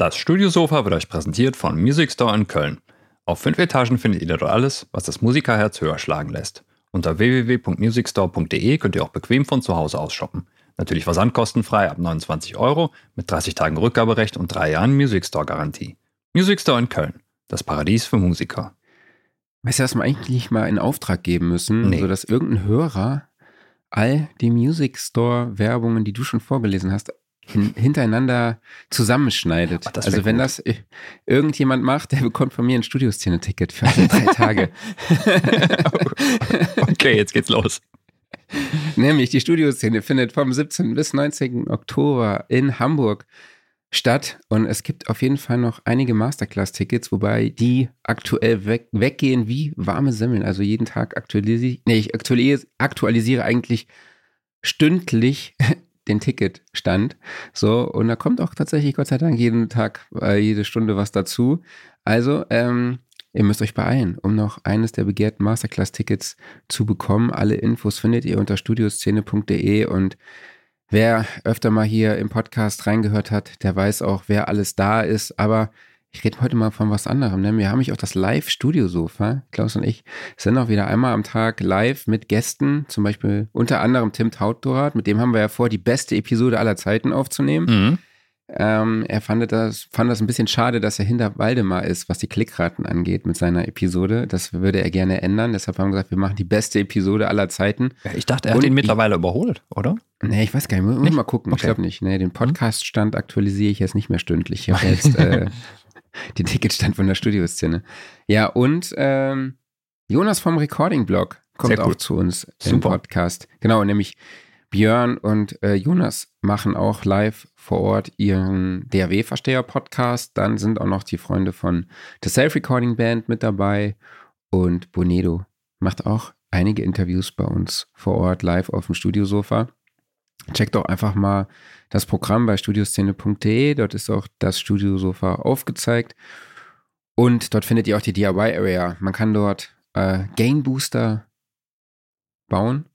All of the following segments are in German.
Das Studiosofa wird euch präsentiert von Music Store in Köln. Auf fünf Etagen findet ihr dort alles, was das Musikerherz höher schlagen lässt. Unter www.musicstore.de könnt ihr auch bequem von zu Hause aus shoppen. Natürlich versandkostenfrei ab 29 Euro mit 30 Tagen Rückgaberecht und drei Jahren Music Store Garantie. Music Store in Köln, das Paradies für Musiker. Weißt du, was wir eigentlich mal in Auftrag geben müssen, Nee. sodass irgendein Hörer all die Music Store Werbungen, die du schon vorgelesen hast, hin, hintereinander zusammenschneidet. Ach, also wenn gut. das i- irgendjemand macht, der bekommt von mir ein Studioszene-Ticket für alle drei Tage. Okay, jetzt geht's los. Nämlich die Studioszene findet vom 17. bis 19. Oktober in Hamburg statt und es gibt auf jeden Fall noch einige Masterclass-Tickets, wobei die aktuell weg, weggehen wie warme Semmeln. Also jeden Tag aktualisiere nee, ich aktualisiere, aktualisiere eigentlich stündlich den Ticketstand. So, und da kommt auch tatsächlich Gott sei Dank jeden Tag, äh, jede Stunde was dazu. Also, ähm, ihr müsst euch beeilen, um noch eines der begehrten Masterclass-Tickets zu bekommen. Alle Infos findet ihr unter studioszene.de und wer öfter mal hier im Podcast reingehört hat, der weiß auch, wer alles da ist. Aber ich rede heute mal von was anderem. Ne? Wir haben nämlich auch das Live-Studiosofa. Klaus und ich sind auch wieder einmal am Tag live mit Gästen, zum Beispiel unter anderem Tim Tautdorat. Mit dem haben wir ja vor, die beste Episode aller Zeiten aufzunehmen. Mhm. Ähm, er fand das, fand das ein bisschen schade, dass er hinter Waldemar ist, was die Klickraten angeht mit seiner Episode. Das würde er gerne ändern. Deshalb haben wir gesagt, wir machen die beste Episode aller Zeiten. Ja, ich dachte, er hat Und ihn ich- mittlerweile überholt, oder? Nee, ich weiß gar nicht. Muss Nicht? mal gucken. Ich Okay. glaube nicht. Nee, den Podcast-Stand aktualisiere ich jetzt nicht mehr stündlich. Ich habe jetzt äh, den Ticketstand von der Studioszene. Ja, und ähm, Jonas vom Recording-Blog kommt auch zu uns im Super. Podcast. Genau, nämlich Björn und äh, Jonas machen auch live vor Ort ihren DAW-Versteher-Podcast. Dann sind auch noch die Freunde von der Self-Recording-Band mit dabei. Und Bonedo macht auch einige Interviews bei uns vor Ort live auf dem Studiosofa. Checkt doch einfach mal das Programm bei studioszene.de. Dort ist auch das Studiosofa aufgezeigt. Und dort findet ihr auch die DIY-Area. Man kann dort äh, Gain Booster bauen.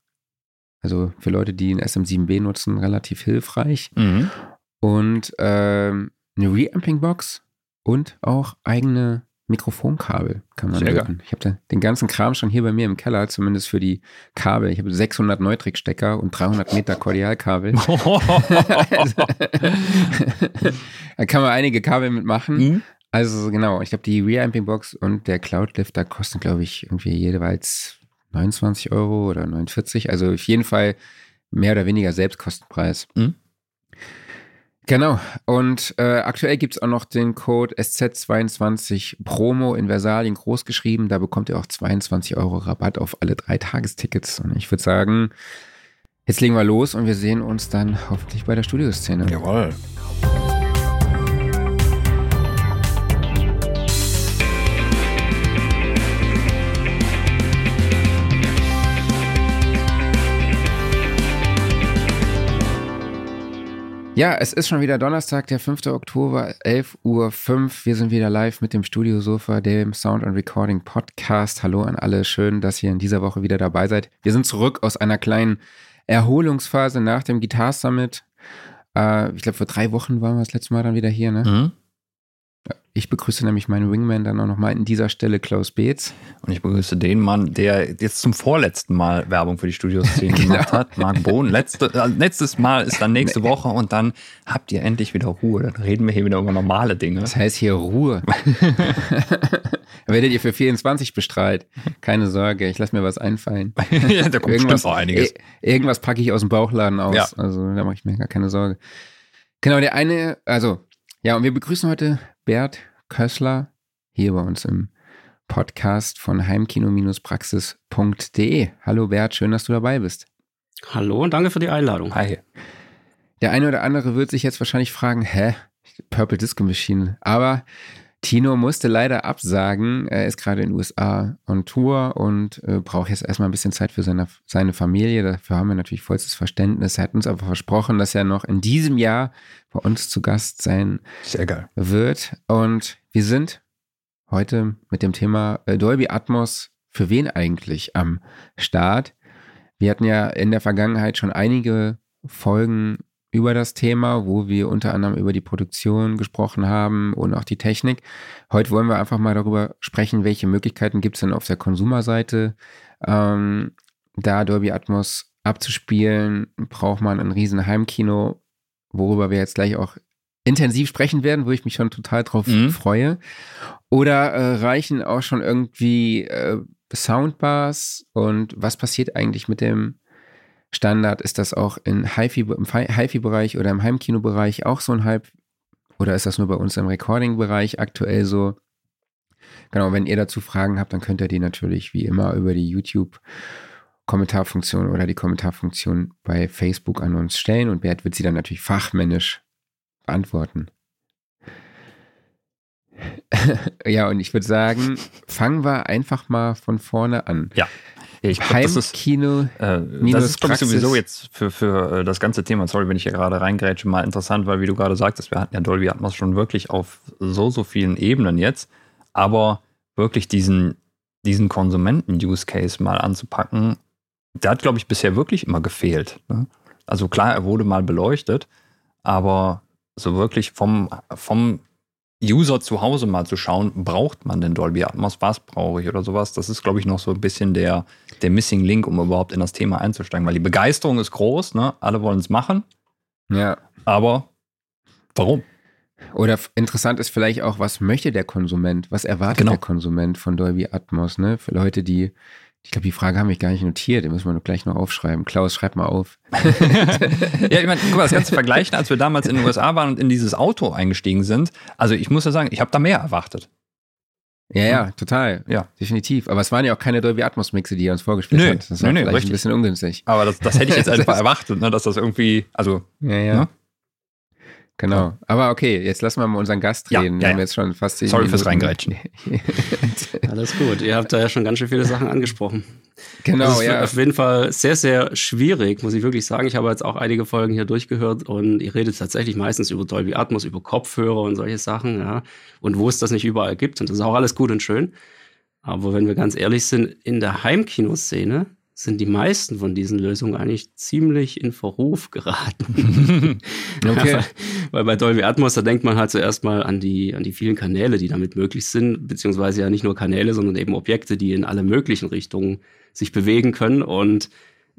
Also für Leute, die einen SM7B nutzen, relativ hilfreich. Mhm. Und ähm, eine Reamping-Box und auch eigene Mikrofonkabel kann man löten. Ich habe den ganzen Kram schon hier bei mir im Keller, zumindest für die Kabel. Ich habe 600 Neutrik-Stecker und 300 Meter Kordialkabel. Also, da kann man einige Kabel mitmachen. Mhm. Also genau, ich glaube, die Reamping-Box und der Cloud-Lifter kosten, glaube ich, irgendwie jeweils 29 Euro oder 49. Also auf jeden Fall mehr oder weniger Selbstkostenpreis. Mhm. Genau. Und äh, aktuell gibt es auch noch den Code SZ22 Promo in Versalien groß geschrieben. Da bekommt ihr auch 22 Euro Rabatt auf alle drei Tagestickets. Und ich würde sagen, jetzt legen wir los und wir sehen uns dann hoffentlich bei der Studioszene. Jawohl. Ja, es ist schon wieder Donnerstag, der 5. Oktober, 11.05 Uhr. Wir sind wieder live mit dem Studiosofa, dem Sound and Recording Podcast. Hallo an alle, schön, dass ihr in dieser Woche wieder dabei seid. Wir sind zurück aus einer kleinen Erholungsphase nach dem Guitar Summit. Äh, ich glaube, vor drei Wochen waren wir das letzte Mal dann wieder hier. Ne? Mhm. Ich begrüße nämlich meinen Wingman dann auch nochmal an dieser Stelle, Klaus Beetz. Und ich begrüße den Mann, der jetzt zum vorletzten Mal Werbung für die Studioszene gemacht hat, Marc Bohn. Letzte, äh, letztes Mal ist dann nächste Woche und dann habt ihr endlich wieder Ruhe. Dann reden wir hier wieder über normale Dinge. Das heißt hier Ruhe. Werdet ihr für 24 bestrahlt. Keine Sorge, ich lasse mir was einfallen. ja, da kommt bestimmt auch einiges. Ir- irgendwas packe ich aus dem Bauchladen aus. Ja. Also da mache ich mir gar keine Sorge. Genau, der eine, also, ja, und wir begrüßen heute Bert Kössler hier bei uns im Podcast von heimkino-praxis.de. Hallo Bert, schön, dass du dabei bist. Hallo und danke für die Einladung. Hi. Der eine oder andere wird sich jetzt wahrscheinlich fragen, hä, Purple Disco Machine. Aber Tino musste leider absagen. Er ist gerade in den USA on Tour und äh, braucht jetzt erstmal ein bisschen Zeit für seine, seine Familie. Dafür haben wir natürlich vollstes Verständnis. Er hat uns aber versprochen, dass er noch in diesem Jahr bei uns zu Gast sein Sehr geil. wird. Und wir sind heute mit dem Thema äh, Dolby Atmos für wen eigentlich am Start. Wir hatten ja in der Vergangenheit schon einige Folgen über das Thema, wo wir unter anderem über die Produktion gesprochen haben und auch die Technik. Heute wollen wir einfach mal darüber sprechen, welche Möglichkeiten gibt es denn auf der Konsumerseite, ähm, da Dolby Atmos abzuspielen, braucht man ein riesen Heimkino, worüber wir jetzt gleich auch intensiv sprechen werden, wo ich mich schon total drauf mhm. freue. Oder äh, reichen auch schon irgendwie äh, Soundbars und was passiert eigentlich mit dem Standard? Ist das auch in HiFi-Bereich oder im Heimkino-Bereich auch so ein Hype? Oder ist das nur bei uns im Recording-Bereich aktuell so? Genau, wenn ihr dazu Fragen habt, dann könnt ihr die natürlich wie immer über die YouTube Kommentarfunktion oder die Kommentarfunktion bei Facebook an uns stellen und Bert wird sie dann natürlich fachmännisch beantworten. ja, und ich würde sagen, fangen wir einfach mal von vorne an. Ja. Ich glaub, Heimkino. Das ist, äh, das ist glaube ich, sowieso jetzt für, für äh, das ganze Thema, sorry, wenn ich hier gerade reingrätsche, mal interessant, weil wie du gerade sagtest, wir hatten ja Dolby Atmos schon wirklich auf so, so vielen Ebenen jetzt, aber wirklich diesen, diesen Konsumenten-Use-Case mal anzupacken, der hat, glaube ich, bisher wirklich immer gefehlt. Ne? Also klar, er wurde mal beleuchtet, aber so wirklich vom, vom User zu Hause mal zu schauen, braucht man denn Dolby Atmos, was brauche ich oder sowas, das ist, glaube ich, noch so ein bisschen der, der Missing Link, um überhaupt in das Thema einzusteigen, weil die Begeisterung ist groß, ne? alle wollen es machen. Ja. Aber warum? Oder interessant ist vielleicht auch, was möchte der Konsument? Was erwartet genau. der Konsument von Dolby Atmos? Ne? Für Leute, die ich glaube, die Frage haben wir gar nicht notiert. Die müssen wir gleich noch aufschreiben. Klaus, schreib mal auf. ja, ich meine, guck mal, das Ganze vergleichen, als wir damals in den USA waren und in dieses Auto eingestiegen sind. Also ich muss ja sagen, ich habe da mehr erwartet. Ja, ja, total. Ja. Definitiv. Aber es waren ja auch keine Dolby Atmos Mixe, die er uns vorgespielt nö, hat. Das war nö, vielleicht richtig. ein bisschen ungünstig. Aber das, das hätte ich jetzt einfach erwartet, ne, dass das irgendwie, also. Ja, ja. Ne? Genau. Aber okay, jetzt lassen wir mal unseren Gast reden. Ja, ja, wir haben jetzt schon fast Sorry Minuten. fürs Reingreitschen. Alles gut. Ihr habt da ja schon ganz schön viele Sachen angesprochen. Genau, das ist ja. Auf jeden Fall sehr, sehr schwierig, muss ich wirklich sagen. Ich habe jetzt auch einige Folgen hier durchgehört und ihr redet tatsächlich meistens über Dolby Atmos, über Kopfhörer und solche Sachen, ja. Und wo es das nicht überall gibt. Und das ist auch alles gut und schön. Aber wenn wir ganz ehrlich sind, in der Heimkinoszene sind die meisten von diesen Lösungen eigentlich ziemlich in Verruf geraten. okay. Ja, weil bei Dolby Atmos, da denkt man halt zuerst mal an die, an die vielen Kanäle, die damit möglich sind, beziehungsweise ja nicht nur Kanäle, sondern eben Objekte, die in alle möglichen Richtungen sich bewegen können. Und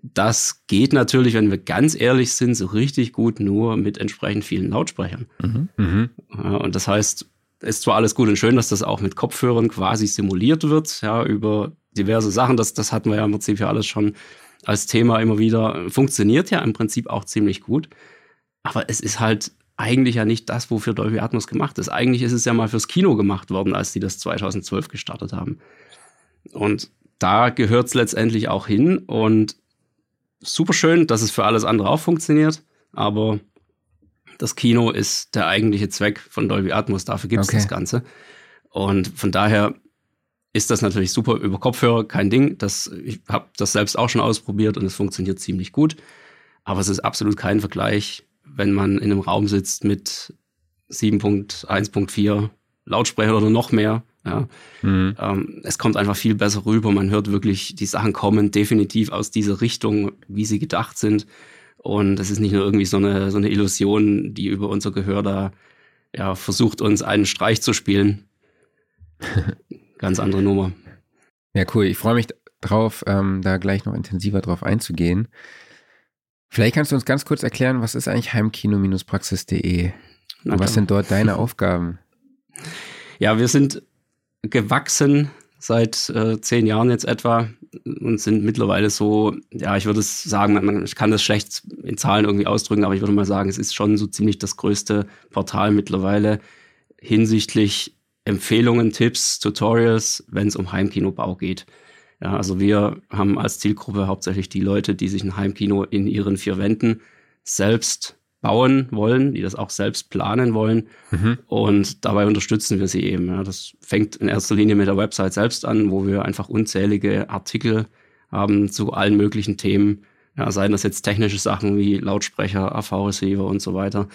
das geht natürlich, wenn wir ganz ehrlich sind, so richtig gut nur mit entsprechend vielen Lautsprechern. Mhm. Mhm. und das heißt, ist zwar alles gut und schön, dass das auch mit Kopfhörern quasi simuliert wird, ja, über diverse Sachen. Das, das hatten wir ja im Prinzip ja alles schon als Thema immer wieder. Funktioniert ja im Prinzip auch ziemlich gut. Aber es ist halt eigentlich ja nicht das, wofür Dolby Atmos gemacht ist. Eigentlich ist es ja mal fürs Kino gemacht worden, als die das 2012 gestartet haben. Und da gehört es letztendlich auch hin. Und super schön, dass es für alles andere auch funktioniert. Aber das Kino ist der eigentliche Zweck von Dolby Atmos. Dafür gibt es okay. das Ganze. Und von daher ist das natürlich super über Kopfhörer, kein Ding. Das, ich habe das selbst auch schon ausprobiert und es funktioniert ziemlich gut. Aber es ist absolut kein Vergleich, wenn man in einem Raum sitzt mit 7.1.4 Lautsprecher oder noch mehr. Ja. Mhm. Ähm, es kommt einfach viel besser rüber. Man hört wirklich, die Sachen kommen definitiv aus dieser Richtung, wie sie gedacht sind. Und es ist nicht nur irgendwie so eine, so eine Illusion, die über unser Gehör da ja, versucht, uns einen Streich zu spielen. ganz andere Nummer. Ja, cool. Ich freue mich drauf, ähm, da gleich noch intensiver drauf einzugehen. Vielleicht kannst du uns ganz kurz erklären, was ist eigentlich heimkino-praxis.de? Und was sind dort deine Aufgaben? Ja, wir sind gewachsen seit äh, zehn Jahren jetzt etwa und sind mittlerweile so, ja, ich würde es sagen, man, ich kann das schlecht in Zahlen irgendwie ausdrücken, aber ich würde mal sagen, es ist schon so ziemlich das größte Portal mittlerweile hinsichtlich Empfehlungen, Tipps, Tutorials, wenn es um Heimkinobau geht. Ja, also wir haben als Zielgruppe hauptsächlich die Leute, die sich ein Heimkino in ihren vier Wänden selbst bauen wollen, die das auch selbst planen wollen. Mhm. Und dabei unterstützen wir sie eben. Ja, das fängt in erster Linie mit der Website selbst an, wo wir einfach unzählige Artikel haben zu allen möglichen Themen. Ja, seien das jetzt technische Sachen wie Lautsprecher, AV-Receiver und so weiter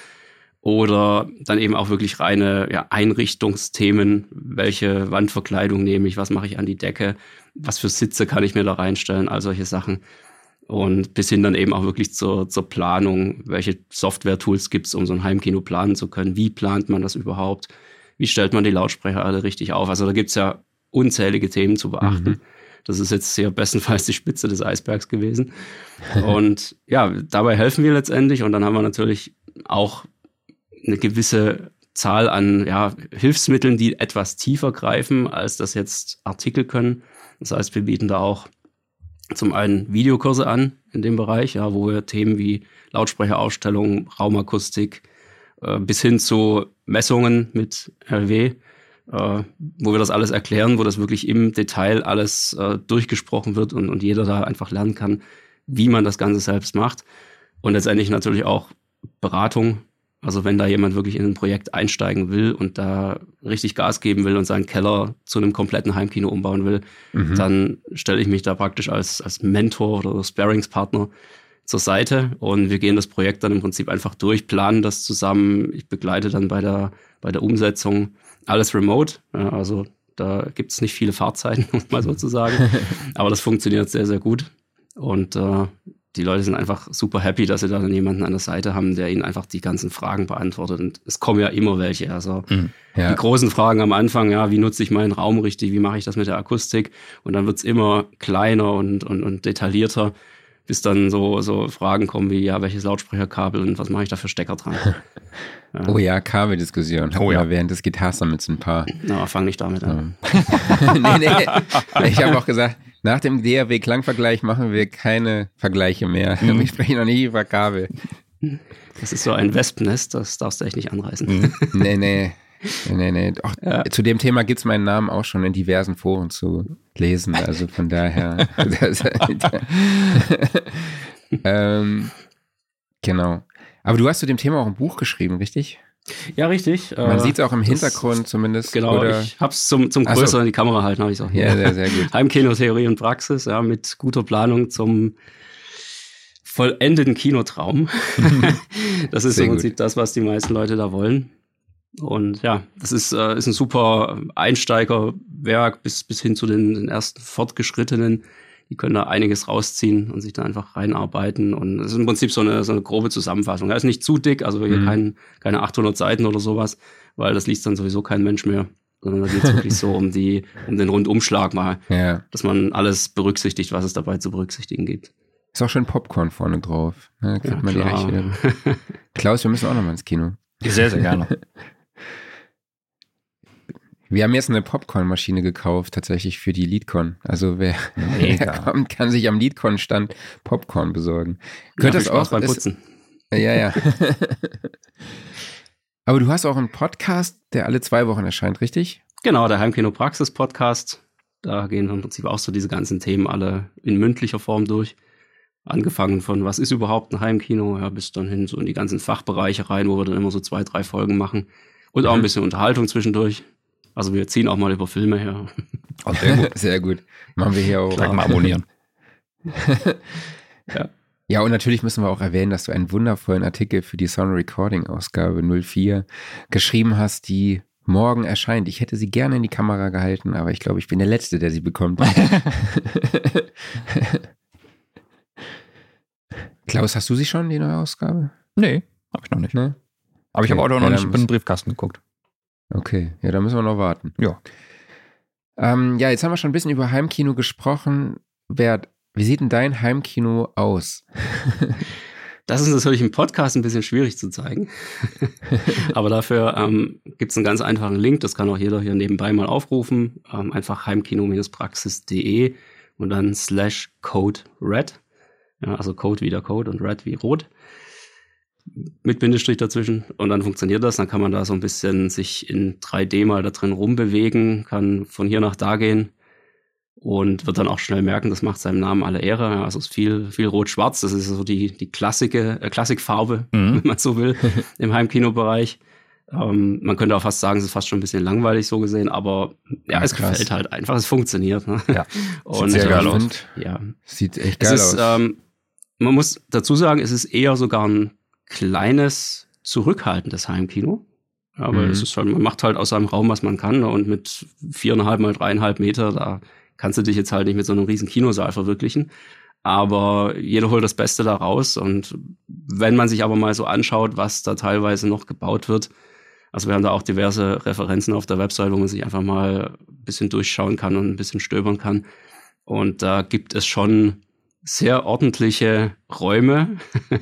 oder dann eben auch wirklich reine ja, Einrichtungsthemen. Welche Wandverkleidung nehme ich? Was mache ich an die Decke? Was für Sitze kann ich mir da reinstellen? All solche Sachen. Und bis hin dann eben auch wirklich zur, zur Planung, welche Software-Tools gibt es, um so ein Heimkino planen zu können. Wie plant man das überhaupt? Wie stellt man die Lautsprecher alle richtig auf? Also da gibt es ja unzählige Themen zu beachten. Mhm. Das ist jetzt hier bestenfalls die Spitze des Eisbergs gewesen. Und ja, dabei helfen wir letztendlich. Und dann haben wir natürlich auch eine gewisse Zahl an ja, Hilfsmitteln, die etwas tiefer greifen, als das jetzt Artikel können. Das heißt, wir bieten da auch zum einen Videokurse an in dem Bereich, ja, wo wir Themen wie Lautsprecherausstellung, Raumakustik äh, bis hin zu Messungen mit RW, äh, wo wir das alles erklären, wo das wirklich im Detail alles äh, durchgesprochen wird und, und jeder da einfach lernen kann, wie man das Ganze selbst macht. Und letztendlich natürlich auch Beratung also wenn da jemand wirklich in ein Projekt einsteigen will und da richtig Gas geben will und seinen Keller zu einem kompletten Heimkino umbauen will, mhm. dann stelle ich mich da praktisch als, als Mentor oder Sparingspartner zur Seite und wir gehen das Projekt dann im Prinzip einfach durch, planen das zusammen. Ich begleite dann bei der, bei der Umsetzung alles remote. Also da gibt es nicht viele Fahrzeiten, um mal so zu sagen. Aber das funktioniert sehr, sehr gut. Und äh, die Leute sind einfach super happy, dass sie da dann jemanden an der Seite haben, der ihnen einfach die ganzen Fragen beantwortet. Und es kommen ja immer welche. Also mhm, ja. die großen Fragen am Anfang, ja, wie nutze ich meinen Raum richtig, wie mache ich das mit der Akustik? Und dann wird's immer kleiner und, und, und detaillierter, bis dann so, so Fragen kommen wie, ja, welches Lautsprecherkabel und was mache ich da für Stecker dran? Ja. Oh ja, Kabeldiskussion. Oh ja. Während des Gitarrsummits ein paar. Na, fang nicht damit an. nee, nee. Ich habe auch gesagt, nach dem DAW-Klangvergleich machen wir keine Vergleiche mehr. Mhm. Wir sprechen noch nicht über Kabel. Das ist so ein Wespennest, das darfst du echt nicht anreißen. Mhm. Nee, nee. Nee, nee. Auch, ja. Zu dem Thema gibt es meinen Namen auch schon in diversen Foren zu lesen. Also von daher. ähm, genau. Aber du hast zu dem Thema auch ein Buch geschrieben, richtig? Ja, richtig. Man äh, sieht es auch im Hintergrund zumindest. Genau, oder? ich habe es zum, zum größeren so. in die Kamera halten, habe ich auch hier. Ja, sehr, sehr gut. Heimkino, Theorie und Praxis, ja, mit guter Planung zum vollendeten Kinotraum. das ist sehr im Prinzip gut. das, was die meisten Leute da wollen. Und ja, das ist, äh, ist ein super Einsteigerwerk bis, bis hin zu den, den ersten Fortgeschrittenen die können da einiges rausziehen und sich da einfach reinarbeiten. Und es ist im Prinzip so eine, so eine grobe Zusammenfassung. Er ist nicht zu dick, also hier mhm. kein, keine 800 Seiten oder sowas, weil das liest dann sowieso kein Mensch mehr. Sondern da geht es wirklich so um die, um den Rundumschlag mal, ja. dass man alles berücksichtigt, was es dabei zu berücksichtigen gibt. Ist auch schön Popcorn vorne drauf. Kriegt ja, man klar. die. Klaus, wir müssen auch noch mal ins Kino. Sehr, sehr gerne. Wir haben jetzt eine Popcornmaschine gekauft, tatsächlich für die Leadcon. Also wer, wer kommt, kann sich am Leadcon-Stand Popcorn besorgen. Könnte das auch beim Putzen. Ist, ja, ja. Aber du hast auch einen Podcast, der alle zwei Wochen erscheint, richtig? Genau, der Heimkino Praxis Podcast. Da gehen im Prinzip auch so diese ganzen Themen alle in mündlicher Form durch. Angefangen von, was ist überhaupt ein Heimkino, ja, bis dann hin so in die ganzen Fachbereiche rein, wo wir dann immer so zwei, drei Folgen machen. Und auch ein mhm. bisschen Unterhaltung zwischendurch. Also wir ziehen auch mal über Filme her. Oh, sehr, gut. sehr gut. Machen wir hier auch. Gleich mal abonnieren. ja. Ja, und natürlich müssen wir auch erwähnen, dass du einen wundervollen Artikel für die Sound Recording Ausgabe 04 geschrieben hast, die morgen erscheint. Ich hätte sie gerne in die Kamera gehalten, aber ich glaube, ich bin der Letzte, der sie bekommt. Klaus, hast du sie schon, die neue Ausgabe? Nee, habe ich noch nicht. Nee? Aber ich okay. habe auch noch ja, nicht in den Briefkasten geguckt. Okay, ja, da müssen wir noch warten. Ja. Ähm, ja, jetzt haben wir schon ein bisschen über Heimkino gesprochen. Bert, wie sieht denn dein Heimkino aus? Das ist natürlich im Podcast ein bisschen schwierig zu zeigen. Aber dafür ähm, gibt es einen ganz einfachen Link, das kann auch jeder hier nebenbei mal aufrufen. Ähm, einfach heimkino-praxis.de und dann slash code red. Ja, also Code wie der Code und red wie rot mit Bindestrich dazwischen und dann funktioniert das. Dann kann man da so ein bisschen sich in 3D mal da drin rumbewegen, kann von hier nach da gehen und wird dann auch schnell merken, das macht seinem Namen alle Ehre. Also es ist viel, viel rot-schwarz. Das ist so die, die Klassike, äh, Klassikfarbe, mhm. wenn man so will, im Heimkinobereich. Ähm, man könnte auch fast sagen, es ist fast schon ein bisschen langweilig so gesehen, aber ja, ja es krass. gefällt halt einfach, es funktioniert. Ne? Ja, und sieht sehr geil aus. Ja. Sieht echt geil ist, aus. Ähm, man muss dazu sagen, es ist eher sogar ein kleines, zurückhaltendes Heimkino. Aber mhm. es ist halt, man macht halt aus seinem Raum, was man kann. Ne? Und mit viereinhalb mal dreieinhalb Meter, da kannst du dich jetzt halt nicht mit so einem riesen Kinosaal verwirklichen. Aber jeder holt das Beste da raus. Und wenn man sich aber mal so anschaut, was da teilweise noch gebaut wird, also wir haben da auch diverse Referenzen auf der Website, wo man sich einfach mal ein bisschen durchschauen kann und ein bisschen stöbern kann. Und da gibt es schon sehr ordentliche Räume,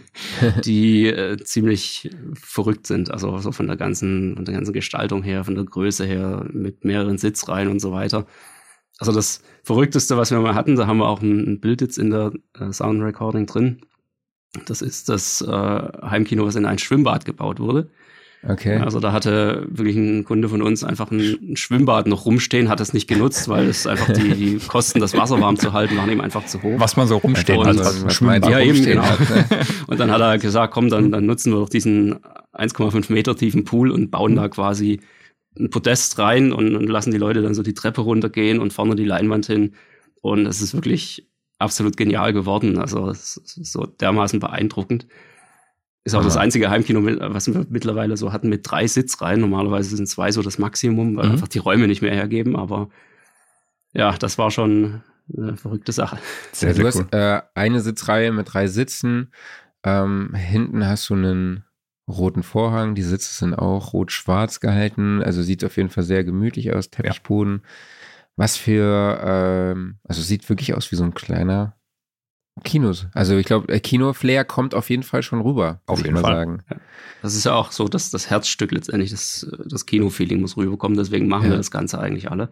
die äh, ziemlich verrückt sind. Also so von der ganzen, von der ganzen Gestaltung her, von der Größe her, mit mehreren Sitzreihen und so weiter. Also das Verrückteste, was wir mal hatten, da haben wir auch ein, ein Bild jetzt in der äh, Sound Recording drin. Das ist das äh, Heimkino, was in ein Schwimmbad gebaut wurde. Okay. Also da hatte wirklich ein Kunde von uns einfach ein, Schwimmbad noch rumstehen, hat es nicht genutzt, weil es einfach die, die Kosten, das Wasser warm zu halten, waren ihm einfach zu hoch. Was man so rumstehen hat, also, was Schwimmbad ja, eben, genau. Hat, ne? Und dann hat er gesagt, komm, dann, dann nutzen wir doch diesen 1,5 Meter tiefen Pool und bauen da quasi ein Podest rein und, und lassen die Leute dann so die Treppe runtergehen und vorne die Leinwand hin. Und es ist wirklich absolut genial geworden. Also es ist so dermaßen beeindruckend. Ist auch Aha. das einzige Heimkino, was wir mittlerweile so hatten mit drei Sitzreihen. Normalerweise sind zwei so das Maximum, weil mhm. einfach die Räume nicht mehr hergeben. Aber ja, das war schon eine verrückte Sache. Sehr, sehr du cool. hast äh, eine Sitzreihe mit drei Sitzen. Ähm, hinten hast du einen roten Vorhang. Die Sitze sind auch rot-schwarz gehalten. Also sieht auf jeden Fall sehr gemütlich aus. Teppichboden. Ja. Was für, ähm, also sieht wirklich aus wie so ein kleiner Kinos. Also ich glaube, äh, Kino-Flair kommt auf jeden Fall schon rüber. Auf jeden Fall. Sagen. Das ist ja auch so, dass das Herzstück letztendlich, das, das Kino-Feeling muss rüberkommen. Deswegen machen ja. wir das Ganze eigentlich alle.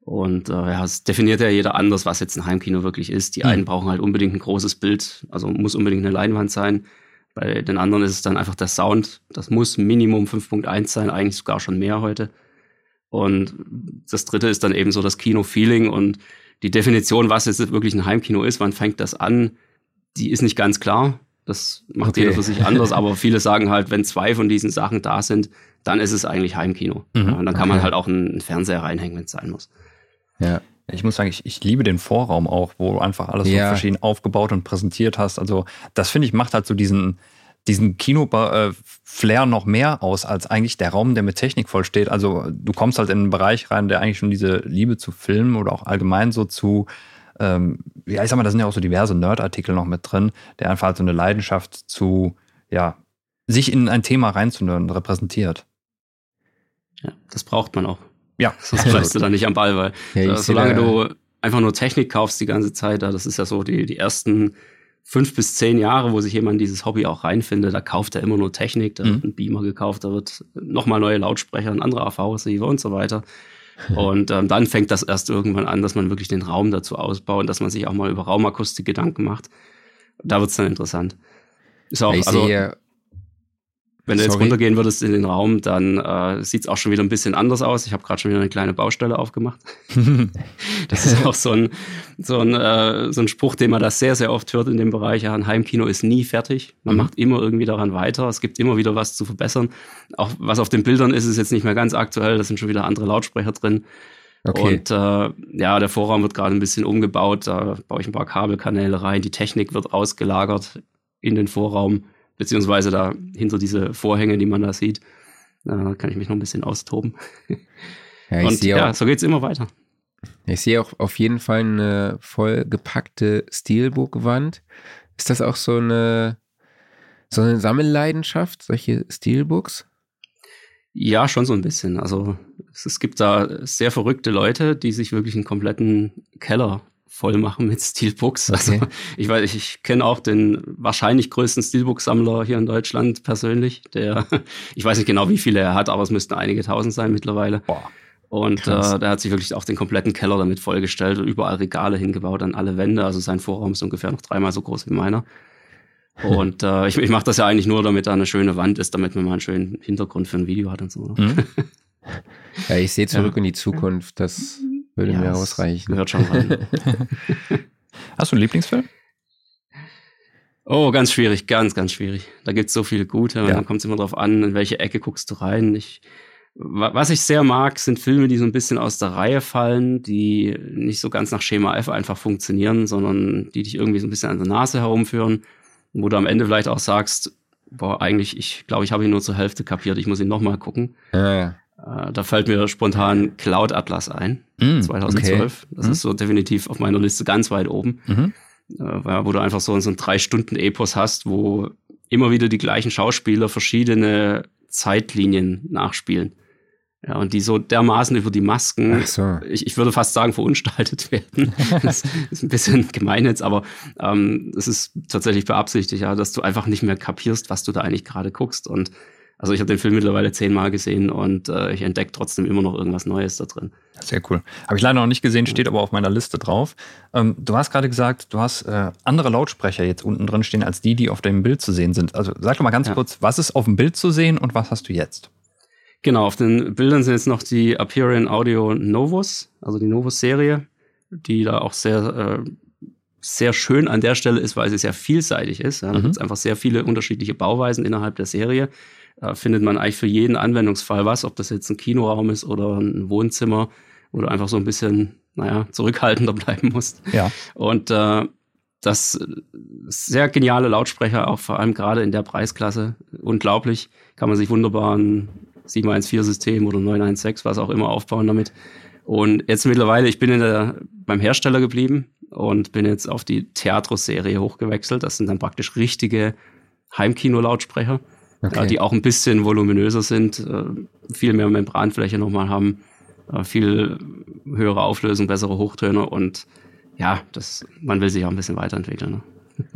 Und äh, ja, es definiert ja jeder anders, was jetzt ein Heimkino wirklich ist. Die mhm. einen brauchen halt unbedingt ein großes Bild, also muss unbedingt eine Leinwand sein. Bei den anderen ist es dann einfach der Sound. Das muss Minimum 5.1 sein, eigentlich sogar schon mehr heute. Und das dritte ist dann eben so das Kino-Feeling und die Definition, was jetzt wirklich ein Heimkino ist, wann fängt das an, die ist nicht ganz klar. Das macht okay. jeder für sich anders, aber viele sagen halt, wenn zwei von diesen Sachen da sind, dann ist es eigentlich Heimkino. Mhm. Ja, und dann kann okay. man halt auch einen Fernseher reinhängen, wenn es sein muss. Ja. Ich muss sagen, ich, ich liebe den Vorraum auch, wo du einfach alles ja. so verschieden aufgebaut und präsentiert hast. Also, das finde ich macht halt so diesen, diesen Kino-Flair äh, noch mehr aus als eigentlich der Raum, der mit Technik vollsteht. Also du kommst halt in einen Bereich rein, der eigentlich schon diese Liebe zu Filmen oder auch allgemein so zu, ähm, ja, ich sag mal, da sind ja auch so diverse Nerd-Artikel noch mit drin, der einfach halt so eine Leidenschaft zu, ja, sich in ein Thema reinzunörden repräsentiert. Ja, das braucht man auch. Ja. Sonst bleibst du da nicht am Ball, weil ja, solange du einfach nur Technik kaufst die ganze Zeit, das ist ja so die, die ersten fünf bis zehn Jahre, wo sich jemand dieses Hobby auch reinfindet, da kauft er immer nur Technik, da mhm. wird ein Beamer gekauft, da wird nochmal neue Lautsprecher, ein anderer AV-Receiver und so weiter. Und ähm, dann fängt das erst irgendwann an, dass man wirklich den Raum dazu ausbaut und dass man sich auch mal über Raumakustik Gedanken macht. Da wird's dann interessant. Ist auch, ich also, sehe wenn du jetzt runtergehen würdest in den Raum, dann äh, sieht es auch schon wieder ein bisschen anders aus. Ich habe gerade schon wieder eine kleine Baustelle aufgemacht. das ist auch so ein, so, ein, äh, so ein Spruch, den man da sehr, sehr oft hört in dem Bereich. Ja, ein Heimkino ist nie fertig. Man mhm. macht immer irgendwie daran weiter. Es gibt immer wieder was zu verbessern. Auch was auf den Bildern ist, ist jetzt nicht mehr ganz aktuell. Da sind schon wieder andere Lautsprecher drin. Okay. Und äh, ja, der Vorraum wird gerade ein bisschen umgebaut. Da baue ich ein paar Kabelkanäle rein. Die Technik wird ausgelagert in den Vorraum beziehungsweise da hinter diese Vorhänge, die man da sieht. Da kann ich mich noch ein bisschen austoben. Ja, ich Und ja, auch, so geht's immer weiter. Ich sehe auch auf jeden Fall eine voll gepackte Steelbook-Wand. Ist das auch so eine, so eine Sammelleidenschaft, solche Steelbooks? Ja, schon so ein bisschen. Also es, gibt da sehr verrückte Leute, die sich wirklich einen kompletten Keller voll machen mit Steelbooks. Also, okay. Also ich weiß, ich, ich kenne auch den wahrscheinlich größten Steelbook-Sammler hier in Deutschland persönlich. Der, ich weiß nicht genau, wie viele er hat, aber es müssten einige tausend sein mittlerweile. Boah. Und äh, der hat sich wirklich auch den kompletten Keller damit vollgestellt und überall Regale hingebaut an alle Wände. Also sein Vorraum ist ungefähr noch dreimal so groß wie meiner. Und äh, ich, ich mache das ja eigentlich nur, damit da eine schöne Wand ist, damit man mal einen schönen Hintergrund für ein Video hat und so. Ne? Mhm. Ja, ich sehe zurück ja. in die Zukunft. Das würde ja, mir ausreichen. Gehört schon rein. Hast du einen Lieblingsfilm? Oh, ganz schwierig, ganz, ganz schwierig. Da gibt es so viele gute. Ja. Dann kommt es immer darauf an, in welche Ecke guckst du rein. Ich, was ich sehr mag, sind Filme, die so ein bisschen aus der Reihe fallen, die nicht so ganz nach Schema F einfach funktionieren, sondern die dich irgendwie so ein bisschen an der Nase herumführen, wo du am Ende vielleicht auch sagst, boah, eigentlich, ich glaube, ich habe ihn nur zur Hälfte kapiert, ich muss ihn nochmal gucken. Ja, ja. Äh, da fällt mir spontan Cloud Atlas ein, mm, 2012. Okay. Das mm. ist so definitiv auf meiner Liste ganz weit oben. Mhm. wo du einfach so, so einen drei Stunden Epos hast, wo immer wieder die gleichen Schauspieler verschiedene Zeitlinien nachspielen. Ja, und die so dermaßen über die Masken, so. ich, ich würde fast sagen, verunstaltet werden. das ist ein bisschen gemein jetzt, aber ähm, es ist tatsächlich beabsichtigt, ja, dass du einfach nicht mehr kapierst, was du da eigentlich gerade guckst. Und also ich habe den Film mittlerweile zehnmal gesehen und äh, ich entdecke trotzdem immer noch irgendwas Neues da drin. Sehr cool. Habe ich leider noch nicht gesehen, steht aber auf meiner Liste drauf. Ähm, du hast gerade gesagt, du hast äh, andere Lautsprecher jetzt unten drin stehen, als die, die auf dem Bild zu sehen sind. Also sag doch mal ganz ja. kurz, was ist auf dem Bild zu sehen und was hast du jetzt? Genau, auf den Bildern sind jetzt noch die Aperion Audio Novus, also die Novus-Serie, die da auch sehr, äh, sehr schön an der Stelle ist, weil sie sehr vielseitig ist. Ja, da mhm. gibt es einfach sehr viele unterschiedliche Bauweisen innerhalb der Serie. Da findet man eigentlich für jeden Anwendungsfall was, ob das jetzt ein Kinoraum ist oder ein Wohnzimmer oder einfach so ein bisschen, naja, zurückhaltender bleiben muss. Ja. Und äh, das sehr geniale Lautsprecher, auch vor allem gerade in der Preisklasse. Unglaublich. Kann man sich wunderbar ein 714-System oder 916, was auch immer, aufbauen damit. Und jetzt mittlerweile, ich bin in der, beim Hersteller geblieben und bin jetzt auf die Theatro-Serie hochgewechselt. Das sind dann praktisch richtige Heimkino-Lautsprecher, okay. die auch ein bisschen voluminöser sind, äh, viel mehr Membranfläche nochmal haben, äh, viel höhere Auflösung, bessere Hochtöne und ja, das, man will sich auch ein bisschen weiterentwickeln. Ne?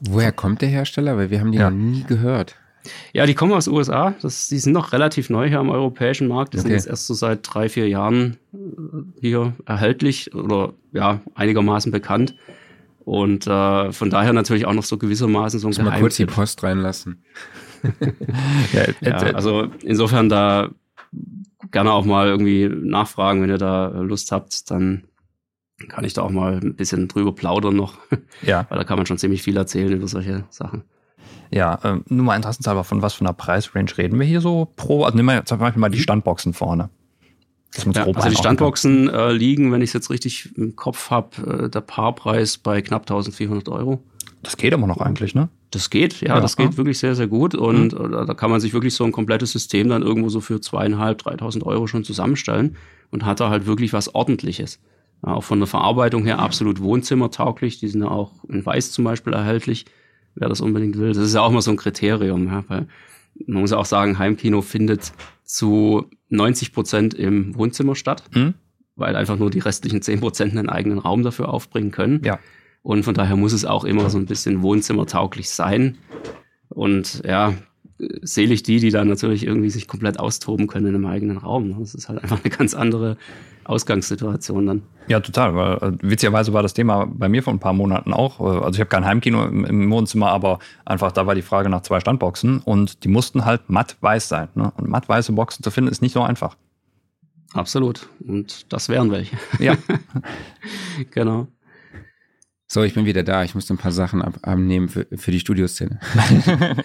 Woher kommt der Hersteller? Weil wir haben die ja. noch nie gehört. Ja, die kommen aus den USA. Das, die sind noch relativ neu hier am europäischen Markt. Die okay. sind jetzt erst so seit drei, vier Jahren äh, hier erhältlich oder ja, einigermaßen bekannt. Und äh, von daher natürlich auch noch so gewissermaßen so ein Geheimtipp. mal kurz die Post reinlassen. ja, ja, also insofern da gerne auch mal irgendwie nachfragen, wenn ihr da Lust habt, dann kann ich da auch mal ein bisschen drüber plaudern noch. Ja. Weil da kann man schon ziemlich viel erzählen über solche Sachen. Ja, äh, nur mal interessenshalber, von was für einer Preisrange reden wir hier so pro? Also nehmen wir zum Beispiel mal die. Standboxen vorne. Ja, also die Standboxen äh, liegen, wenn ich es jetzt richtig im Kopf habe, äh, der Paarpreis bei knapp 1400 Euro. Das geht aber noch eigentlich, ne? Das geht, ja, ja das geht wirklich sehr, sehr gut. Und mhm. Äh, da kann man sich wirklich so ein komplettes System dann irgendwo so für zweieinhalb, 3000 Euro schon zusammenstellen und hat da halt wirklich was Ordentliches. Ja, auch von der Verarbeitung her absolut wohnzimmertauglich. Die sind ja auch in Weiß zum Beispiel erhältlich wer das unbedingt will. Das ist ja auch mal so ein Kriterium, ja, weil man muss auch sagen, Heimkino findet zu 90 Prozent im Wohnzimmer statt, mhm. weil einfach nur die restlichen 10 Prozent einen eigenen Raum dafür aufbringen können. Ja. Und von daher muss es auch immer so ein bisschen wohnzimmertauglich sein. Und ja, selig die, die dann natürlich irgendwie sich komplett austoben können in einem eigenen Raum. Das ist halt einfach eine ganz andere Ausgangssituation dann. Ja, total. Weil, äh, witzigerweise war das Thema bei mir vor ein paar Monaten auch. Äh, also ich habe kein Heimkino im, im, Wohnzimmer, aber einfach da war die Frage nach zwei Standboxen und die mussten halt matt weiß sein. Ne? Und matt weiße Boxen zu finden ist nicht so einfach. Absolut. Und das wären welche. Ja. genau. So, ich bin wieder da. Ich musste ein paar Sachen ab abnehmen für, für die Studioszene.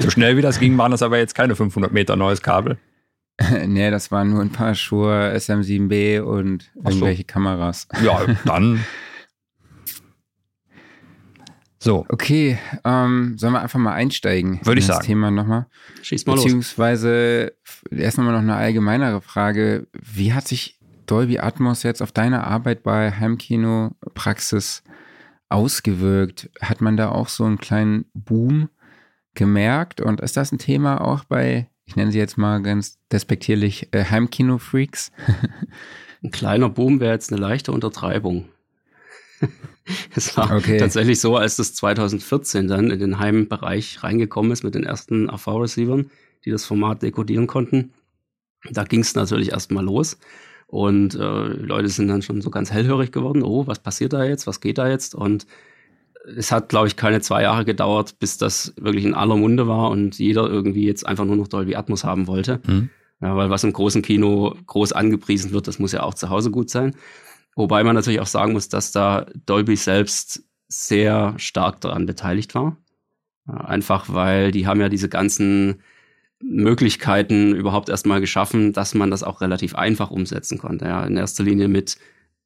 so schnell wie das ging, waren das aber jetzt keine 500 Meter neues Kabel. nee, das waren nur ein paar Schuhe SM7B und irgendwelche so. Kameras. Ja, dann. So. Okay, ähm, sollen wir einfach mal einsteigen? Würde ich sagen. Das Thema nochmal. Schieß mal Beziehungsweise los. erst nochmal noch eine allgemeinere Frage. Wie hat sich Dolby Atmos jetzt auf deine Arbeit bei Heimkino Praxis ausgewirkt? Hat man da auch so einen kleinen Boom gemerkt? Und ist das ein Thema auch bei ich nenne sie jetzt mal ganz despektierlich, äh, Heimkino-Freaks. Ein kleiner Boom wäre jetzt eine leichte Untertreibung. es war okay. tatsächlich so, als das 2014 dann in den Heimbereich reingekommen ist mit den ersten AV-Receivern, die das Format dekodieren konnten. Da ging es natürlich erstmal los. Und äh, Leute sind dann schon so ganz hellhörig geworden. Oh, was passiert da jetzt? Was geht da jetzt? Und es hat, glaube ich, keine zwei Jahre gedauert, bis das wirklich in aller Munde war und jeder irgendwie jetzt einfach nur noch Dolby Atmos haben wollte. Mhm. Ja, weil was im großen Kino groß angepriesen wird, das muss ja auch zu Hause gut sein. Wobei man natürlich auch sagen muss, dass da Dolby selbst sehr stark daran beteiligt war. Einfach weil die haben ja diese ganzen Möglichkeiten überhaupt erstmal geschaffen, dass man das auch relativ einfach umsetzen konnte. Ja, in erster Linie mit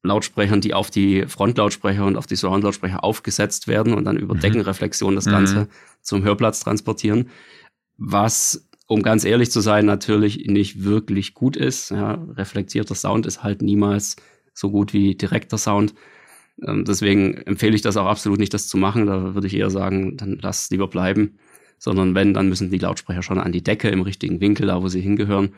Lautsprechern, die auf die Frontlautsprecher und auf die Surround-Lautsprecher aufgesetzt werden und dann über mhm. Deckenreflexion das Ganze mhm. zum Hörplatz transportieren. Was, um ganz ehrlich zu sein, natürlich nicht wirklich gut ist. Ja, reflektierter Sound ist halt niemals so gut wie direkter Sound. Ähm, deswegen empfehle ich das auch absolut nicht, das zu machen. Da würde ich eher sagen, dann lass lieber bleiben. Sondern wenn, dann müssen die Lautsprecher schon an die Decke im richtigen Winkel, da wo sie hingehören.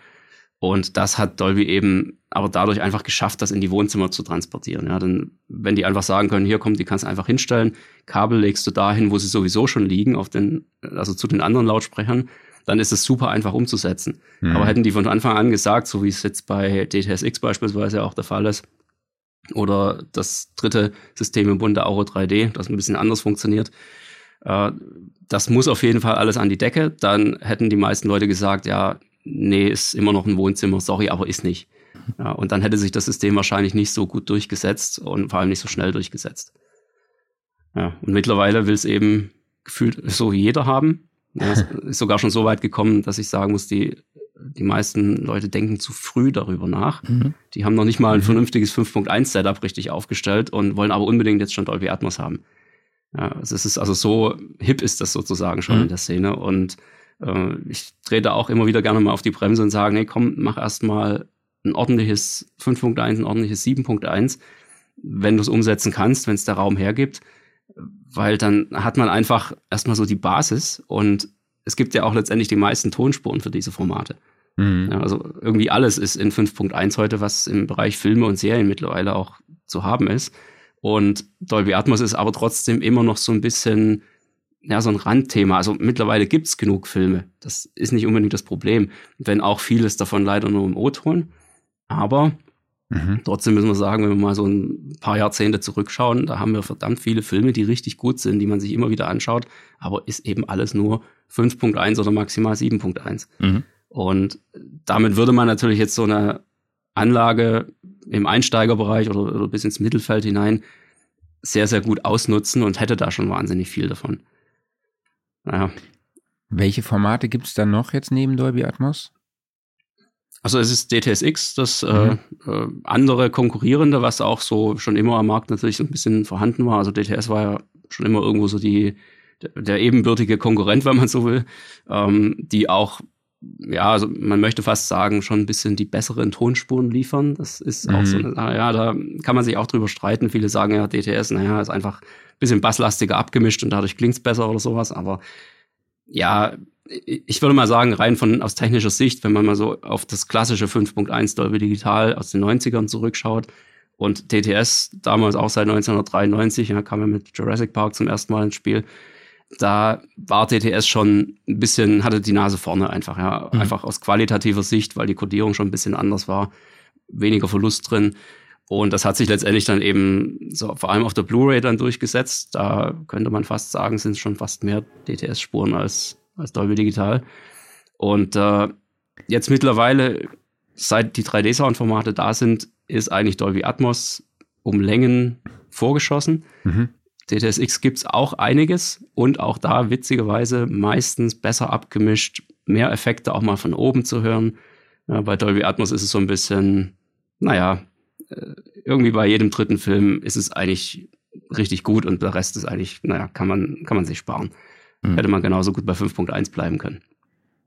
Und das hat Dolby eben aber dadurch einfach geschafft, das in die Wohnzimmer zu transportieren. Ja, denn wenn die einfach sagen können, hier kommt, die kannst du einfach hinstellen, Kabel legst du dahin, wo sie sowieso schon liegen, auf den, also zu den anderen Lautsprechern, dann ist es super einfach umzusetzen. Mhm. Aber hätten die von Anfang an gesagt, so wie es jetzt bei DTSX beispielsweise auch der Fall ist, oder das dritte System im Bunde Auro 3D, das ein bisschen anders funktioniert. Äh, das muss auf jeden Fall alles an die Decke. Dann hätten die meisten Leute gesagt, ja, nee, ist immer noch ein Wohnzimmer, sorry, aber ist nicht. Ja, und dann hätte sich das System wahrscheinlich nicht so gut durchgesetzt und vor allem nicht so schnell durchgesetzt. Ja, und mittlerweile will es eben gefühlt so jeder haben. Ja, ist sogar schon so weit gekommen, dass ich sagen muss, die die meisten Leute denken zu früh darüber nach. Mhm. Die haben noch nicht mal ein mhm. vernünftiges 5.1 Setup richtig aufgestellt und wollen aber unbedingt jetzt schon Dolby Atmos haben. Ja, also es ist also so hip ist das sozusagen schon mhm. in der Szene und äh, ich drehe da auch immer wieder gerne mal auf die Bremse und sage, nee, komm, mach erst mal ein ordentliches 5.1, ein ordentliches 7.1, wenn du es umsetzen kannst, wenn es der Raum hergibt, weil dann hat man einfach erstmal so die Basis und es gibt ja auch letztendlich die meisten Tonspuren für diese Formate. Mhm. Ja, also irgendwie alles ist in 5.1 heute, was im Bereich Filme und Serien mittlerweile auch zu haben ist. Und Dolby Atmos ist aber trotzdem immer noch so ein bisschen, ja, so ein Randthema. Also mittlerweile gibt's genug Filme. Das ist nicht unbedingt das Problem, wenn auch vieles davon leider nur im O-Ton. Aber mhm. trotzdem müssen wir sagen, wenn wir mal so ein paar Jahrzehnte zurückschauen, da haben wir verdammt viele Filme, die richtig gut sind, die man sich immer wieder anschaut, aber ist eben alles nur 5.1 oder maximal 7.1. Mhm. Und damit würde man natürlich jetzt so eine Anlage im Einsteigerbereich oder, oder bis ins Mittelfeld hinein sehr, sehr gut ausnutzen und hätte da schon wahnsinnig viel davon. Naja. Welche Formate gibt es dann noch jetzt neben Dolby Atmos? Also es ist DTSX, das äh, mhm. äh, andere konkurrierende, was auch so schon immer am Markt natürlich so ein bisschen vorhanden war. Also DTS war ja schon immer irgendwo so die der ebenbürtige Konkurrent, wenn man so will, ähm, die auch, ja, also man möchte fast sagen, schon ein bisschen die besseren Tonspuren liefern. Das ist auch so, mhm. eine, ja, da kann man sich auch drüber streiten. Viele sagen ja, DTS, naja, ist einfach ein bisschen basslastiger abgemischt und dadurch klingt's besser oder sowas, aber ja, ich würde mal sagen, rein von aus technischer Sicht, wenn man mal so auf das klassische 5.1 Dolby Digital aus den 90ern zurückschaut, und DTS damals auch seit 1993, ja, kam er mit Jurassic Park zum ersten Mal ins Spiel da war TTS schon ein bisschen, hatte die Nase vorne einfach, ja. Mhm. Einfach aus qualitativer Sicht, weil die Codierung schon ein bisschen anders war. Weniger Verlust drin. Und das hat sich letztendlich dann eben so vor allem auf der Blu-ray dann durchgesetzt. Da könnte man fast sagen, sind es schon fast mehr DTS-Spuren als, als Dolby Digital. Und äh, jetzt mittlerweile, seit die 3D-Sound-Formate da sind, ist eigentlich Dolby Atmos um Längen vorgeschossen. Mhm. DTSX gibt es auch einiges und auch da witzigerweise meistens besser abgemischt, mehr Effekte auch mal von oben zu hören. Ja, bei Dolby Atmos ist es so ein bisschen, naja, irgendwie bei jedem dritten Film ist es eigentlich richtig gut und der Rest ist eigentlich, naja, kann man, kann man sich sparen. Mhm. Hätte man genauso gut bei 5.1 bleiben können.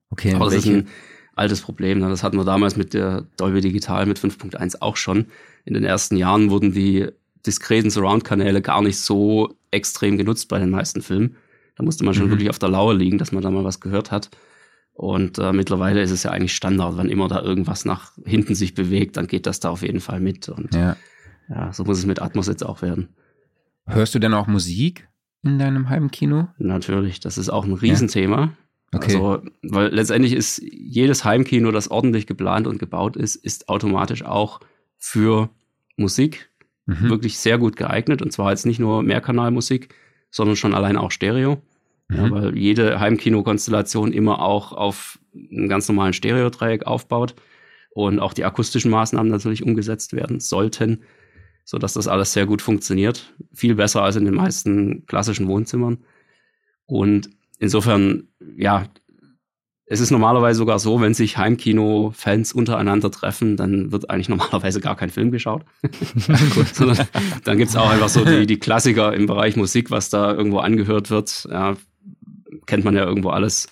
Okay, aber das welche? ist ein altes Problem. Ne? Das hatten wir damals mit der Dolby Digital mit 5.1 auch schon. In den ersten Jahren wurden die diskreten Surround-Kanäle gar nicht so extrem genutzt bei den meisten Filmen. Da musste man schon mhm. wirklich auf der Lauer liegen, dass man da mal was gehört hat. Und äh, mittlerweile ist es ja eigentlich Standard, wenn immer da irgendwas nach hinten sich bewegt, dann geht das da auf jeden Fall mit. Und ja, ja so muss es mit Atmos jetzt auch werden. Hörst du denn auch Musik in deinem Heimkino? Natürlich, das ist auch ein Riesenthema. Ja. Okay. Also, weil letztendlich ist jedes Heimkino, das ordentlich geplant und gebaut ist, ist automatisch auch für Musik mhm. wirklich sehr gut geeignet. Und zwar jetzt nicht nur Mehrkanalmusik, sondern schon allein auch Stereo. Mhm. Ja, weil jede Heimkino-Konstellation immer auch auf einem ganz normalen Stereodreieck aufbaut und auch die akustischen Maßnahmen natürlich umgesetzt werden sollten, sodass das alles sehr gut funktioniert. Viel besser als in den meisten klassischen Wohnzimmern. Und insofern, ja, es ist normalerweise sogar so, wenn sich Heimkino-Fans untereinander treffen, dann wird eigentlich normalerweise gar kein Film geschaut. Sondern dann gibt's auch einfach so die, die Klassiker im Bereich Musik, was da irgendwo angehört wird. Ja, kennt man ja irgendwo alles.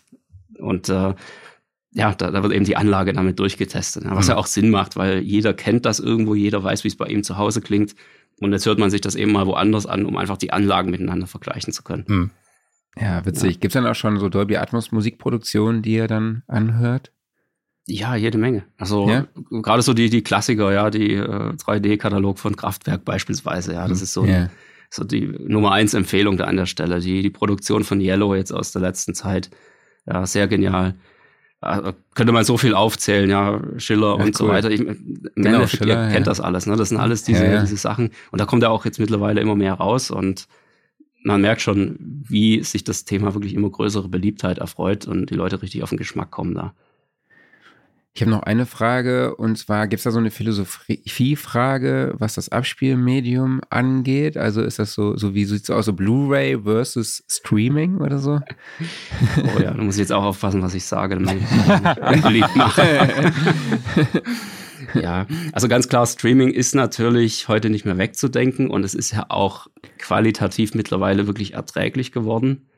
Und äh, ja, da, da wird eben die Anlage damit durchgetestet. Ja, was mhm. ja auch Sinn macht, weil jeder kennt das irgendwo, jeder weiß, wie es bei ihm zu Hause klingt. Und jetzt hört man sich das eben mal woanders an, um einfach die Anlagen miteinander vergleichen zu können. Mhm. Ja, witzig. Ja. Gibt es dann auch schon so Dolby Atmos Musikproduktionen, die ihr dann anhört? Ja, jede Menge. Also ja? gerade so die, die Klassiker, ja, die äh, 3D-Katalog von Kraftwerk beispielsweise, ja, das hm. ist so, ja. So die Nummer eins Empfehlung da an der Stelle. Die, die Produktion von Yellow jetzt aus der letzten Zeit, ja, sehr genial. Also, könnte man so viel aufzählen, ja, Schiller ja, und cool. so weiter. Ich, Im genau, Endeffekt, Schiller, ihr kennt ja. das alles, ne? Das sind alles diese, ja, diese Sachen. Und da kommt ja auch jetzt mittlerweile immer mehr raus und man merkt schon, wie sich das Thema wirklich immer größere Beliebtheit erfreut und die Leute richtig auf den Geschmack kommen da. Ich habe noch eine Frage und zwar gibt es da so eine Philosophiefrage, was das Abspielmedium angeht? Also ist das so, so wie sieht es aus, so Blu-ray versus Streaming oder so? Oh ja, da muss ich jetzt auch aufpassen, was ich sage, ich ja, also ganz klar, Streaming ist natürlich heute nicht mehr wegzudenken und es ist ja auch qualitativ mittlerweile wirklich erträglich geworden.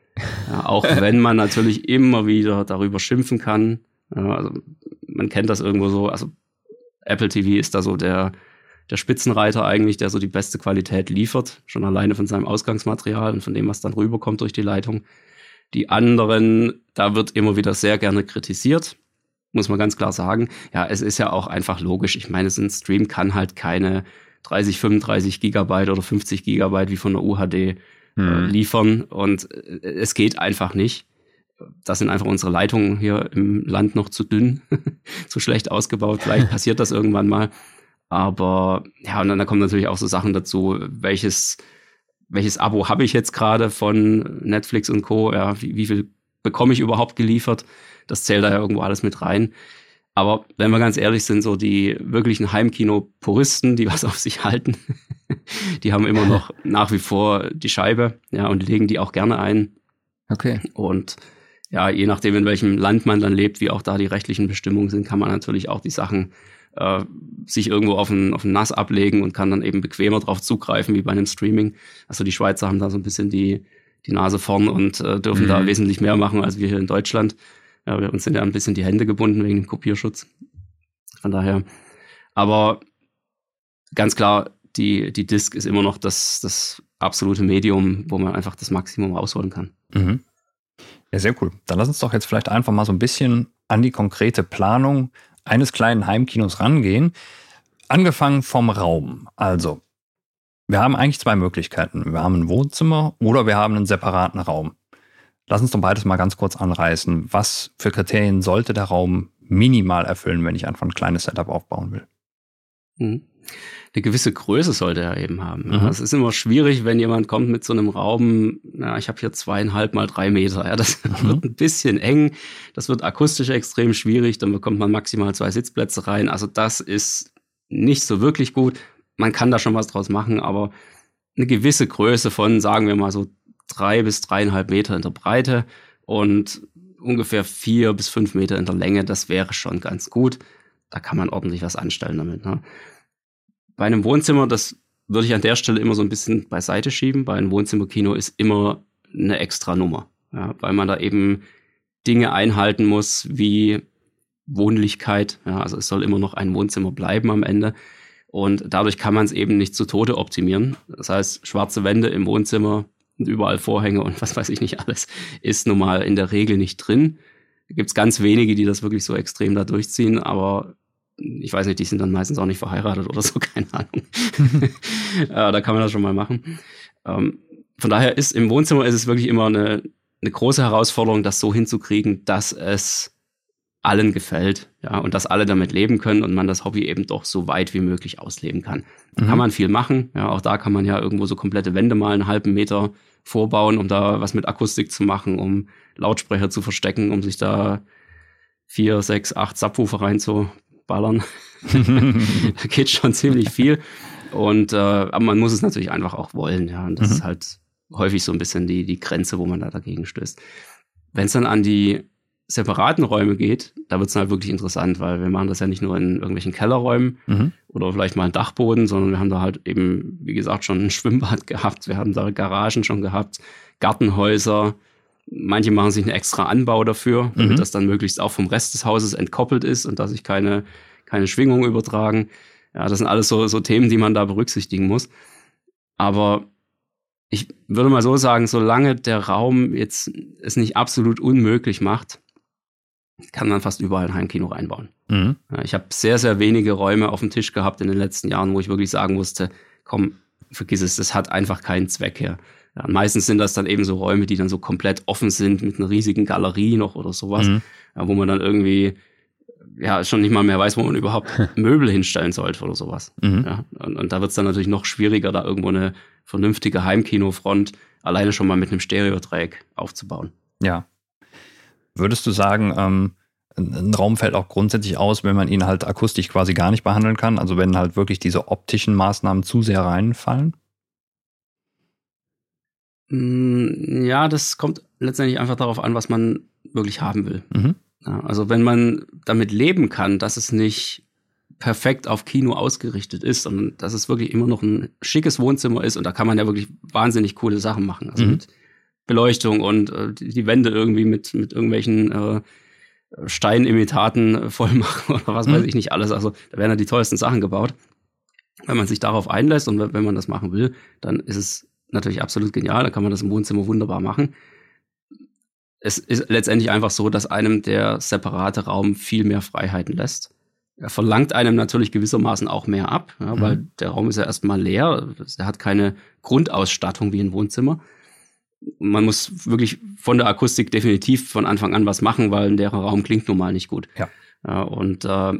Ja, auch wenn man natürlich immer wieder darüber schimpfen kann. Also man kennt das irgendwo so. Also Apple TV ist da so der, der Spitzenreiter eigentlich, der so die beste Qualität liefert, schon alleine von seinem Ausgangsmaterial und von dem, was dann rüberkommt durch die Leitung. Die anderen, da wird immer wieder sehr gerne kritisiert muss man ganz klar sagen. Ja, es ist ja auch einfach logisch. Ich meine, so ein Stream kann halt keine 30, 35 Gigabyte oder 50 Gigabyte wie von der UHD äh, hm. liefern und äh, es geht einfach nicht. Das sind einfach unsere Leitungen hier im Land noch zu dünn, zu schlecht ausgebaut. Vielleicht passiert das irgendwann mal. Aber ja, und dann da kommen natürlich auch so Sachen dazu, welches, welches Abo habe ich jetzt gerade von Netflix und Co. Ja, wie, wie viel bekomme ich überhaupt geliefert? Das zählt da ja irgendwo alles mit rein. Aber wenn wir ganz ehrlich sind, so die wirklichen Heimkino-Puristen, die was auf sich halten, die haben immer noch nach wie vor die Scheibe, ja, und legen die auch gerne ein. Okay. Und ja, je nachdem, in welchem Land man dann lebt, wie auch da die rechtlichen Bestimmungen sind, kann man natürlich auch die Sachen äh, sich irgendwo auf ein, auf ein Nass ablegen und kann dann eben bequemer drauf zugreifen, wie bei einem Streaming. Also die Schweizer haben da so ein bisschen die, die Nase vorn und äh, dürfen mhm. da wesentlich mehr machen als wir hier in Deutschland. Ja, wir uns sind ja ein bisschen die Hände gebunden wegen dem Kopierschutz. Von daher. Aber ganz klar, die, die Disk ist immer noch das, das absolute Medium, wo man einfach das Maximum rausholen kann. Mhm. Ja, sehr cool. Dann lass uns doch jetzt vielleicht einfach mal so ein bisschen an die konkrete Planung eines kleinen Heimkinos rangehen. Angefangen vom Raum. Also, wir haben eigentlich zwei Möglichkeiten. Wir haben ein Wohnzimmer oder wir haben einen separaten Raum. Lass uns doch beides mal ganz kurz anreißen. Was für Kriterien sollte der Raum minimal erfüllen, wenn ich einfach ein kleines Setup aufbauen will? Mhm. Eine gewisse Größe sollte er eben haben. Mhm. Es ist immer schwierig, wenn jemand kommt mit so einem Raum, ja, ich habe hier zweieinhalb mal drei Meter. Ja, das mhm. wird ein bisschen eng. Das wird akustisch extrem schwierig. Dann bekommt man maximal zwei Sitzplätze rein. Also das ist nicht so wirklich gut. Man kann da schon was draus machen, aber eine gewisse Größe von, sagen wir mal so drei bis dreieinhalb Meter in der Breite und ungefähr vier bis fünf Meter in der Länge. Das wäre schon ganz gut. Da kann man ordentlich was anstellen damit. Ne? Bei einem Wohnzimmer, das würde ich an der Stelle immer so ein bisschen beiseite schieben. Bei einem Wohnzimmerkino ist immer eine extra Nummer, ja, weil man da eben Dinge einhalten muss wie Wohnlichkeit. Ja, also es soll immer noch ein Wohnzimmer bleiben am Ende. Und dadurch kann man es eben nicht zu Tode optimieren. Das heißt, schwarze Wände im Wohnzimmer und überall Vorhänge und was weiß ich nicht alles, ist nun mal in der Regel nicht drin. Da gibt es ganz wenige, die das wirklich so extrem da durchziehen, aber ich weiß nicht, die sind dann meistens auch nicht verheiratet oder so, keine Ahnung. da kann man das schon mal machen. Ähm, von daher ist im Wohnzimmer ist es wirklich immer eine, eine große Herausforderung, das so hinzukriegen, dass es allen gefällt, ja, und dass alle damit leben können und man das Hobby eben doch so weit wie möglich ausleben kann. Da mhm. kann man viel machen, ja, auch da kann man ja irgendwo so komplette Wände mal einen halben Meter vorbauen, um da was mit Akustik zu machen, um Lautsprecher zu verstecken, um sich da vier, sechs, acht Subwoofer reinzuballern. da geht schon ziemlich viel. Und äh, aber man muss es natürlich einfach auch wollen, ja. Und das mhm. ist halt häufig so ein bisschen die, die Grenze, wo man da dagegen stößt. Wenn es dann an die separaten Räume geht, da wird es halt wirklich interessant, weil wir machen das ja nicht nur in irgendwelchen Kellerräumen mhm. oder vielleicht mal einen Dachboden, sondern wir haben da halt eben, wie gesagt, schon ein Schwimmbad gehabt, wir haben da Garagen schon gehabt, Gartenhäuser. Manche machen sich einen extra Anbau dafür, damit mhm. das dann möglichst auch vom Rest des Hauses entkoppelt ist und dass sich keine, keine Schwingungen übertragen. Ja, das sind alles so, so Themen, die man da berücksichtigen muss. Aber ich würde mal so sagen, solange der Raum jetzt es nicht absolut unmöglich macht, kann man fast überall ein Heimkino reinbauen. Mhm. Ich habe sehr, sehr wenige Räume auf dem Tisch gehabt in den letzten Jahren, wo ich wirklich sagen musste, komm, vergiss es, das hat einfach keinen Zweck her. Ja, meistens sind das dann eben so Räume, die dann so komplett offen sind mit einer riesigen Galerie noch oder sowas, mhm. ja, wo man dann irgendwie ja schon nicht mal mehr weiß, wo man überhaupt Möbel hinstellen sollte oder sowas. Mhm. Ja, und, und da wird es dann natürlich noch schwieriger, da irgendwo eine vernünftige Heimkinofront alleine schon mal mit einem Stereodreieck aufzubauen. Ja. Würdest du sagen, ähm, ein Raum fällt auch grundsätzlich aus, wenn man ihn halt akustisch quasi gar nicht behandeln kann? Also wenn halt wirklich diese optischen Maßnahmen zu sehr reinfallen? Mm, ja, das kommt letztendlich einfach darauf an, was man wirklich haben will. Mhm. Ja, also wenn man damit leben kann, dass es nicht perfekt auf Kino ausgerichtet ist, sondern dass es wirklich immer noch ein schickes Wohnzimmer ist und da kann man ja wirklich wahnsinnig coole Sachen machen. Also mhm. mit Beleuchtung und äh, die Wände irgendwie mit, mit irgendwelchen äh, Steinimitaten voll machen oder was mhm. weiß ich nicht alles. Also da werden ja die tollsten Sachen gebaut. Wenn man sich darauf einlässt und wenn man das machen will, dann ist es natürlich absolut genial. Da kann man das im Wohnzimmer wunderbar machen es ist letztendlich einfach so, dass einem der separate Raum viel mehr Freiheiten lässt. Er verlangt einem natürlich gewissermaßen auch mehr ab, ja, mhm. weil der Raum ist ja erstmal leer. Er hat keine Grundausstattung wie ein Wohnzimmer. Man muss wirklich von der Akustik definitiv von Anfang an was machen, weil ein leerer Raum klingt nun mal nicht gut. Ja. ja und äh,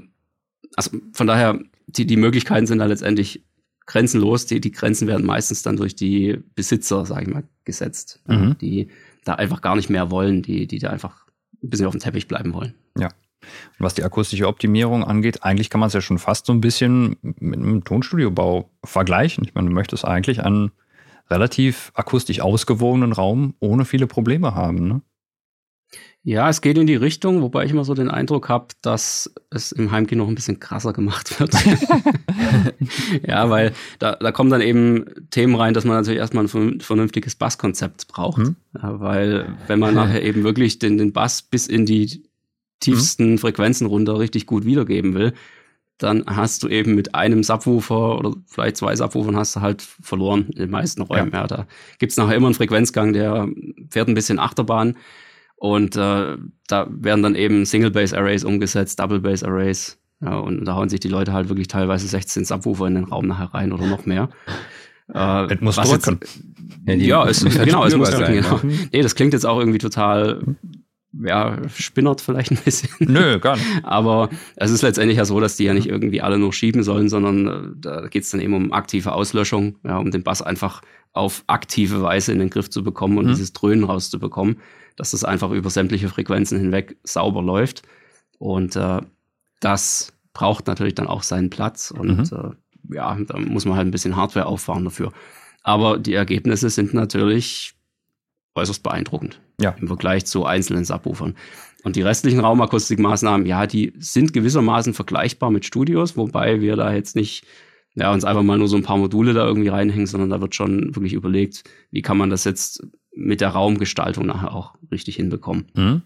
also von daher, die, die Möglichkeiten sind da letztendlich grenzenlos. Die, die Grenzen werden meistens dann durch die Besitzer, sage ich mal, gesetzt. Mhm. Die da einfach gar nicht mehr wollen, die, die da einfach ein bisschen auf dem Teppich bleiben wollen. Ja. Und was die akustische Optimierung angeht, eigentlich kann man es ja schon fast so ein bisschen mit einem Tonstudiobau vergleichen. Ich meine, du möchtest eigentlich einen relativ akustisch ausgewogenen Raum ohne viele Probleme haben. Ne? Ja, es geht in die Richtung, wobei ich immer so den Eindruck habe, dass es im Heimkino noch ein bisschen krasser gemacht wird. ja, weil da, da kommen dann eben Themen rein, dass man natürlich erstmal ein vernünftiges Basskonzept braucht. Mhm. Ja, weil wenn man nachher eben wirklich den, den Bass bis in die tiefsten mhm. Frequenzen runter richtig gut wiedergeben will, dann hast du eben mit einem Subwoofer oder vielleicht zwei Subwoofern hast du halt verloren in den meisten Räumen. Ja. ja da gibt's nachher immer einen Frequenzgang, der fährt ein bisschen Achterbahn. Und äh, da werden dann eben Single-Base-Arrays umgesetzt, Double-Base-Arrays. Ja, und da hauen sich die Leute halt wirklich teilweise 16 Subwoofer in den Raum nachher rein oder noch mehr. Äh, es muss drücken. Jetzt, ja, ja es, halt genau, es muss drücken, genau. Nee, das klingt jetzt auch irgendwie total ja, spinnert vielleicht ein bisschen. Nö, gar nicht. Aber es ist letztendlich ja so, dass die ja nicht irgendwie alle nur schieben sollen, sondern äh, da geht es dann eben um aktive Auslöschung, ja, um den Bass einfach auf aktive Weise in den Griff zu bekommen und mhm. dieses Dröhnen rauszubekommen dass das einfach über sämtliche Frequenzen hinweg sauber läuft. Und äh, das braucht natürlich dann auch seinen Platz. Und mhm. äh, ja, da muss man halt ein bisschen Hardware auffahren dafür. Aber die Ergebnisse sind natürlich äußerst beeindruckend ja. im Vergleich zu einzelnen Subwoofern. Und die restlichen Raumakustikmaßnahmen, ja, die sind gewissermaßen vergleichbar mit Studios, wobei wir da jetzt nicht ja, uns einfach mal nur so ein paar Module da irgendwie reinhängen, sondern da wird schon wirklich überlegt, wie kann man das jetzt mit der Raumgestaltung nachher auch richtig hinbekommen. Mhm.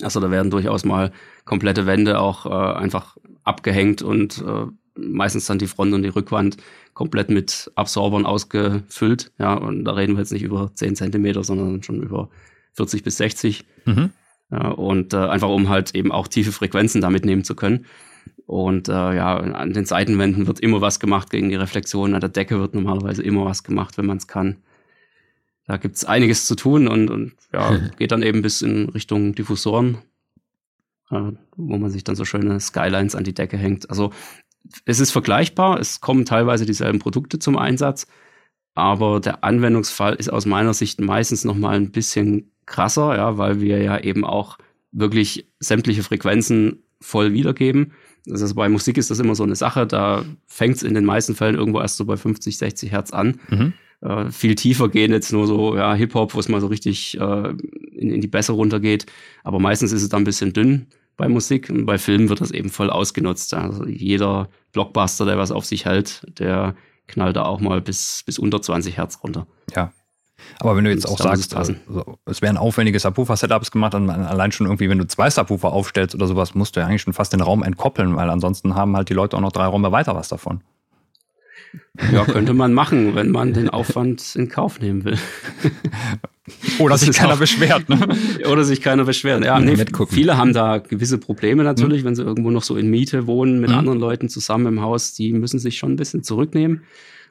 Also da werden durchaus mal komplette Wände auch äh, einfach abgehängt und äh, meistens dann die Front und die Rückwand komplett mit Absorbern ausgefüllt. Ja, und da reden wir jetzt nicht über 10 Zentimeter, sondern schon über 40 bis 60. Mhm. Ja, und äh, einfach um halt eben auch tiefe Frequenzen da mitnehmen zu können. Und äh, ja, an den Seitenwänden wird immer was gemacht gegen die Reflexion. An der Decke wird normalerweise immer was gemacht, wenn man es kann da gibt es einiges zu tun und, und ja, geht dann eben bis in Richtung Diffusoren, äh, wo man sich dann so schöne Skylines an die Decke hängt. Also es ist vergleichbar, es kommen teilweise dieselben Produkte zum Einsatz, aber der Anwendungsfall ist aus meiner Sicht meistens noch mal ein bisschen krasser, ja, weil wir ja eben auch wirklich sämtliche Frequenzen voll wiedergeben. Also bei Musik ist das immer so eine Sache, da fängt es in den meisten Fällen irgendwo erst so bei 50, 60 Hertz an. Mhm äh, viel tiefer gehen, jetzt nur so ja, Hip-Hop, wo es mal so richtig äh, in, in die Bässe runtergeht. Aber meistens ist es dann ein bisschen dünn bei Musik und bei Filmen wird das eben voll ausgenutzt. Also jeder Blockbuster, der was auf sich hält, der knallt da auch mal bis, bis unter 20 Hertz runter. Ja. Aber wenn du jetzt auch sagst, also, es werden aufwendige Subwoofer-Setups gemacht, und allein schon irgendwie, wenn du zwei Subwoofer aufstellst oder sowas, musst du ja eigentlich schon fast den Raum entkoppeln, weil ansonsten haben halt die Leute auch noch drei Räume weiter was davon. Ja, könnte man machen, wenn man den Aufwand in Kauf nehmen will. Oder sich keiner auch, beschwert, ne? Oder sich keiner beschwert. Ja, nee, viele haben da gewisse Probleme natürlich, mhm. wenn sie irgendwo noch so in Miete wohnen mit mhm. anderen Leuten zusammen im Haus. Die müssen sich schon ein bisschen zurücknehmen.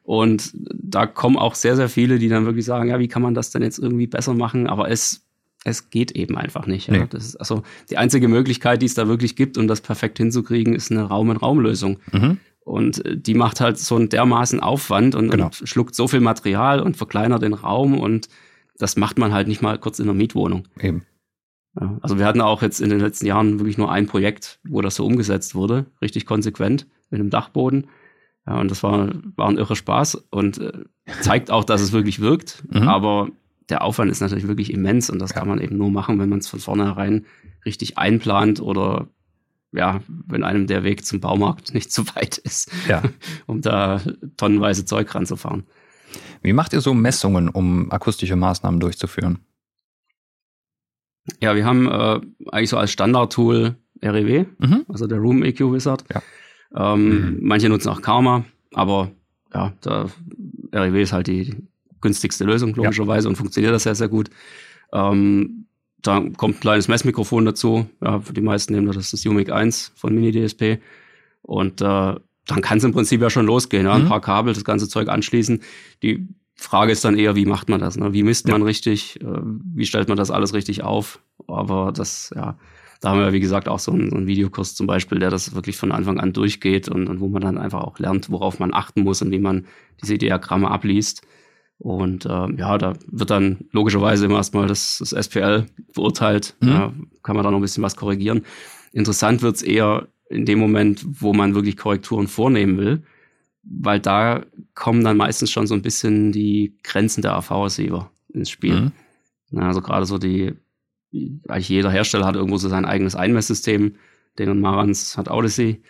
Und da kommen auch sehr, sehr viele, die dann wirklich sagen, ja, wie kann man das denn jetzt irgendwie besser machen? Aber es, es geht eben einfach nicht. Ja? Nee. Das ist also die einzige Möglichkeit, die es da wirklich gibt, um das perfekt hinzukriegen, ist eine Raum-in-Raum-Lösung. Mhm. Und äh, die macht halt so einen dermaßen Aufwand und, genau. und, schluckt so viel Material und verkleinert den Raum und das macht man halt nicht mal kurz in der Mietwohnung. Eben. Ja, also wir hatten auch jetzt in den letzten Jahren wirklich nur ein Projekt, wo das so umgesetzt wurde, richtig konsequent mit einem Dachboden. Ja, und das war, war ein irrer Spaß und äh, zeigt auch, dass es wirklich wirkt. Mhm. Aber der Aufwand ist natürlich wirklich immens und das ja. kann man eben nur machen, wenn man es von vornherein richtig einplant oder ja, wenn einem der Weg zum Baumarkt nicht zu weit ist, ja. um da tonnenweise Zeug ranzufahren. Wie macht ihr so Messungen, um akustische Maßnahmen durchzuführen? Ja, wir haben äh, eigentlich so als Standardtool REW, mhm. also der Room EQ Wizard. Ja. Ähm, mhm. Manche nutzen auch Karma, aber ja, der REW ist halt die günstigste Lösung, logischerweise, ja. und funktioniert das sehr, sehr gut. Ähm, da kommt ein kleines Messmikrofon dazu. Ja, für die meisten nehmen das das UMIC 1 von Mini DSP. Und äh, dann kann es im Prinzip ja schon losgehen. Ja? Ein mhm. paar Kabel, das ganze Zeug anschließen. Die Frage ist dann eher, wie macht man das? Ne? Wie misst ja. man richtig? Äh, wie stellt man das alles richtig auf? Aber das, ja, da haben wir, wie gesagt, auch so einen, so einen Videokurs zum Beispiel, der das wirklich von Anfang an durchgeht und, und wo man dann einfach auch lernt, worauf man achten muss und wie man diese Diagramme abliest. Und äh, ja, da wird dann logischerweise immer erstmal das, das SPL beurteilt. Mhm. Ja, kann man da noch ein bisschen was korrigieren. Interessant wird's eher in dem Moment, wo man wirklich Korrekturen vornehmen will, weil da kommen dann meistens schon so ein bisschen die Grenzen der AV-Receiver ins Spiel. Mhm. also gerade so die, eigentlich jeder Hersteller hat irgendwo so sein eigenes Einmesssystem. Den und Marans hat Odyssey.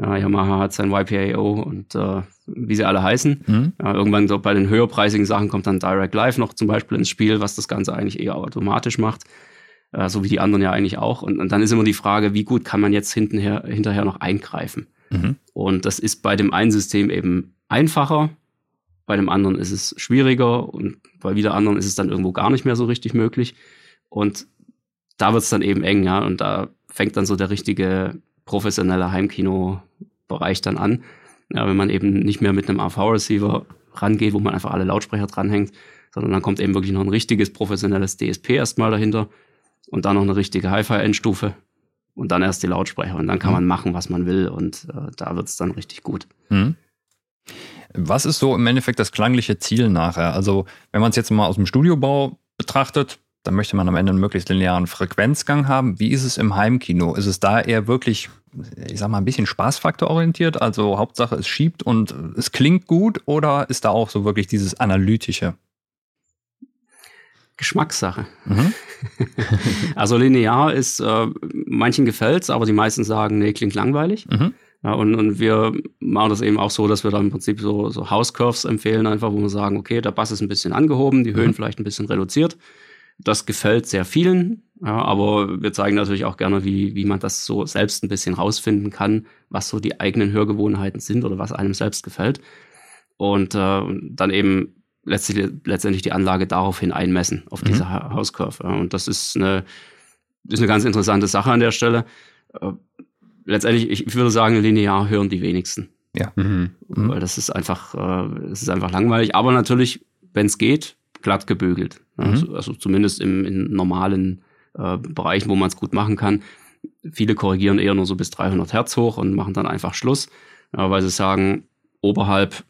Ja, Yamaha hat sein YPAO und äh, wie sie alle heißen. Mhm. Ja, irgendwann so bei den höherpreisigen Sachen kommt dann Direct Live noch zum Beispiel ins Spiel, was das Ganze eigentlich eher automatisch macht. Äh, so wie die anderen ja eigentlich auch. Und, und, dann ist immer die Frage, wie gut kann man jetzt hintenher, hinterher noch eingreifen? Mhm. Und das ist bei dem einen System eben einfacher, bei dem anderen ist es schwieriger und bei wieder anderen ist es dann irgendwo gar nicht mehr so richtig möglich. Und da wird es dann eben eng, ja. Und da fängt dann so der richtige professionelle Heimkino-Bereich dann an. Ja, wenn man eben nicht mehr mit einem AV-Receiver rangeht, wo man einfach alle Lautsprecher dranhängt, sondern dann kommt eben wirklich noch ein richtiges professionelles DSP erstmal dahinter und dann noch eine richtige Hi-Fi-Endstufe und dann erst die Lautsprecher und dann kann mhm. man machen, was man will und äh, da wird es dann richtig gut. Mhm. Was ist so im Endeffekt das klangliche Ziel nachher? Also wenn man es jetzt mal aus dem Studiobau betrachtet, dann möchte man am Ende einen möglichst linearen Frequenzgang haben. Wie ist es im Heimkino? Ist es da eher wirklich, ich sag mal, ein bisschen Spaßfaktor orientiert? Also Hauptsache es schiebt und es klingt gut oder ist da auch so wirklich dieses Analytische? Geschmackssache. Mhm. also linear ist, äh, manchen gefällt's, aber die meisten sagen, nee, klingt langweilig. Mhm. Ja, und, und wir machen das eben auch so, dass wir da im Prinzip so, so House Curves empfehlen, einfach, wo wir sagen, okay, der Bass ist ein bisschen angehoben, die Höhen mhm. vielleicht ein bisschen reduziert. Das gefällt sehr vielen, ja, aber wir zeigen natürlich auch gerne, wie, wie man das so selbst ein bisschen rausfinden kann, was so die eigenen Hörgewohnheiten sind oder was einem selbst gefällt. Und äh, dann eben letztlich, letztendlich die Anlage daraufhin einmessen, auf diese mhm. House Curve. Ja. Und das ist eine, ist eine ganz interessante Sache an der Stelle. Äh, letztendlich, ich würde sagen, linear hören die wenigsten. Ja. Mhm. mhm. Weil das ist einfach, äh, es ist einfach langweilig. Aber natürlich, wenn es geht, glatt gebügelt. Mhm. Also, also, zumindest im, in normalen äh, Bereichen, wo man es gut machen kann. Viele korrigieren eher nur so bis 300 Hertz hoch und machen dann einfach Schluss, ja, weil sie sagen, oberhalb,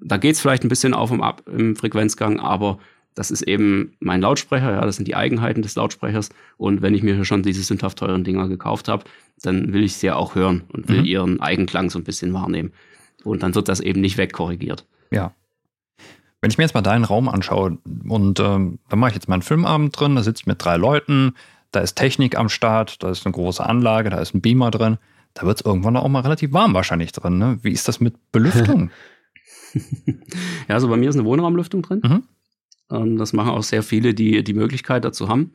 da geht es vielleicht ein bisschen auf und ab im Frequenzgang, aber das ist eben mein Lautsprecher, ja, das sind die Eigenheiten des Lautsprechers. Und wenn ich mir schon diese sündhaft teuren Dinger gekauft habe, dann will ich sie ja auch hören und will mhm. ihren Eigenklang so ein bisschen wahrnehmen. Und dann wird das eben nicht wegkorrigiert. Ja. Wenn ich mir jetzt mal deinen Raum anschaue und ähm, da mache ich jetzt mal einen Filmabend drin, da sitze ich mit drei Leuten, da ist Technik am Start, da ist eine große Anlage, da ist ein Beamer drin, da wird es irgendwann auch mal relativ warm wahrscheinlich drin. Ne? Wie ist das mit Belüftung? ja, also bei mir ist eine Wohnraumlüftung drin. Mhm. Ähm, das machen auch sehr viele, die die Möglichkeit dazu haben.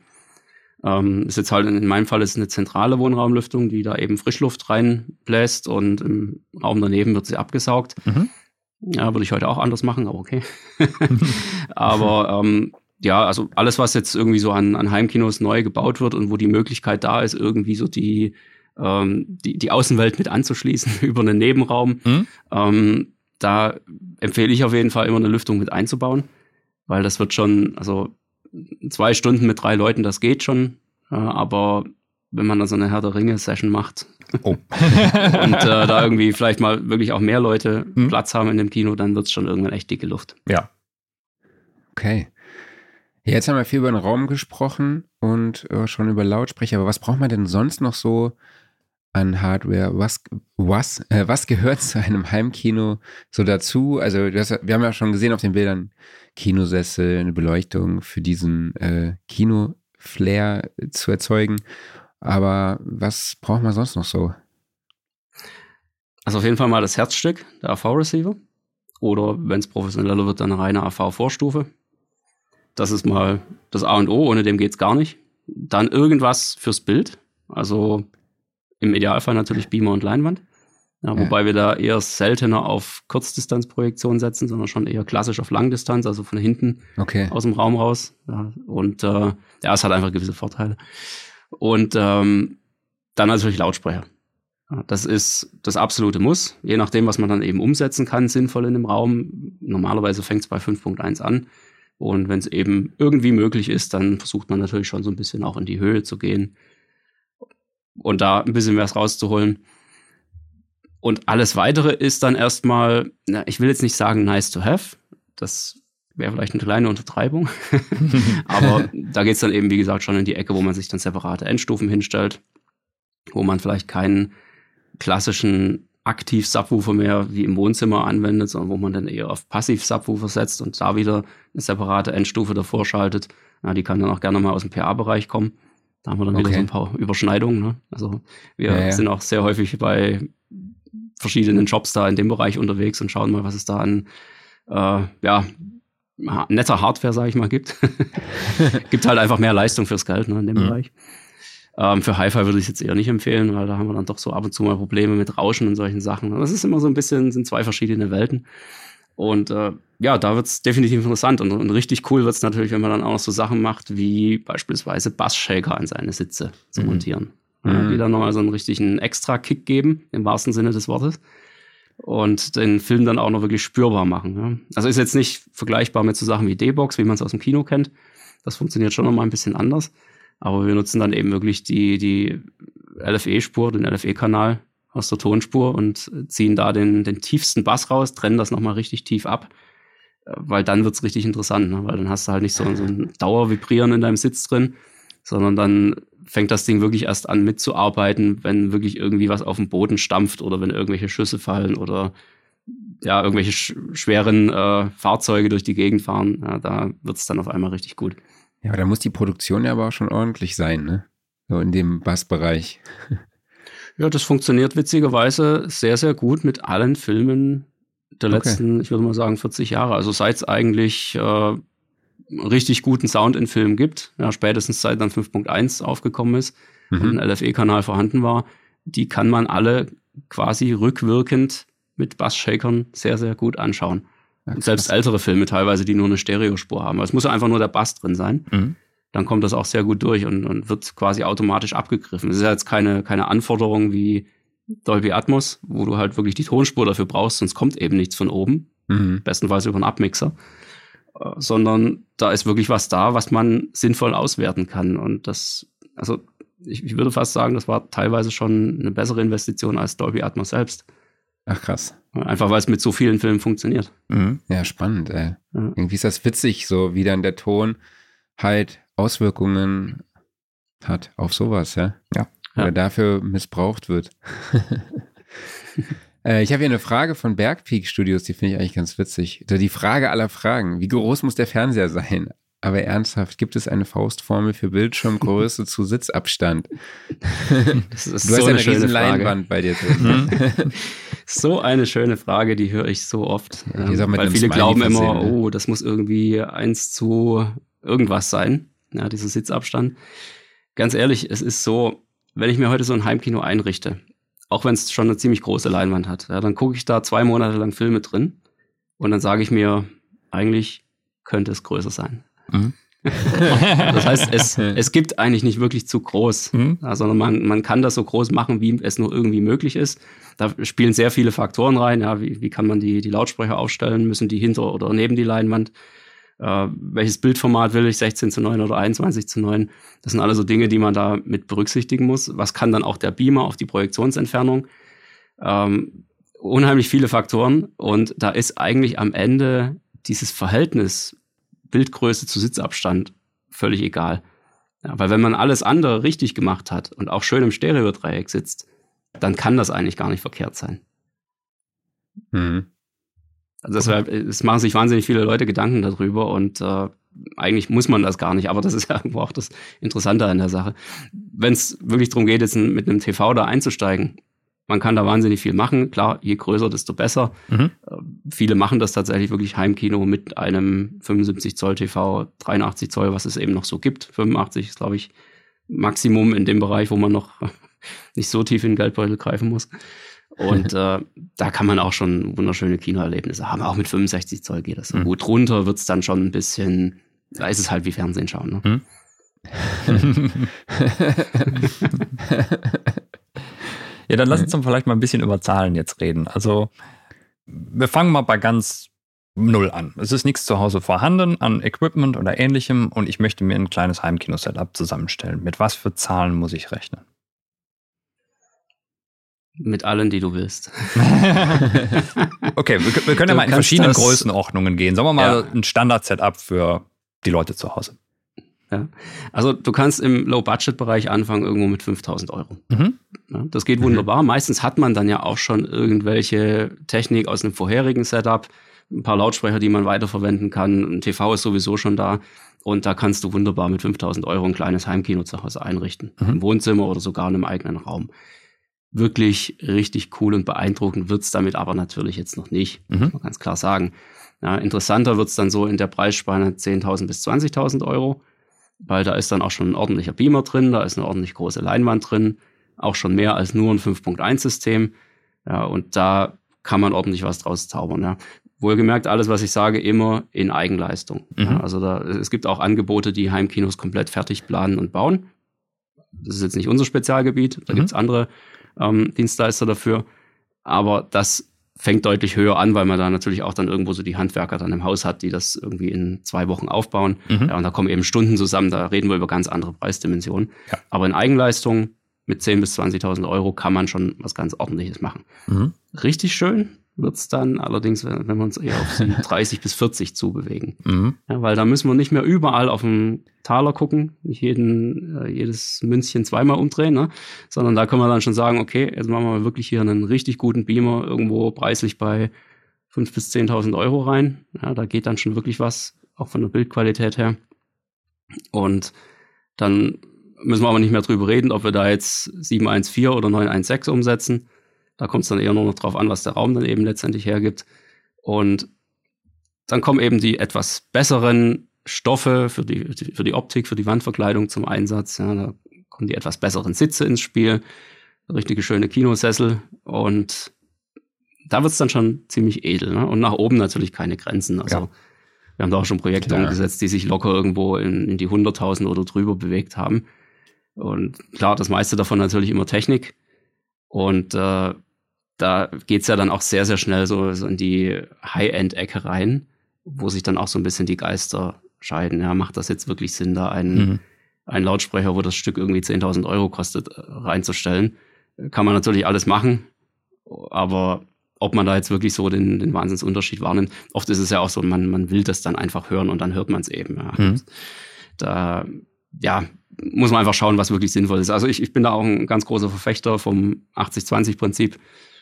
Ähm, ist jetzt halt in meinem Fall ist eine zentrale Wohnraumlüftung, die da eben Frischluft reinbläst und im Raum daneben wird sie abgesaugt. Mhm. Ja, würde ich heute auch anders machen, aber okay. aber ähm, ja, also alles, was jetzt irgendwie so an, an Heimkinos neu gebaut wird und wo die Möglichkeit da ist, irgendwie so die, ähm, die, die Außenwelt mit anzuschließen über einen Nebenraum, mhm. ähm, da empfehle ich auf jeden Fall immer eine Lüftung mit einzubauen, weil das wird schon, also zwei Stunden mit drei Leuten, das geht schon, äh, aber wenn man dann so eine Herr der Ringe-Session macht oh. und äh, da irgendwie vielleicht mal wirklich auch mehr Leute mhm. Platz haben in dem Kino, dann wird es schon irgendwann echt dicke Luft. Ja. Okay. Jetzt haben wir viel über den Raum gesprochen und äh, schon über Lautsprecher, aber was braucht man denn sonst noch so an Hardware? Was, was, äh, was gehört zu einem Heimkino so dazu? Also hast, wir haben ja schon gesehen auf den Bildern Kinosessel, eine Beleuchtung für diesen äh, Kino-Flair zu erzeugen. Aber was braucht man sonst noch so? Also auf jeden Fall mal das Herzstück, der AV-Receiver. Oder wenn es professioneller wird, dann eine reine AV-Vorstufe. Das ist mal das A und O, ohne dem geht's gar nicht. Dann irgendwas fürs Bild. Also im Idealfall natürlich Beamer und Leinwand. Ja, wobei ja. wir da eher seltener auf Kurzdistanzprojektion setzen, sondern schon eher klassisch auf Langdistanz, also von hinten okay. aus dem Raum raus. Ja, und äh, ja, es hat einfach gewisse Vorteile. Und ähm, dann natürlich Lautsprecher. Das ist das absolute Muss, je nachdem, was man dann eben umsetzen kann, sinnvoll in dem Raum. Normalerweise fängt es bei 5.1 an. Und wenn es eben irgendwie möglich ist, dann versucht man natürlich schon so ein bisschen auch in die Höhe zu gehen und da ein bisschen was rauszuholen. Und alles weitere ist dann erstmal, ich will jetzt nicht sagen nice to have, das wäre vielleicht eine kleine Untertreibung, aber da geht es dann eben, wie gesagt, schon in die Ecke, wo man sich dann separate Endstufen hinstellt, wo man vielleicht keinen klassischen Aktiv-Subwoofer mehr wie im Wohnzimmer anwendet, sondern wo man dann eher auf Passiv-Subwoofer setzt und da wieder eine separate Endstufe davor schaltet. Ja, die kann dann auch gerne mal aus dem PA-Bereich kommen. Da haben wir dann okay. wieder so ein paar Überschneidungen. Ne? Also wir ja, ja. sind auch sehr häufig bei verschiedenen Jobs da in dem Bereich unterwegs und schauen mal, was es da an äh, ja, netter Hardware, sage ich mal, gibt. gibt halt einfach mehr Leistung fürs Geld ne, in dem mhm. Bereich. Ähm, für Hi-Fi würde ich jetzt eher nicht empfehlen, weil da haben wir dann doch so ab und zu mal Probleme mit Rauschen und solchen Sachen. Das ist immer so ein bisschen, sind zwei verschiedene Welten. Und äh, ja, da wird es definitiv interessant. Und, und richtig cool wird es natürlich, wenn man dann auch noch so Sachen macht, wie beispielsweise Bassshaker an seine Sitze zu mhm. montieren. Ja, die dann nochmal so einen richtigen Extra-Kick geben, im wahrsten Sinne des Wortes. Und den Film dann auch noch wirklich spürbar machen. Ja. Also ist jetzt nicht vergleichbar mit so Sachen wie D-Box, wie man es aus dem Kino kennt. Das funktioniert schon nochmal ein bisschen anders. Aber wir nutzen dann eben wirklich die, die LFE-Spur, den LFE-Kanal aus der Tonspur und ziehen da den, den tiefsten Bass raus, trennen das nochmal richtig tief ab. Weil dann wird's richtig interessant, ne? weil dann hast du halt nicht so, so ein Dauervibrieren in deinem Sitz drin, sondern dann fängt das Ding wirklich erst an mitzuarbeiten, wenn wirklich irgendwie was auf dem Boden stampft oder wenn irgendwelche Schüsse fallen oder ja, irgendwelche sch schweren äh, Fahrzeuge durch die Gegend fahren. Ja, da wird's dann auf einmal richtig gut. Ja, aber da muss die Produktion ja aber auch schon ordentlich sein, ne? So in dem Bassbereich. Ja, das funktioniert witzigerweise sehr, sehr gut mit allen Filmen der letzten, okay. ich würde mal sagen, 40 Jahre. Also seit es eigentlich äh, richtig guten Sound in Filmen gibt, ja, spätestens seit dann 5.1 aufgekommen ist mhm. und ein LFE-Kanal vorhanden war, die kann man alle quasi rückwirkend mit Bassshakern sehr, sehr gut anschauen. Ja, Selbst ältere Filme teilweise, die nur eine Stereospur haben. Es muss einfach nur der Bass drin sein. Mhm. Dann kommt das auch sehr gut durch und, und wird quasi automatisch abgegriffen. Es ist ja jetzt keine, keine Anforderung wie Dolby Atmos, wo du halt wirklich die Tonspur dafür brauchst, sonst kommt eben nichts von oben. Mhm. Bestenfalls über einen Abmixer. Sondern da ist wirklich was da, was man sinnvoll auswerten kann. Und das, also ich, ich würde fast sagen, das war teilweise schon eine bessere Investition als Dolby Atmos selbst. Ach krass. Einfach weil es mit so vielen Filmen funktioniert. Mhm. Ja, spannend, ey. Ja. Irgendwie ist das witzig, so wie dann der Ton halt Auswirkungen hat auf sowas, ja. Ja. Oder ja. dafür missbraucht wird. äh, ich habe hier eine Frage von Bergpeak Studios, die finde ich eigentlich ganz witzig. Die Frage aller Fragen. Wie groß muss der Fernseher sein? Aber ernsthaft, gibt es eine Faustformel für Bildschirmgröße zu Sitzabstand? Das ist du so hast eine, eine riesen Leinwand bei dir drin. Mhm. so eine schöne Frage, die höre ich so oft. Ja, weil viele Smiley glauben immer, ne? oh, das muss irgendwie eins zu irgendwas sein, ja, dieser Sitzabstand. Ganz ehrlich, es ist so, wenn ich mir heute so ein Heimkino einrichte, auch wenn es schon eine ziemlich große Leinwand hat, ja, dann gucke ich da zwei Monate lang Filme drin Und dann sage ich mir, eigentlich könnte es größer sein. Mhm. das heißt, es, es gibt eigentlich nicht wirklich zu groß, mhm. sondern man, man kann das so groß machen, wie es nur irgendwie möglich ist. Da spielen sehr viele Faktoren rein. Ja, wie, wie kann man die, die Lautsprecher aufstellen? Müssen die hinter oder neben die Leinwand? Äh, welches Bildformat will ich? 16 zu 9 oder 21 zu 9? Das sind alle so Dinge, die man da mit berücksichtigen muss. Was kann dann auch der Beamer auf die Projektionsentfernung? Ähm, unheimlich viele Faktoren. Und da ist eigentlich am Ende dieses Verhältnis Bildgröße zu Sitzabstand völlig egal. Ja, weil wenn man alles andere richtig gemacht hat und auch schön im Stereodreieck sitzt, dann kann das eigentlich gar nicht verkehrt sein. Mhm. Also deshalb, es machen sich wahnsinnig viele Leute Gedanken darüber und äh, eigentlich muss man das gar nicht, aber das ist ja irgendwo auch das Interessante an der Sache. Wenn es wirklich darum geht, jetzt mit einem TV da einzusteigen, man kann da wahnsinnig viel machen. Klar, je größer, desto besser. Mhm. Äh, viele machen das tatsächlich wirklich Heimkino mit einem 75 Zoll TV, 83 Zoll, was es eben noch so gibt. 85 ist, glaube ich, Maximum in dem Bereich, wo man noch nicht so tief in den Geldbeutel greifen muss. Und äh, da kann man auch schon wunderschöne Kinoerlebnisse haben. Auch mit 65 Zoll geht das. Mhm. Gut, runter wird es dann schon ein bisschen, da ist es halt wie Fernsehen schauen. Ne? Mhm. Ja, dann lass uns dann vielleicht mal ein bisschen über Zahlen jetzt reden. Also, wir fangen mal bei ganz null an. Es ist nichts zu Hause vorhanden an Equipment oder ähnlichem und ich möchte mir ein kleines Heimkino-Setup zusammenstellen. Mit was für Zahlen muss ich rechnen? Mit allen, die du willst. okay, wir, wir können du ja mal in verschiedenen Größenordnungen gehen. Sagen wir mal ja. ein Standard-Setup für die Leute zu Hause. Ja. Also du kannst im Low-Budget-Bereich anfangen irgendwo mit 5000 Euro. Mhm. Ja, das geht wunderbar. Mhm. Meistens hat man dann ja auch schon irgendwelche Technik aus einem vorherigen Setup, ein paar Lautsprecher, die man weiterverwenden kann. Ein TV ist sowieso schon da. Und da kannst du wunderbar mit 5000 Euro ein kleines Heimkino zu Hause einrichten. Mhm. Im Wohnzimmer oder sogar in einem eigenen Raum. Wirklich richtig cool und beeindruckend wird's damit aber natürlich jetzt noch nicht. Mhm. Muss man ganz klar sagen. Ja, interessanter wird's dann so in der Preisspanne 10.000 bis 20.000 Euro weil da ist dann auch schon ein ordentlicher Beamer drin, da ist eine ordentlich große Leinwand drin, auch schon mehr als nur ein 5.1-System. Ja, und da kann man ordentlich was draus zaubern. Ja. Wohlgemerkt, alles, was ich sage, immer in Eigenleistung. Mhm. Ja, also da, es gibt auch Angebote, die Heimkinos komplett fertig planen und bauen. Das ist jetzt nicht unser Spezialgebiet, da mhm. gibt's andere ähm, Dienstleister dafür. Aber das fängt deutlich höher an, weil man da natürlich auch dann irgendwo so die Handwerker dann im Haus hat, die das irgendwie in zwei Wochen aufbauen. Mhm. Ja, und da kommen eben Stunden zusammen, da reden wir über ganz andere Preisdimensionen. Ja. Aber in Eigenleistung mit 10.000 bis 20.000 Euro kann man schon was ganz Ordentliches machen. Mhm. Richtig schön wird es dann allerdings, wenn, wenn wir uns eher auf die 30 bis 40 zubewegen. Mhm. Ja, weil da müssen wir nicht mehr überall auf dem Taler gucken, nicht jeden, äh, jedes Münzchen zweimal umdrehen, ne? sondern da können wir dann schon sagen, okay, jetzt machen wir wirklich hier einen richtig guten Beamer irgendwo preislich bei 5.000 bis 10.000 Euro rein. Ja, da geht dann schon wirklich was, auch von der Bildqualität her. Und dann müssen wir aber nicht mehr drüber reden, ob wir da jetzt 714 oder 916 umsetzen da kommt es dann eher nur noch drauf an, was der Raum dann eben letztendlich hergibt. Und dann kommen eben die etwas besseren Stoffe für die, für die Optik, für die Wandverkleidung zum Einsatz. Ja, da kommen die etwas besseren Sitze ins Spiel, richtige schöne Kinosessel und da wird es dann schon ziemlich edel. Ne? Und nach oben natürlich keine Grenzen. Also ja. wir haben da auch schon Projekte klar. umgesetzt, die sich locker irgendwo in, in die 100.000 oder drüber bewegt haben. Und klar, das meiste davon natürlich immer Technik. Und äh, da geht's ja dann auch sehr, sehr schnell so, so in die High-End-Ecke rein, wo sich dann auch so ein bisschen die Geister scheiden. Ja, macht das jetzt wirklich Sinn, da einen, mhm. einen Lautsprecher, wo das Stück irgendwie 10.000 Euro kostet, äh, reinzustellen? Kann man natürlich alles machen, aber ob man da jetzt wirklich so den, den Wahnsinnsunterschied wahrnimmt, oft ist es ja auch so, man, man will das dann einfach hören und dann hört man es eben. Ja. Mhm. Da, ja, muss man einfach schauen, was wirklich sinnvoll ist. Also ich, ich bin da auch ein ganz großer Verfechter vom 80-20-Prinzip.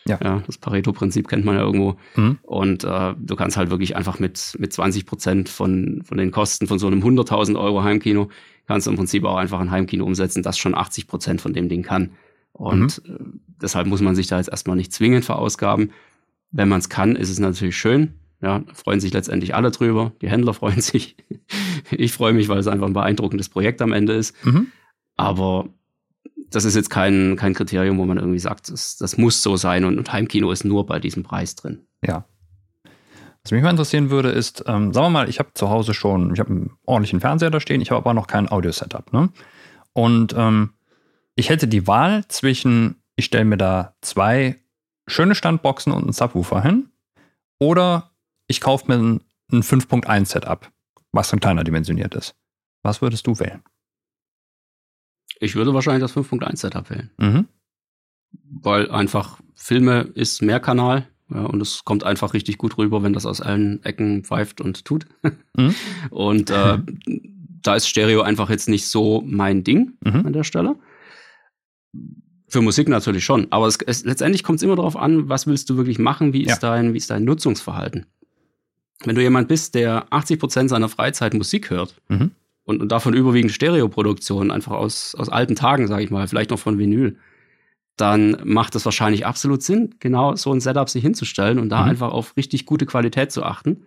Ja. ja. das Pareto-Prinzip kennt man ja irgendwo. Mhm. Und äh, du kannst halt wirklich einfach mit, mit 20 Prozent von, von den Kosten von so einem 100.000 Euro Heimkino, kannst du im Prinzip auch einfach ein Heimkino umsetzen, das schon 80 Prozent von dem Ding kann. Und mhm. äh, deshalb muss man sich da jetzt erstmal nicht zwingend verausgaben. Wenn man es kann, ist es natürlich schön. Ja, freuen sich letztendlich alle drüber. Die Händler freuen sich. ich freue mich, weil es einfach ein beeindruckendes Projekt am Ende ist. Mhm. Aber das ist jetzt kein, kein Kriterium, wo man irgendwie sagt, das, das muss so sein und, und Heimkino ist nur bei diesem Preis drin. Ja. Was mich mal interessieren würde, ist, ähm, sagen wir mal, ich habe zu Hause schon, ich habe einen ordentlichen Fernseher da stehen, ich habe aber noch kein Audio-Setup. Ne? Und ähm, ich hätte die Wahl zwischen, ich stelle mir da zwei schöne Standboxen und einen Subwoofer hin oder ich kaufe mir ein, ein 5.1 Setup, was dann kleiner dimensioniert ist. Was würdest du wählen? Ich würde wahrscheinlich das 5.1 Setup wählen. Mhm. Weil einfach Filme ist Mehrkanal ja, und es kommt einfach richtig gut rüber, wenn das aus allen Ecken pfeift und tut. Mhm. Und äh, da ist Stereo einfach jetzt nicht so mein Ding Mhm. an der Stelle. Für Musik natürlich schon, aber es, es, letztendlich kommt es immer darauf an, was willst du wirklich machen, wie ist, Ja. dein, wie ist dein Nutzungsverhalten. Wenn du jemand bist, der 80 Prozent seiner Freizeit Musik hört Mhm. Und, und davon überwiegend Stereoproduktion, einfach aus, aus alten Tagen, sage ich mal, vielleicht noch von Vinyl, dann macht es wahrscheinlich absolut Sinn, genau so ein Setup sich hinzustellen und da Mhm. einfach auf richtig gute Qualität zu achten.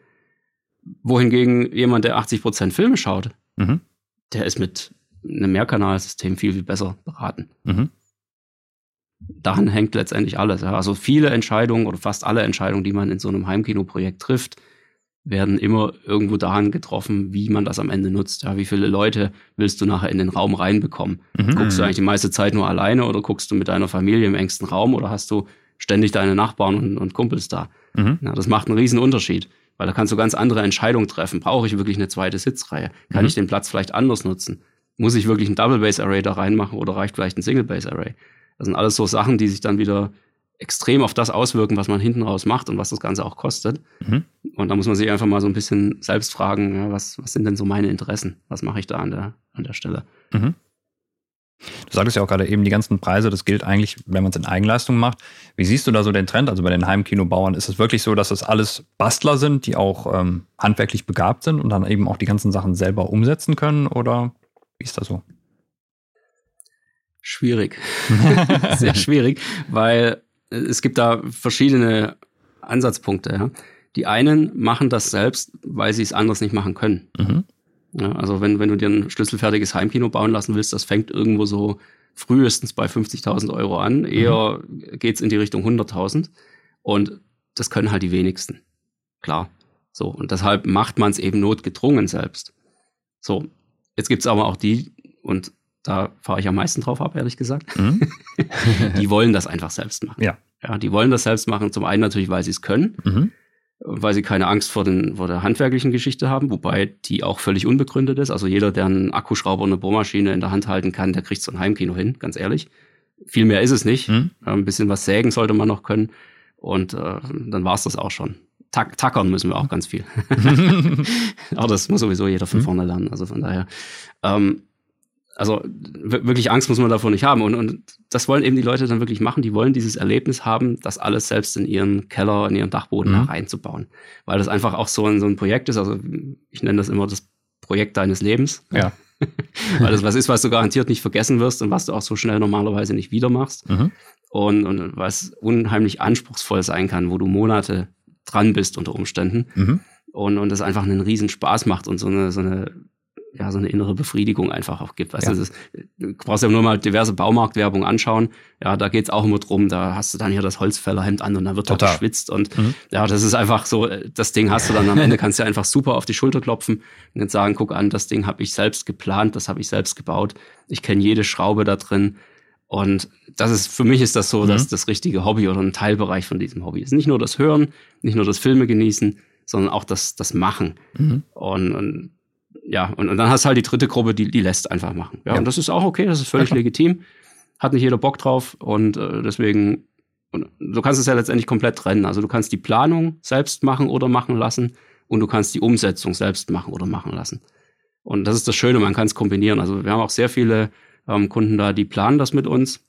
Wohingegen jemand, der 80% Filme schaut, Mhm. der ist mit einem Mehrkanalsystem viel, viel besser beraten. Mhm. Daran hängt letztendlich alles. Ja. Also viele Entscheidungen oder fast alle Entscheidungen, die man in so einem Heimkinoprojekt trifft, werden immer irgendwo daran getroffen, wie man das am Ende nutzt. Ja, wie viele Leute willst du nachher in den Raum reinbekommen? Mhm. Guckst du eigentlich die meiste Zeit nur alleine oder guckst du mit deiner Familie im engsten Raum oder hast du ständig deine Nachbarn und, und Kumpels da? Mhm. Ja, das macht einen riesen Unterschied, weil da kannst du ganz andere Entscheidungen treffen. Brauche ich wirklich eine zweite Sitzreihe? Kann Mhm. ich den Platz vielleicht anders nutzen? Muss ich wirklich ein Double Bass Array da reinmachen oder reicht vielleicht ein Single Bass Array? Das sind alles so Sachen, die sich dann wieder extrem auf das auswirken, was man hinten raus macht und was das Ganze auch kostet. Mhm. Und da muss man sich einfach mal so ein bisschen selbst fragen, ja, was, was sind denn so meine Interessen? Was mache ich da an der, an der Stelle? Mhm. Du sagtest ja auch gerade eben, die ganzen Preise, das gilt eigentlich, wenn man es in Eigenleistung macht. Wie siehst du da so den Trend? Also bei den Heimkinobauern ist es wirklich so, dass das alles Bastler sind, die auch ähm, handwerklich begabt sind und dann eben auch die ganzen Sachen selber umsetzen können? Oder wie ist das so? Schwierig. Sehr schwierig, weil es gibt da verschiedene Ansatzpunkte. Ja. Die einen machen das selbst, weil sie es anders nicht machen können. Mhm. Ja, also wenn, wenn du dir ein schlüsselfertiges Heimkino bauen lassen willst, das fängt irgendwo so frühestens bei 50.000 Euro an. Eher geht's in die Richtung 100.000. Und das können halt die wenigsten. Klar. So, und deshalb macht man es eben notgedrungen selbst. So, jetzt gibt's aber auch die, und da fahre ich am meisten drauf ab, ehrlich gesagt, Mhm. die wollen das einfach selbst machen. Ja. Ja, die wollen das selbst machen. Zum einen natürlich, weil sie es können, Mhm. weil sie keine Angst vor, den, vor der handwerklichen Geschichte haben, wobei die auch völlig unbegründet ist. Also jeder, der einen Akkuschrauber und eine Bohrmaschine in der Hand halten kann, der kriegt so ein Heimkino hin, ganz ehrlich. Viel mehr ist es nicht. Mhm. Ein bisschen was sägen sollte man noch können. Und äh, dann war's das auch schon. Tack, tackern müssen wir auch ganz viel. Aber das muss sowieso jeder von Mhm. vorne lernen. Also von daher. Ähm, also wirklich Angst muss man davor nicht haben. Und, und das wollen eben die Leute dann wirklich machen. Die wollen dieses Erlebnis haben, das alles selbst in ihren Keller, in ihren Dachboden Mhm. reinzubauen. Weil das einfach auch so ein, so ein Projekt ist. Also ich nenne das immer das Projekt deines Lebens. Ja. Weil das was ist, was du garantiert nicht vergessen wirst und was du auch so schnell normalerweise nicht wieder machst. Mhm. Und, und was unheimlich anspruchsvoll sein kann, wo du Monate dran bist unter Umständen Mhm. und, und das einfach einen riesen Spaß macht und so eine, so eine, ja, so eine innere Befriedigung einfach auch gibt. Weißt Ja. du, ist, du brauchst ja nur mal diverse Baumarktwerbung anschauen. Ja, da geht's auch immer drum, da hast du dann hier das Holzfällerhemd an und dann wird da geschwitzt und Mhm. ja, das ist einfach so, äh, das Ding hast du dann am Ende, kannst du einfach super auf die Schulter klopfen und dann sagen, guck an, das Ding habe ich selbst geplant, das habe ich selbst gebaut. Ich kenne jede Schraube da drin. Und das ist, für mich ist das so, Mhm. dass das richtige Hobby oder ein Teilbereich von diesem Hobby ist. Nicht nur das Hören, nicht nur das Filme genießen, sondern auch das, das Machen. Mhm. Und, und ja, und, und dann hast du halt die dritte Gruppe, die, die lässt einfach machen. Ja, Ja. und das ist auch okay, das ist völlig Ja, legitim. Hat nicht jeder Bock drauf und äh, deswegen, und du kannst es ja letztendlich komplett trennen. Also du kannst die Planung selbst machen oder machen lassen und du kannst die Umsetzung selbst machen oder machen lassen. Und das ist das Schöne, man kann es kombinieren. Also wir haben auch sehr viele ähm, Kunden da, die planen das mit uns,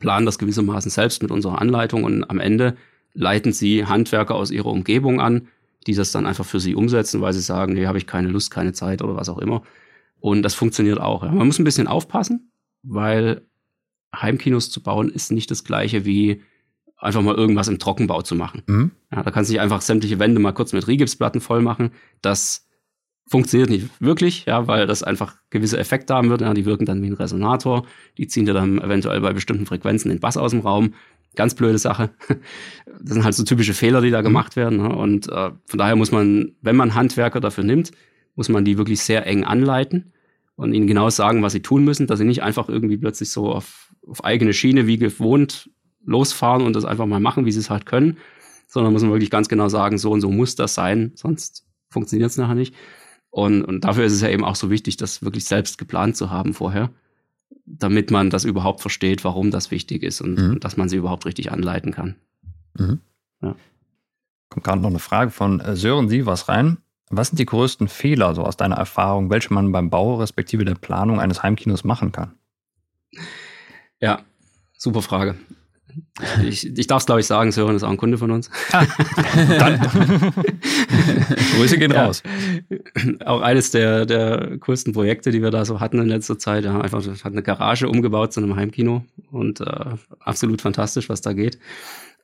planen das gewissermaßen selbst mit unserer Anleitung und am Ende leiten sie Handwerker aus ihrer Umgebung an, die das dann einfach für sie umsetzen, weil sie sagen, nee, habe ich keine Lust, keine Zeit oder was auch immer. Und das funktioniert auch. Ja. Man muss ein bisschen aufpassen, weil Heimkinos zu bauen ist nicht das gleiche wie einfach mal irgendwas im Trockenbau zu machen. Mhm. Ja, da kannst du nicht einfach sämtliche Wände mal kurz mit Rigipsplatten voll machen. Das funktioniert nicht wirklich, ja, weil das einfach gewisse Effekte haben wird. Ja, die wirken dann wie ein Resonator. Die ziehen dir dann eventuell bei bestimmten Frequenzen den Bass aus dem Raum. Ganz blöde Sache. Das sind halt so typische Fehler, die da mhm. gemacht werden. Ne? Und äh, von daher muss man, wenn man Handwerker dafür nimmt, muss man die wirklich sehr eng anleiten und ihnen genau sagen, was sie tun müssen, dass sie nicht einfach irgendwie plötzlich so auf, auf eigene Schiene wie gewohnt losfahren und das einfach mal machen, wie sie es halt können, sondern muss man wirklich ganz genau sagen, so und so muss das sein, sonst funktioniert es nachher nicht. Und, und dafür ist es ja eben auch so wichtig, das wirklich selbst geplant zu haben vorher, damit man das überhaupt versteht, warum das wichtig ist und, mhm. und dass man sie überhaupt richtig anleiten kann. Mhm. Ja. Kommt gerade noch eine Frage von äh, Sören Sie was rein. Was sind die größten Fehler, so aus deiner Erfahrung, welche man beim Bau respektive der Planung eines Heimkinos machen kann? Ja, super Frage. Ich, ich darf es, glaube ich, sagen, Sören ist auch ein Kunde von uns. Ah, dann. Grüße gehen ja. raus. Auch eines der, der coolsten Projekte, die wir da so hatten in letzter Zeit. Ja, einfach hat eine Garage umgebaut zu einem Heimkino und äh, absolut fantastisch, was da geht.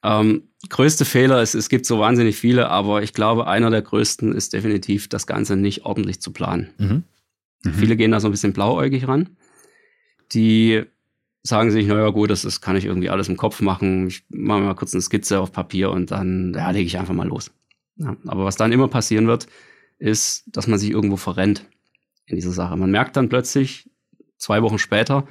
Ähm, größte Fehler ist, es gibt so wahnsinnig viele, aber ich glaube, einer der größten ist definitiv, das Ganze nicht ordentlich zu planen. Mhm. Mhm. Viele gehen da so ein bisschen blauäugig ran. Die sagen sich, naja gut, das, das kann ich irgendwie alles im Kopf machen. Ich mache mal kurz eine Skizze auf Papier und dann ja, lege ich einfach mal los. Ja, aber was dann immer passieren wird, ist, dass man sich irgendwo verrennt in dieser Sache. Man merkt dann plötzlich, zwei Wochen später,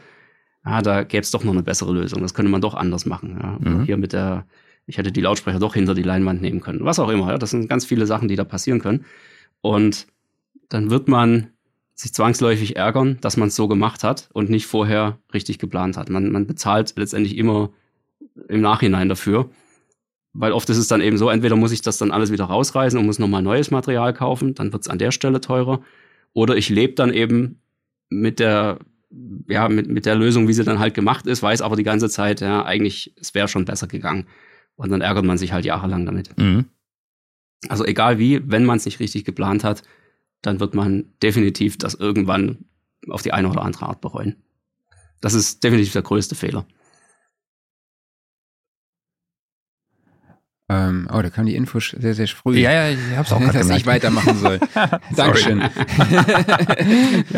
ah, da gäbe es doch noch eine bessere Lösung. Das könnte man doch anders machen. Ja. Mhm. Hier mit der, ich hätte die Lautsprecher doch hinter die Leinwand nehmen können. Was auch immer. Ja. Das sind ganz viele Sachen, die da passieren können. Und dann wird man sich zwangsläufig ärgern, dass man es so gemacht hat und nicht vorher richtig geplant hat. Man, man bezahlt letztendlich immer im Nachhinein dafür. Weil oft ist es dann eben so, entweder muss ich das dann alles wieder rausreißen und muss nochmal neues Material kaufen, dann wird es an der Stelle teurer. Oder ich lebe dann eben mit der, ja, mit, mit der Lösung, wie sie dann halt gemacht ist, weiß aber die ganze Zeit, ja, eigentlich, es wäre schon besser gegangen. Und dann ärgert man sich halt jahrelang damit. Mhm. Also egal wie, wenn man es nicht richtig geplant hat, dann wird man definitiv das irgendwann auf die eine oder andere Art bereuen. Das ist definitiv der größte Fehler. Ähm, oh, da kam die Info sehr, sehr früh. Ja, ja, ich hab's auch Dass gemerkt. ich weitermachen soll. Dankeschön. ja,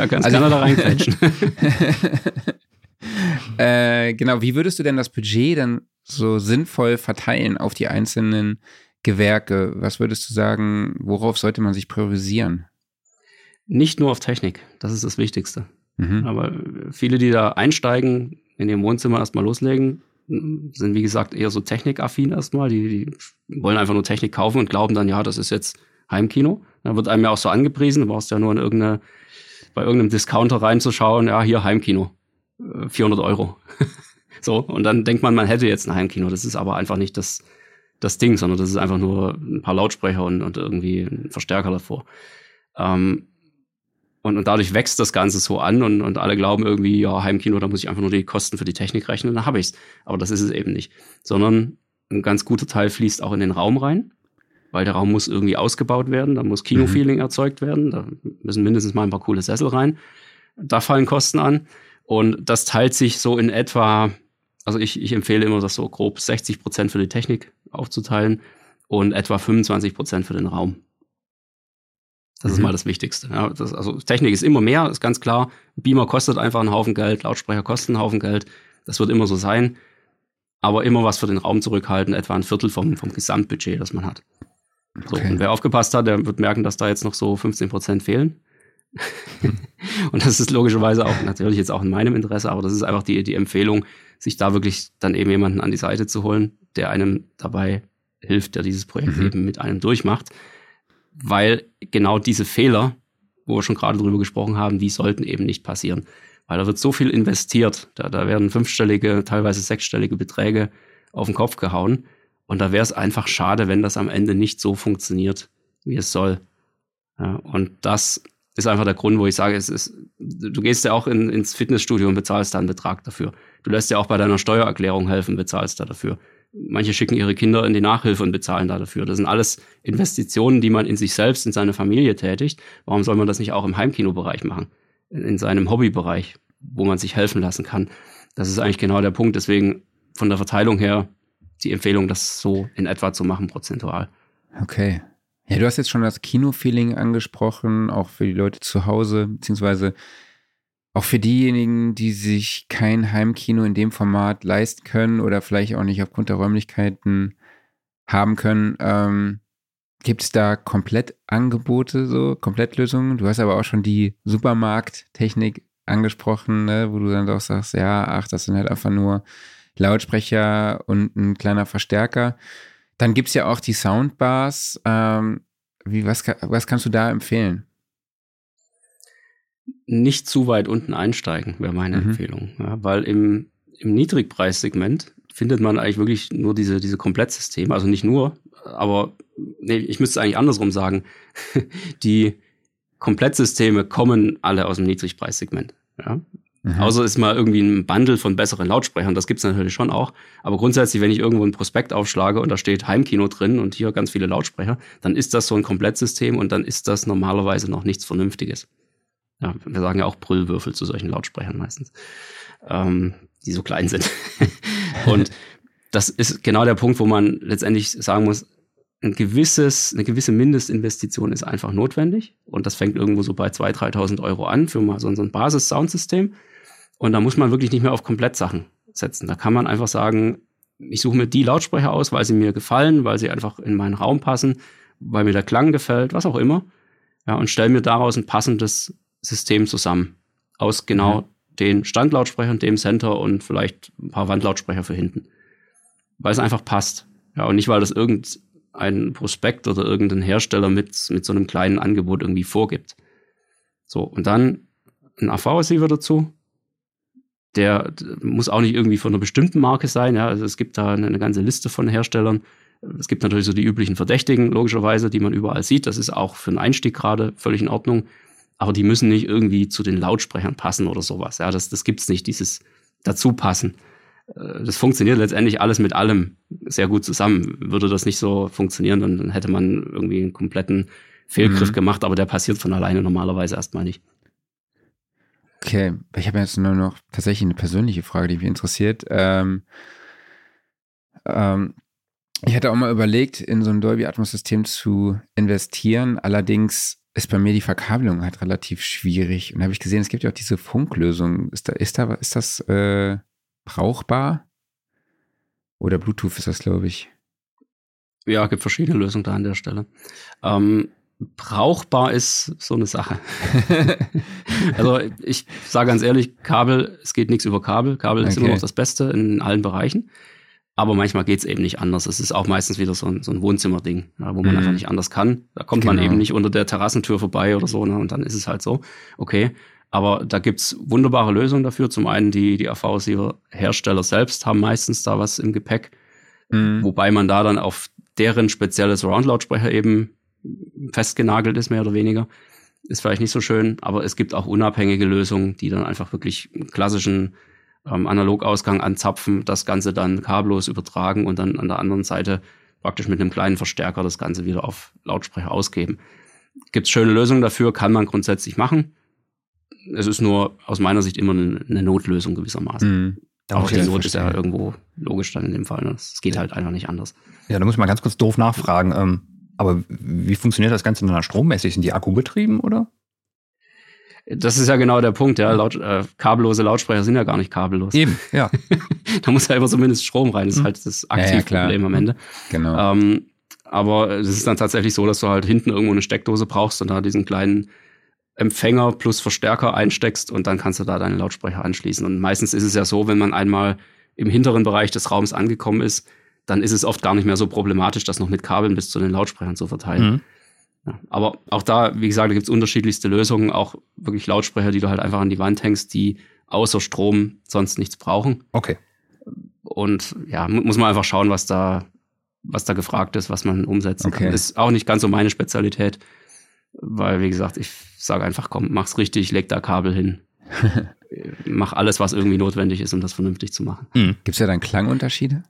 kannst also, da reinquetschen. äh, genau, wie würdest du denn das Budget dann so sinnvoll verteilen auf die einzelnen Gewerke? Was würdest du sagen, worauf sollte man sich priorisieren? Nicht nur auf Technik, das ist das Wichtigste. Mhm. Aber viele, die da einsteigen, in ihrem Wohnzimmer erstmal loslegen, sind wie gesagt eher so technikaffin erstmal. Die, die wollen einfach nur Technik kaufen und glauben dann, ja, das ist jetzt Heimkino. Da wird einem ja auch so angepriesen, du brauchst ja nur in irgendeine, bei irgendeinem Discounter reinzuschauen, ja, hier Heimkino, 400 äh, Euro. so, und dann denkt man, man hätte jetzt ein Heimkino. Das ist aber einfach nicht das, das Ding, sondern das ist einfach nur ein paar Lautsprecher und, und irgendwie ein Verstärker davor. Ähm, und, und dadurch wächst das Ganze so an und, und alle glauben irgendwie, ja, Heimkino, da muss ich einfach nur die Kosten für die Technik rechnen und dann habe ich's. Aber das ist es eben nicht. Sondern ein ganz guter Teil fließt auch in den Raum rein, weil der Raum muss irgendwie ausgebaut werden, da muss Kinofeeling mhm. erzeugt werden, da müssen mindestens mal ein paar coole Sessel rein. Da fallen Kosten an. Und das teilt sich so in etwa, also ich, ich empfehle immer, das so grob 60 Prozent für die Technik aufzuteilen und etwa 25 Prozent für den Raum. Das mhm. ist mal das Wichtigste. Ja, das, also Technik ist immer mehr, ist ganz klar. Beamer kostet einfach einen Haufen Geld, Lautsprecher kosten einen Haufen Geld. Das wird immer so sein. Aber immer was für den Raum zurückhalten, etwa ein Viertel vom, vom Gesamtbudget, das man hat. So, okay. und wer aufgepasst hat, der wird merken, dass da jetzt noch so 15 Prozent fehlen. und das ist logischerweise auch natürlich jetzt auch in meinem Interesse, aber das ist einfach die, die Empfehlung, sich da wirklich dann eben jemanden an die Seite zu holen, der einem dabei hilft, der dieses Projekt mhm. eben mit einem durchmacht weil genau diese Fehler, wo wir schon gerade drüber gesprochen haben, die sollten eben nicht passieren. Weil da wird so viel investiert, da, da werden fünfstellige, teilweise sechsstellige Beträge auf den Kopf gehauen. Und da wäre es einfach schade, wenn das am Ende nicht so funktioniert, wie es soll. Ja, und das ist einfach der Grund, wo ich sage, es ist, du gehst ja auch in, ins Fitnessstudio und bezahlst da einen Betrag dafür. Du lässt ja auch bei deiner Steuererklärung helfen, bezahlst da dafür. Manche schicken ihre Kinder in die Nachhilfe und bezahlen da dafür. Das sind alles Investitionen, die man in sich selbst, in seine Familie tätigt. Warum soll man das nicht auch im Heimkinobereich machen? In seinem Hobbybereich, wo man sich helfen lassen kann. Das ist eigentlich genau der Punkt. Deswegen von der Verteilung her die Empfehlung, das so in etwa zu machen, prozentual. Okay. Ja, du hast jetzt schon das Kino-Feeling angesprochen, auch für die Leute zu Hause, beziehungsweise auch für diejenigen, die sich kein Heimkino in dem Format leisten können oder vielleicht auch nicht aufgrund der Räumlichkeiten haben können, ähm, gibt es da Komplettangebote, so Komplettlösungen? Du hast aber auch schon die Supermarkttechnik angesprochen, ne, wo du dann doch sagst, ja, ach, das sind halt einfach nur Lautsprecher und ein kleiner Verstärker. Dann gibt es ja auch die Soundbars. Ähm, wie, was, was kannst du da empfehlen? Nicht zu weit unten einsteigen, wäre meine mhm. Empfehlung. Ja, weil im, im Niedrigpreissegment findet man eigentlich wirklich nur diese, diese Komplettsysteme. Also nicht nur, aber nee, ich müsste eigentlich andersrum sagen. die Komplettsysteme kommen alle aus dem Niedrigpreissegment. Ja? Mhm. Außer ist mal irgendwie ein Bundle von besseren Lautsprechern, das gibt's natürlich schon auch. Aber grundsätzlich, wenn ich irgendwo ein Prospekt aufschlage und da steht Heimkino drin und hier ganz viele Lautsprecher, dann ist das so ein Komplettsystem und dann ist das normalerweise noch nichts Vernünftiges. Ja, wir sagen ja auch Brüllwürfel zu solchen Lautsprechern meistens, ähm, die so klein sind. und das ist genau der Punkt, wo man letztendlich sagen muss, ein gewisses, eine gewisse Mindestinvestition ist einfach notwendig. Und das fängt irgendwo so bei 2.000, 3.000 Euro an für mal so ein Basis-Soundsystem. Und da muss man wirklich nicht mehr auf Komplettsachen setzen. Da kann man einfach sagen, ich suche mir die Lautsprecher aus, weil sie mir gefallen, weil sie einfach in meinen Raum passen, weil mir der Klang gefällt, was auch immer. Ja, und stelle mir daraus ein passendes System zusammen. Aus genau mhm. den Standlautsprechern, dem Center und vielleicht ein paar Wandlautsprecher für hinten. Weil es einfach passt. Ja, und nicht, weil das irgendein Prospekt oder irgendein Hersteller mit, mit so einem kleinen Angebot irgendwie vorgibt. So, und dann ein AV-Receiver dazu, der muss auch nicht irgendwie von einer bestimmten Marke sein. Ja, also es gibt da eine, eine ganze Liste von Herstellern. Es gibt natürlich so die üblichen Verdächtigen, logischerweise, die man überall sieht. Das ist auch für einen Einstieg gerade völlig in Ordnung. Aber die müssen nicht irgendwie zu den Lautsprechern passen oder sowas. Ja, das, das gibt's nicht, dieses Dazupassen. Äh, das funktioniert letztendlich alles mit allem sehr gut zusammen. Würde das nicht so funktionieren, dann hätte man irgendwie einen kompletten Fehlgriff mhm. gemacht, aber der passiert von alleine normalerweise erstmal nicht. Okay, ich habe jetzt nur noch tatsächlich eine persönliche Frage, die mich interessiert. Ähm, ähm, ich hatte auch mal überlegt, in so ein Dolby Atmos System zu investieren. Allerdings ist bei mir die Verkabelung halt relativ schwierig. Und habe ich gesehen, es gibt ja auch diese Funklösung. Ist da, ist da, ist das äh, brauchbar? Oder Bluetooth ist das, glaube ich. Ja, gibt verschiedene Lösungen da an der Stelle. Ähm, brauchbar ist so eine Sache. also ich sage ganz ehrlich, Kabel, es geht nichts über Kabel. Kabel okay. ist immer noch das Beste in allen Bereichen. Aber manchmal geht's eben nicht anders. Es ist auch meistens wieder so ein, so ein Wohnzimmerding, ja, wo man mhm. einfach nicht anders kann. Da kommt genau. man eben nicht unter der Terrassentür vorbei oder so, ne? und dann ist es halt so. Okay. Aber da gibt's wunderbare Lösungen dafür. Zum einen die, die AV-Hersteller selbst haben meistens da was im Gepäck. Mhm. Wobei man da dann auf deren spezielles Surround-Lautsprecher eben festgenagelt ist, mehr oder weniger. Ist vielleicht nicht so schön, aber es gibt auch unabhängige Lösungen, die dann einfach wirklich klassischen ähm, Analogausgang anzapfen, das Ganze dann kabellos übertragen und dann an der anderen Seite praktisch mit einem kleinen Verstärker das Ganze wieder auf Lautsprecher ausgeben. Gibt es schöne Lösungen dafür, kann man grundsätzlich machen. Es ist nur aus meiner Sicht immer eine, eine Notlösung gewissermaßen. Mhm. Auch die Not ist ja irgendwo logisch dann in dem Fall. Es ne? geht halt einfach nicht anders. Ja, da muss ich mal ganz kurz doof nachfragen. Ähm, aber wie funktioniert das Ganze dann strommäßig? Sind die akkubetrieben oder? Das ist ja genau der Punkt, ja. Laut, äh, kabellose Lautsprecher sind ja gar nicht kabellos. Eben, ja. da muss ja immer zumindest Strom rein. Das ist hm. halt das Aktivproblem ja, am Ende. Genau. Ähm, aber es ist dann tatsächlich so, dass du halt hinten irgendwo eine Steckdose brauchst und da diesen kleinen Empfänger plus Verstärker einsteckst und dann kannst du da deine Lautsprecher anschließen. Und meistens ist es ja so, wenn man einmal im hinteren Bereich des Raums angekommen ist, dann ist es oft gar nicht mehr so problematisch, das noch mit Kabeln bis zu den Lautsprechern zu verteilen. Mhm. Ja, aber auch da, wie gesagt, da gibt es unterschiedlichste Lösungen, auch wirklich Lautsprecher, die du halt einfach an die Wand hängst, die außer Strom sonst nichts brauchen. Okay. Und ja, muss man einfach schauen, was da, was da gefragt ist, was man umsetzen okay. kann. Das ist auch nicht ganz so meine Spezialität, weil, wie gesagt, ich sage einfach, komm, mach's richtig, leg da Kabel hin. Mach alles, was irgendwie notwendig ist, um das vernünftig zu machen. Mhm. Gibt es ja dann Klangunterschiede?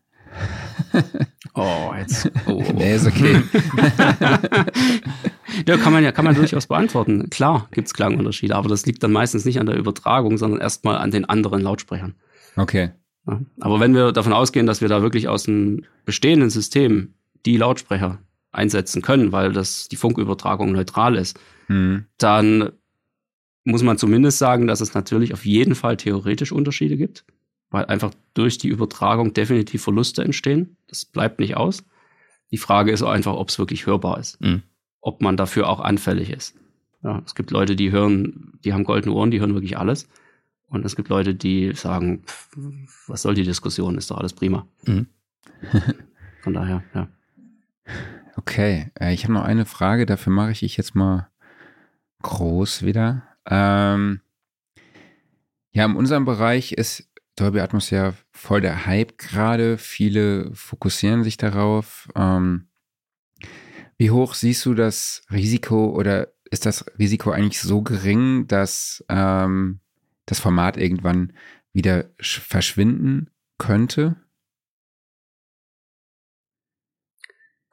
Oh, jetzt. Oh, nee, ist okay. ja, kann man ja, kann man durchaus beantworten. Klar gibt es Klangunterschiede, aber das liegt dann meistens nicht an der Übertragung, sondern erstmal an den anderen Lautsprechern. Okay. Ja, aber wenn wir davon ausgehen, dass wir da wirklich aus dem bestehenden System die Lautsprecher einsetzen können, weil das die Funkübertragung neutral ist, mhm. dann muss man zumindest sagen, dass es natürlich auf jeden Fall theoretisch Unterschiede gibt, weil einfach durch die Übertragung definitiv Verluste entstehen. Das bleibt nicht aus. Die Frage ist einfach, ob es wirklich hörbar ist, mhm. ob man dafür auch anfällig ist. Ja, es gibt Leute, die hören, die haben goldene Ohren, die hören wirklich alles. Und es gibt Leute, die sagen, was soll die Diskussion, ist doch alles prima. Mhm. Von daher, ja. Okay, äh, ich habe noch eine Frage, dafür mache ich jetzt mal groß wieder. Ähm, ja, in unserem Bereich ist Dolby Atmos ja voll der Hype gerade. Viele fokussieren sich darauf. Ähm, wie hoch siehst du das Risiko oder ist das Risiko eigentlich so gering, dass ähm, das Format irgendwann wieder verschwinden könnte?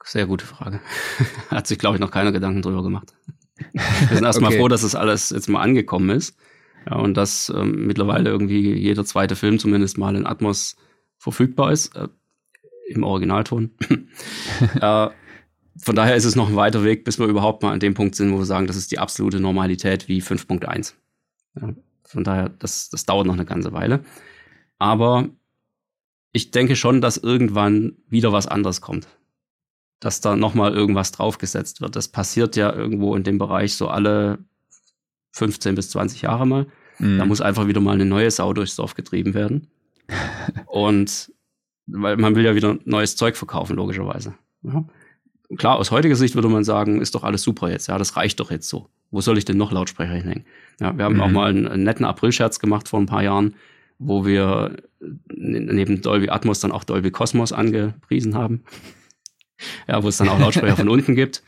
Sehr gute Frage. Hat sich, glaube ich, noch keiner Gedanken drüber gemacht. Wir sind erstmal okay. froh, dass es das alles jetzt mal angekommen ist. Ja, und dass ähm, mittlerweile irgendwie jeder zweite Film zumindest mal in Atmos verfügbar ist, äh, im Originalton. äh, von daher ist es noch ein weiter Weg, bis wir überhaupt mal an dem Punkt sind, wo wir sagen, das ist die absolute Normalität wie 5.1. Ja, von daher, das, das dauert noch eine ganze Weile. Aber ich denke schon, dass irgendwann wieder was anderes kommt dass da nochmal irgendwas draufgesetzt wird. Das passiert ja irgendwo in dem Bereich so alle 15 bis 20 Jahre mal. Mhm. Da muss einfach wieder mal eine neue Sau durchs Dorf getrieben werden. Und weil man will ja wieder neues Zeug verkaufen, logischerweise. Ja. Klar, aus heutiger Sicht würde man sagen, ist doch alles super jetzt, ja, das reicht doch jetzt so. Wo soll ich denn noch Lautsprecher hinhängen? Ja, wir haben mhm. auch mal einen, einen netten Aprilscherz gemacht vor ein paar Jahren, wo wir neben Dolby Atmos dann auch Dolby Cosmos angepriesen haben ja, wo es dann auch Lautsprecher von unten gibt.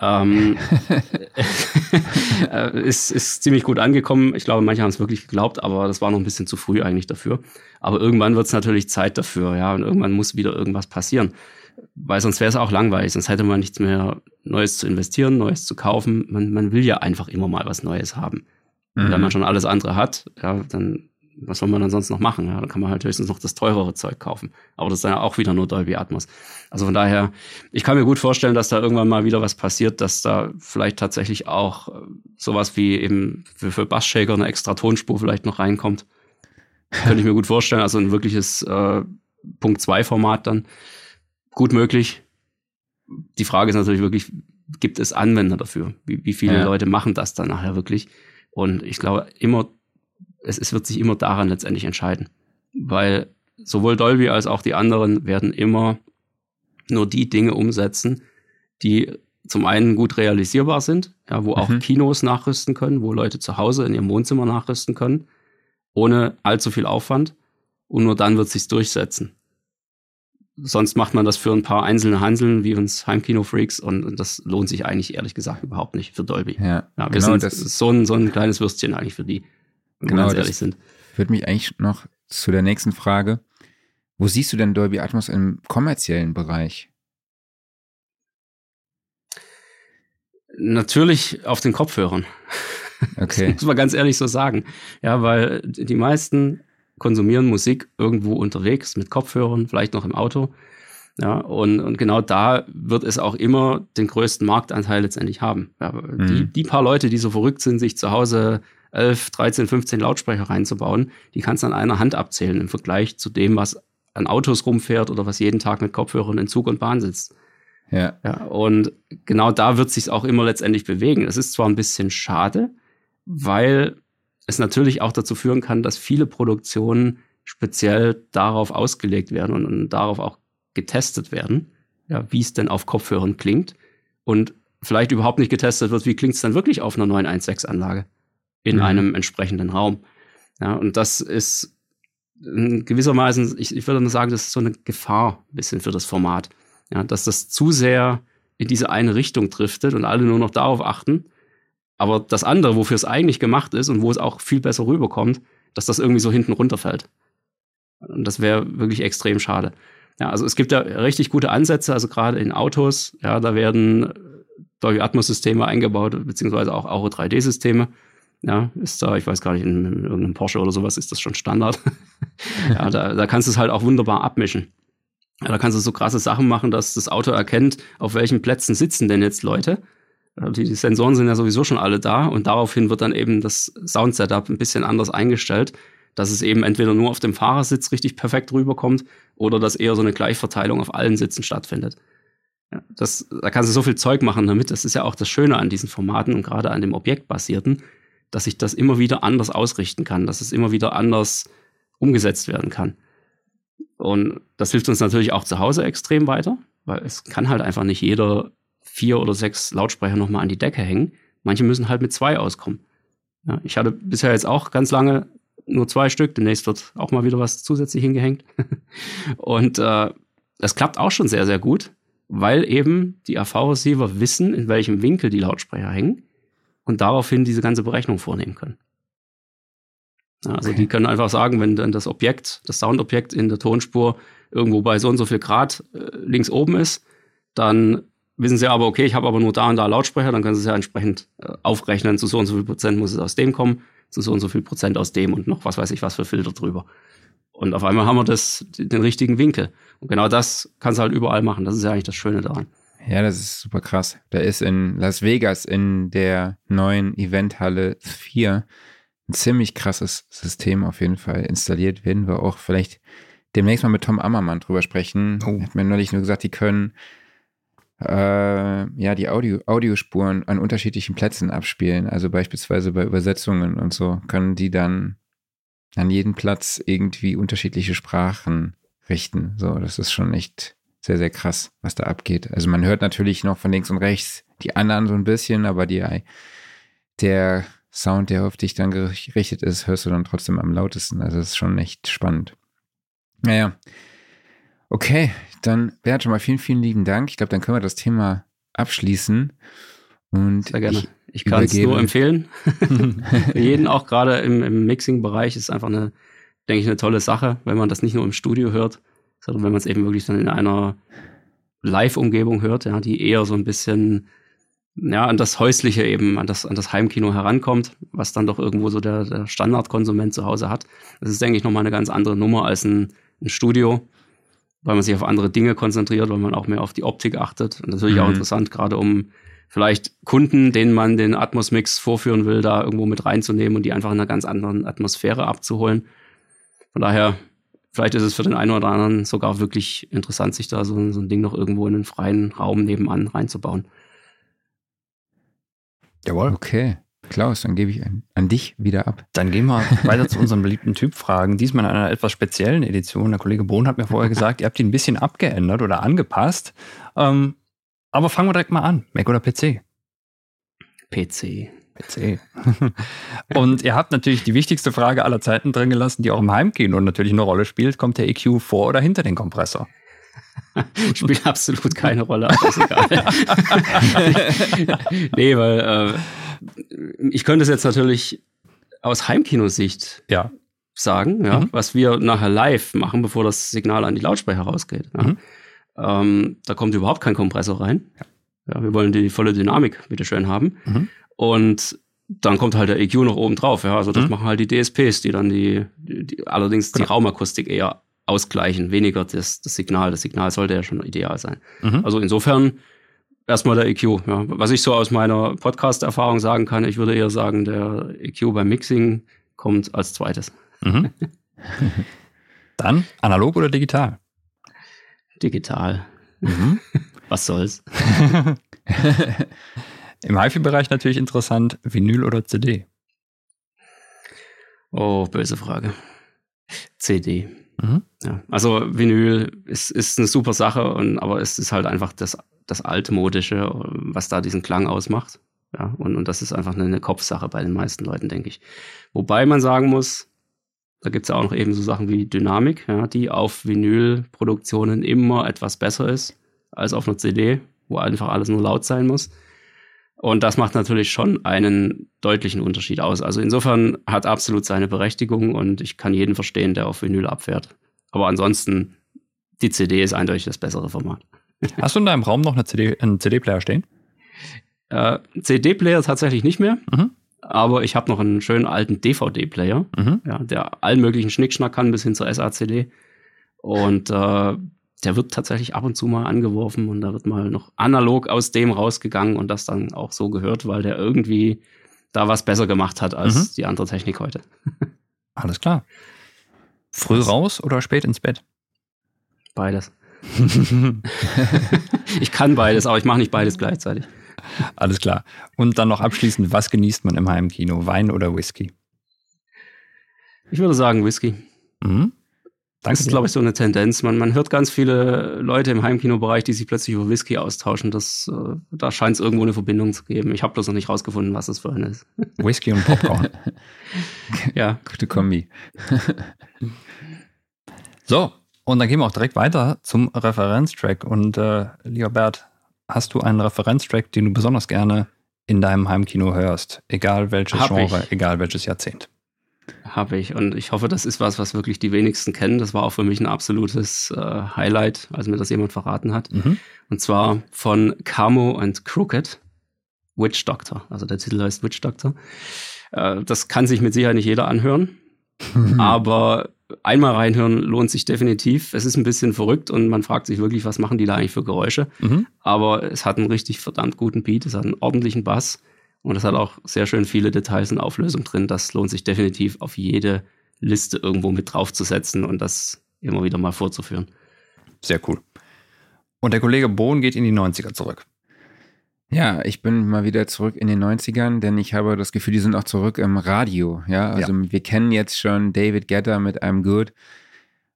Ähm, äh, ist, ist ziemlich gut angekommen. Ich glaube, manche haben es wirklich geglaubt, aber das war noch ein bisschen zu früh eigentlich dafür. Aber irgendwann wird es natürlich Zeit dafür, ja, und irgendwann muss wieder irgendwas passieren. Weil sonst wäre es auch langweilig, sonst hätte man nichts mehr Neues zu investieren, Neues zu kaufen. Man, man will ja einfach immer mal was Neues haben. Mhm. wenn man schon alles andere hat, ja, dann was soll man dann sonst noch machen? Ja, dann kann man halt höchstens noch das teurere Zeug kaufen. Aber das ist ja auch wieder nur Dolby Atmos. Also von daher, ich kann mir gut vorstellen, dass da irgendwann mal wieder was passiert, dass da vielleicht tatsächlich auch äh, sowas wie eben für, für Bassshaker eine extra Tonspur vielleicht noch reinkommt. Könnte ich mir gut vorstellen. Also ein wirkliches äh, Punkt 2 Format dann. Gut möglich. Die Frage ist natürlich wirklich, gibt es Anwender dafür? Wie, wie viele ja. Leute machen das dann nachher wirklich? Und ich glaube, immer es, es wird sich immer daran letztendlich entscheiden. Weil sowohl Dolby als auch die anderen werden immer nur die Dinge umsetzen, die zum einen gut realisierbar sind, ja, wo mhm. auch Kinos nachrüsten können, wo Leute zu Hause in ihrem Wohnzimmer nachrüsten können, ohne allzu viel Aufwand. Und nur dann wird sich's durchsetzen. Sonst macht man das für ein paar einzelne Hanseln wie uns Heimkino-Freaks und, und, das lohnt sich eigentlich ehrlich gesagt überhaupt nicht für Dolby. Ja, ja wir genau sind das so ein, so ein kleines Würstchen eigentlich für die genau, ganz ehrlich sind. Führt mich eigentlich noch zu der nächsten Frage. Wo siehst du denn Dolby Atmos im kommerziellen Bereich? Natürlich auf den Kopfhörern. Okay. Das muss man ganz ehrlich so sagen. Ja, weil die meisten konsumieren Musik irgendwo unterwegs mit Kopfhörern, vielleicht noch im Auto. Ja, und, und genau da wird es auch immer den größten Marktanteil letztendlich haben. Ja, mhm. die, die paar Leute, die so verrückt sind, sich zu Hause 11, 13, 15 Lautsprecher reinzubauen, die kannst du an einer Hand abzählen im Vergleich zu dem, was an Autos rumfährt oder was jeden Tag mit Kopfhörern in Zug und Bahn sitzt. Ja. ja und genau da wird sich auch immer letztendlich bewegen. Es ist zwar ein bisschen schade, weil es natürlich auch dazu führen kann, dass viele Produktionen speziell darauf ausgelegt werden und, und darauf auch getestet werden, ja, wie es denn auf Kopfhörern klingt und vielleicht überhaupt nicht getestet wird, wie klingt es dann wirklich auf einer 916-Anlage in mhm. einem entsprechenden Raum. Ja, und das ist gewissermaßen, ich, ich würde sagen, das ist so eine Gefahr ein bisschen für das Format. Ja, dass das zu sehr in diese eine Richtung driftet und alle nur noch darauf achten. Aber das andere, wofür es eigentlich gemacht ist und wo es auch viel besser rüberkommt, dass das irgendwie so hinten runterfällt. Und das wäre wirklich extrem schade. Ja, also es gibt da richtig gute Ansätze, also gerade in Autos, ja, da werden Dolby Atmos Systeme eingebaut, beziehungsweise auch Auro 3D Systeme. Ja, ist da, ich weiß gar nicht, in, in irgendeinem Porsche oder sowas ist das schon Standard. ja, da, da kannst du es halt auch wunderbar abmischen. Ja, da kannst du so krasse Sachen machen, dass das Auto erkennt, auf welchen Plätzen sitzen denn jetzt Leute. Die, die Sensoren sind ja sowieso schon alle da und daraufhin wird dann eben das Sound-Setup ein bisschen anders eingestellt, dass es eben entweder nur auf dem Fahrersitz richtig perfekt rüberkommt oder dass eher so eine Gleichverteilung auf allen Sitzen stattfindet. Ja, das, da kannst du so viel Zeug machen damit. Das ist ja auch das Schöne an diesen Formaten und gerade an dem objektbasierten, dass ich das immer wieder anders ausrichten kann, dass es immer wieder anders umgesetzt werden kann. Und das hilft uns natürlich auch zu Hause extrem weiter, weil es kann halt einfach nicht jeder vier oder sechs Lautsprecher nochmal an die Decke hängen. Manche müssen halt mit zwei auskommen. Ja, ich hatte bisher jetzt auch ganz lange nur zwei Stück. Demnächst wird auch mal wieder was zusätzlich hingehängt. und äh, das klappt auch schon sehr, sehr gut, weil eben die AV-Receiver wissen, in welchem Winkel die Lautsprecher hängen und daraufhin diese ganze Berechnung vornehmen können. Also okay. die können einfach sagen, wenn dann das Objekt, das Soundobjekt in der Tonspur irgendwo bei so und so viel Grad äh, links oben ist, dann wissen sie aber, okay, ich habe aber nur da und da Lautsprecher, dann können sie es ja entsprechend äh, aufrechnen, zu so und so viel Prozent muss es aus dem kommen, zu so und so viel Prozent aus dem und noch was weiß ich was für Filter drüber. Und auf einmal haben wir das, den richtigen Winkel. Und genau das kannst du halt überall machen. Das ist ja eigentlich das Schöne daran. Ja, das ist super krass. Da ist in Las Vegas in der neuen Eventhalle 4 ein ziemlich krasses System auf jeden Fall installiert. Werden wir auch vielleicht demnächst mal mit Tom Ammermann drüber sprechen. Oh. Hat mir neulich nur gesagt, die können äh, ja, die Audio, Audiospuren an unterschiedlichen Plätzen abspielen. Also beispielsweise bei Übersetzungen und so können die dann an jedem Platz irgendwie unterschiedliche Sprachen richten. So, das ist schon echt sehr, sehr krass, was da abgeht. Also man hört natürlich noch von links und rechts die anderen so ein bisschen, aber die, der Sound, der auf dich dann gerichtet ist, hörst du dann trotzdem am lautesten. Also das ist schon echt spannend. Naja. Okay, dann Bert, schon mal vielen, vielen lieben Dank. Ich glaube, dann können wir das Thema abschließen. Und Sehr gerne. Ich, ich kann es nur empfehlen. Für jeden, auch gerade im, im Mixing-Bereich, ist einfach eine, denke ich, eine tolle Sache, wenn man das nicht nur im Studio hört, sondern wenn man es eben wirklich dann in einer Live-Umgebung hört, ja, die eher so ein bisschen ja, an das Häusliche eben, an das, an das Heimkino herankommt, was dann doch irgendwo so der, der Standardkonsument zu Hause hat. Das ist, denke ich, nochmal eine ganz andere Nummer als ein, ein Studio weil man sich auf andere Dinge konzentriert, weil man auch mehr auf die Optik achtet. Und natürlich mhm. auch interessant, gerade um vielleicht Kunden, denen man den Atmos-Mix vorführen will, da irgendwo mit reinzunehmen und die einfach in einer ganz anderen Atmosphäre abzuholen. Von daher, vielleicht ist es für den einen oder anderen sogar wirklich interessant, sich da so, so ein Ding noch irgendwo in einen freien Raum nebenan reinzubauen. Jawohl. Okay. Klaus, dann gebe ich an, an, dich wieder ab. Dann gehen wir weiter zu unseren beliebten Typfragen. Diesmal in einer etwas speziellen Edition. Der Kollege Bohn hat mir vorher gesagt, ihr habt die ein bisschen abgeändert oder angepasst. Ähm, aber fangen wir direkt mal an. Mac oder PC? PC. PC. und ihr habt natürlich die wichtigste Frage aller Zeiten drin gelassen, die auch im Heimkino natürlich eine Rolle spielt. Kommt der EQ vor oder hinter den Kompressor? Spielt absolut keine Rolle, aber ist egal. nee, weil äh, ich könnte es jetzt natürlich aus Heimkinosicht ja. sagen, ja, mhm. was wir nachher live machen, bevor das Signal an die Lautsprecher rausgeht. Ja. Mhm. Ähm, da kommt überhaupt kein Kompressor rein. Ja. wir wollen die volle Dynamik bitte schön haben. Mhm. Und dann kommt halt der EQ noch oben drauf. Ja, also das mhm. machen halt die DSPs, die dann die, die, allerdings genau. die Raumakustik eher ausgleichen, weniger das, das Signal. Das Signal sollte ja schon ideal sein. Mhm. Also insofern erstmal der EQ. Ja. Was ich so aus meiner Podcast-Erfahrung sagen kann, ich würde eher sagen, der EQ beim Mixing kommt als zweites. Mhm. Dann analog oder digital? Digital. Mhm. Was soll's? Im HiFi-Bereich natürlich interessant, Vinyl oder CD? Oh, böse Frage. CD. Mhm. Ja, also Vinyl ist, ist eine super Sache, und, aber es ist halt einfach das das altmodische, was da diesen Klang ausmacht. Ja, und, und das ist einfach eine, eine Kopfsache bei den meisten Leuten, denke ich. Wobei man sagen muss, da gibt es ja auch noch eben so Sachen wie Dynamik, ja, die auf Vinylproduktionen immer etwas besser ist als auf einer CD, wo einfach alles nur laut sein muss. Und das macht natürlich schon einen deutlichen Unterschied aus. Also insofern hat absolut seine Berechtigung und ich kann jeden verstehen, der auf Vinyl abfährt. Aber ansonsten, die CD ist eindeutig das bessere Format. Hast du in deinem Raum noch eine CD, einen CD-Player stehen? Äh, CD-Player tatsächlich nicht mehr. Mhm. Aber ich habe noch einen schönen alten DVD-Player, mhm. ja, der allen möglichen Schnickschnack kann bis hin zur SACD. Und äh, der wird tatsächlich ab und zu mal angeworfen und da wird mal noch analog aus dem rausgegangen und das dann auch so gehört, weil der irgendwie da was besser gemacht hat als mhm. die andere Technik heute. Alles klar. Früh raus oder spät ins Bett? Beides. ich kann beides, aber ich mache nicht beides gleichzeitig. Alles klar. Und dann noch abschließend, was genießt man im Heimkino? Wein oder Whisky? Ich würde sagen Whisky. Mhm. Das ist, glaube ich, so eine Tendenz. Man, man hört ganz viele Leute im Heimkinobereich, die sich plötzlich über Whisky austauschen. Das, äh, da scheint es irgendwo eine Verbindung zu geben. Ich habe bloß noch nicht rausgefunden, was das für eine ist. Whisky und Popcorn. ja. Gute Kombi. so, und dann gehen wir auch direkt weiter zum Referenztrack. Und äh, lieber Bert, hast du einen Referenztrack, den du besonders gerne in deinem Heimkino hörst? Egal welches Hab Genre, ich. egal welches Jahrzehnt. Habe ich. Und ich hoffe, das ist was, was wirklich die wenigsten kennen. Das war auch für mich ein absolutes äh, Highlight, als mir das jemand verraten hat. Mhm. Und zwar von Camo and Crooked, Witch Doctor. Also der Titel heißt Witch Doctor. Äh, das kann sich mit Sicherheit nicht jeder anhören. Aber einmal reinhören lohnt sich definitiv. Es ist ein bisschen verrückt und man fragt sich wirklich, was machen die da eigentlich für Geräusche. Mhm. Aber es hat einen richtig verdammt guten Beat, es hat einen ordentlichen Bass und es hat auch sehr schön viele Details und Auflösung drin. Das lohnt sich definitiv auf jede Liste irgendwo mit draufzusetzen und das immer wieder mal vorzuführen. Sehr cool. Und der Kollege Bohn geht in die 90er zurück. Ja, ich bin mal wieder zurück in den 90ern, denn ich habe das Gefühl, die sind auch zurück im Radio. Ja, also ja. wir kennen jetzt schon David Getter mit I'm Good,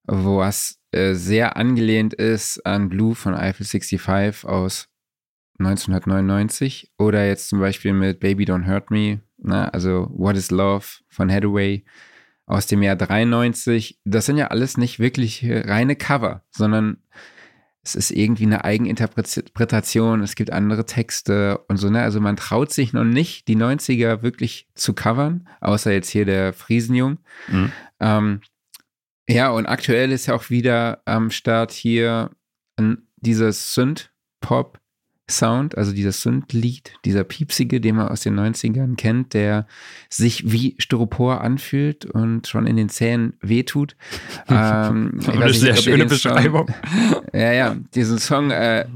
wo es äh, sehr angelehnt ist an Blue von Eiffel 65 aus 1999 oder jetzt zum Beispiel mit Baby Don't Hurt Me, ne? also What is Love von Hathaway aus dem Jahr 93. Das sind ja alles nicht wirklich reine Cover, sondern es ist irgendwie eine Eigeninterpretation, es gibt andere Texte und so, ne? Also man traut sich noch nicht, die 90er wirklich zu covern, außer jetzt hier der Friesenjung. Mhm. Ähm, ja, und aktuell ist ja auch wieder am Start hier dieses Synth-Pop Sound, also dieser Synth-Lied, dieser piepsige, den man aus den 90ern kennt, der sich wie Styropor anfühlt und schon in den Zähnen wehtut. ähm, eine sehr schöne Beschreibung. Song, ja, ja, diesen Song äh,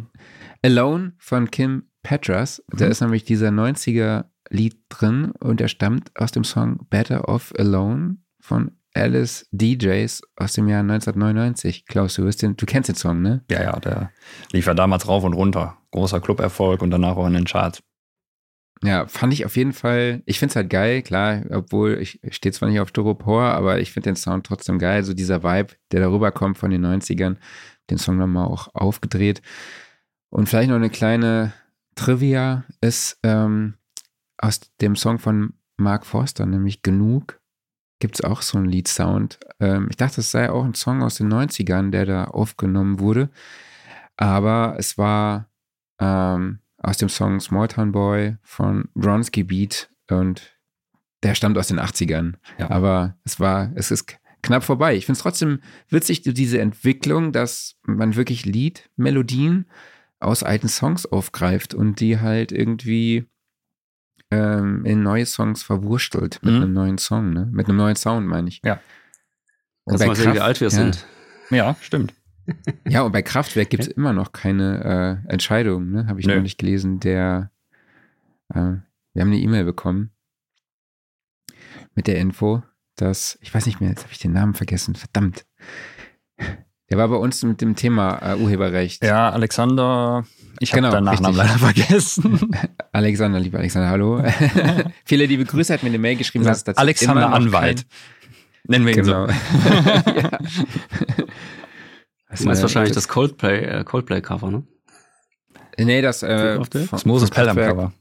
Alone von Kim Petras, da mhm. ist nämlich dieser 90er Lied drin und der stammt aus dem Song Better Off Alone von Alice DJs aus dem Jahr 1999. Klaus, du, den, du kennst den Song, ne? Ja, ja, der lief ja damals rauf und runter. Großer Club-Erfolg und danach auch in den Charts. Ja, fand ich auf jeden Fall, ich finde es halt geil, klar, obwohl ich, stehe zwar nicht auf Styropor, aber ich finde den Sound trotzdem geil, so dieser Vibe, der darüber kommt von den 90ern, den Song nochmal auch aufgedreht. Und vielleicht noch eine kleine Trivia ist ähm, aus dem Song von Mark Forster, nämlich Genug, gibt es auch so einen Lead-Sound. Ähm, ich dachte, es sei auch ein Song aus den 90ern, der da aufgenommen wurde. Aber es war ähm, aus dem Song Small Town Boy von Bronski Beat und der stammt aus den 80ern. Ja. Aber es war, es ist knapp vorbei. Ich finde es trotzdem witzig, diese Entwicklung, dass man wirklich Lied-Melodien aus alten Songs aufgreift und die halt irgendwie ähm, in neue Songs verwurstelt mit mhm. einem neuen Song, ne? Mit einem neuen Sound, meine ich. Ja. Und Kannst mal sehen, wie alt wir ja. sind. Ja, stimmt. Ja, und bei Kraftwerk gibt es ja. immer noch keine äh, Entscheidung, ne? Habe ich Nö. noch nicht gelesen. Der, äh, wir haben eine E-Mail bekommen mit der Info, dass, ich weiß nicht mehr, jetzt habe ich den Namen vergessen, verdammt. Der war bei uns mit dem Thema äh, Urheberrecht. Ja, Alexander, ich habe genau, deinen Nachnamen leider vergessen. Alexander, lieber Alexander, hallo. Viele liebe Grüße, hat mir eine Mail geschrieben. Dass das Alexander Anwalt. Nennen wir ihn genau. so. ja. Du meinst wahrscheinlich das Coldplay, äh, Coldplay-Cover, ne? Nee, das, äh, das Moses Pelham-Cover.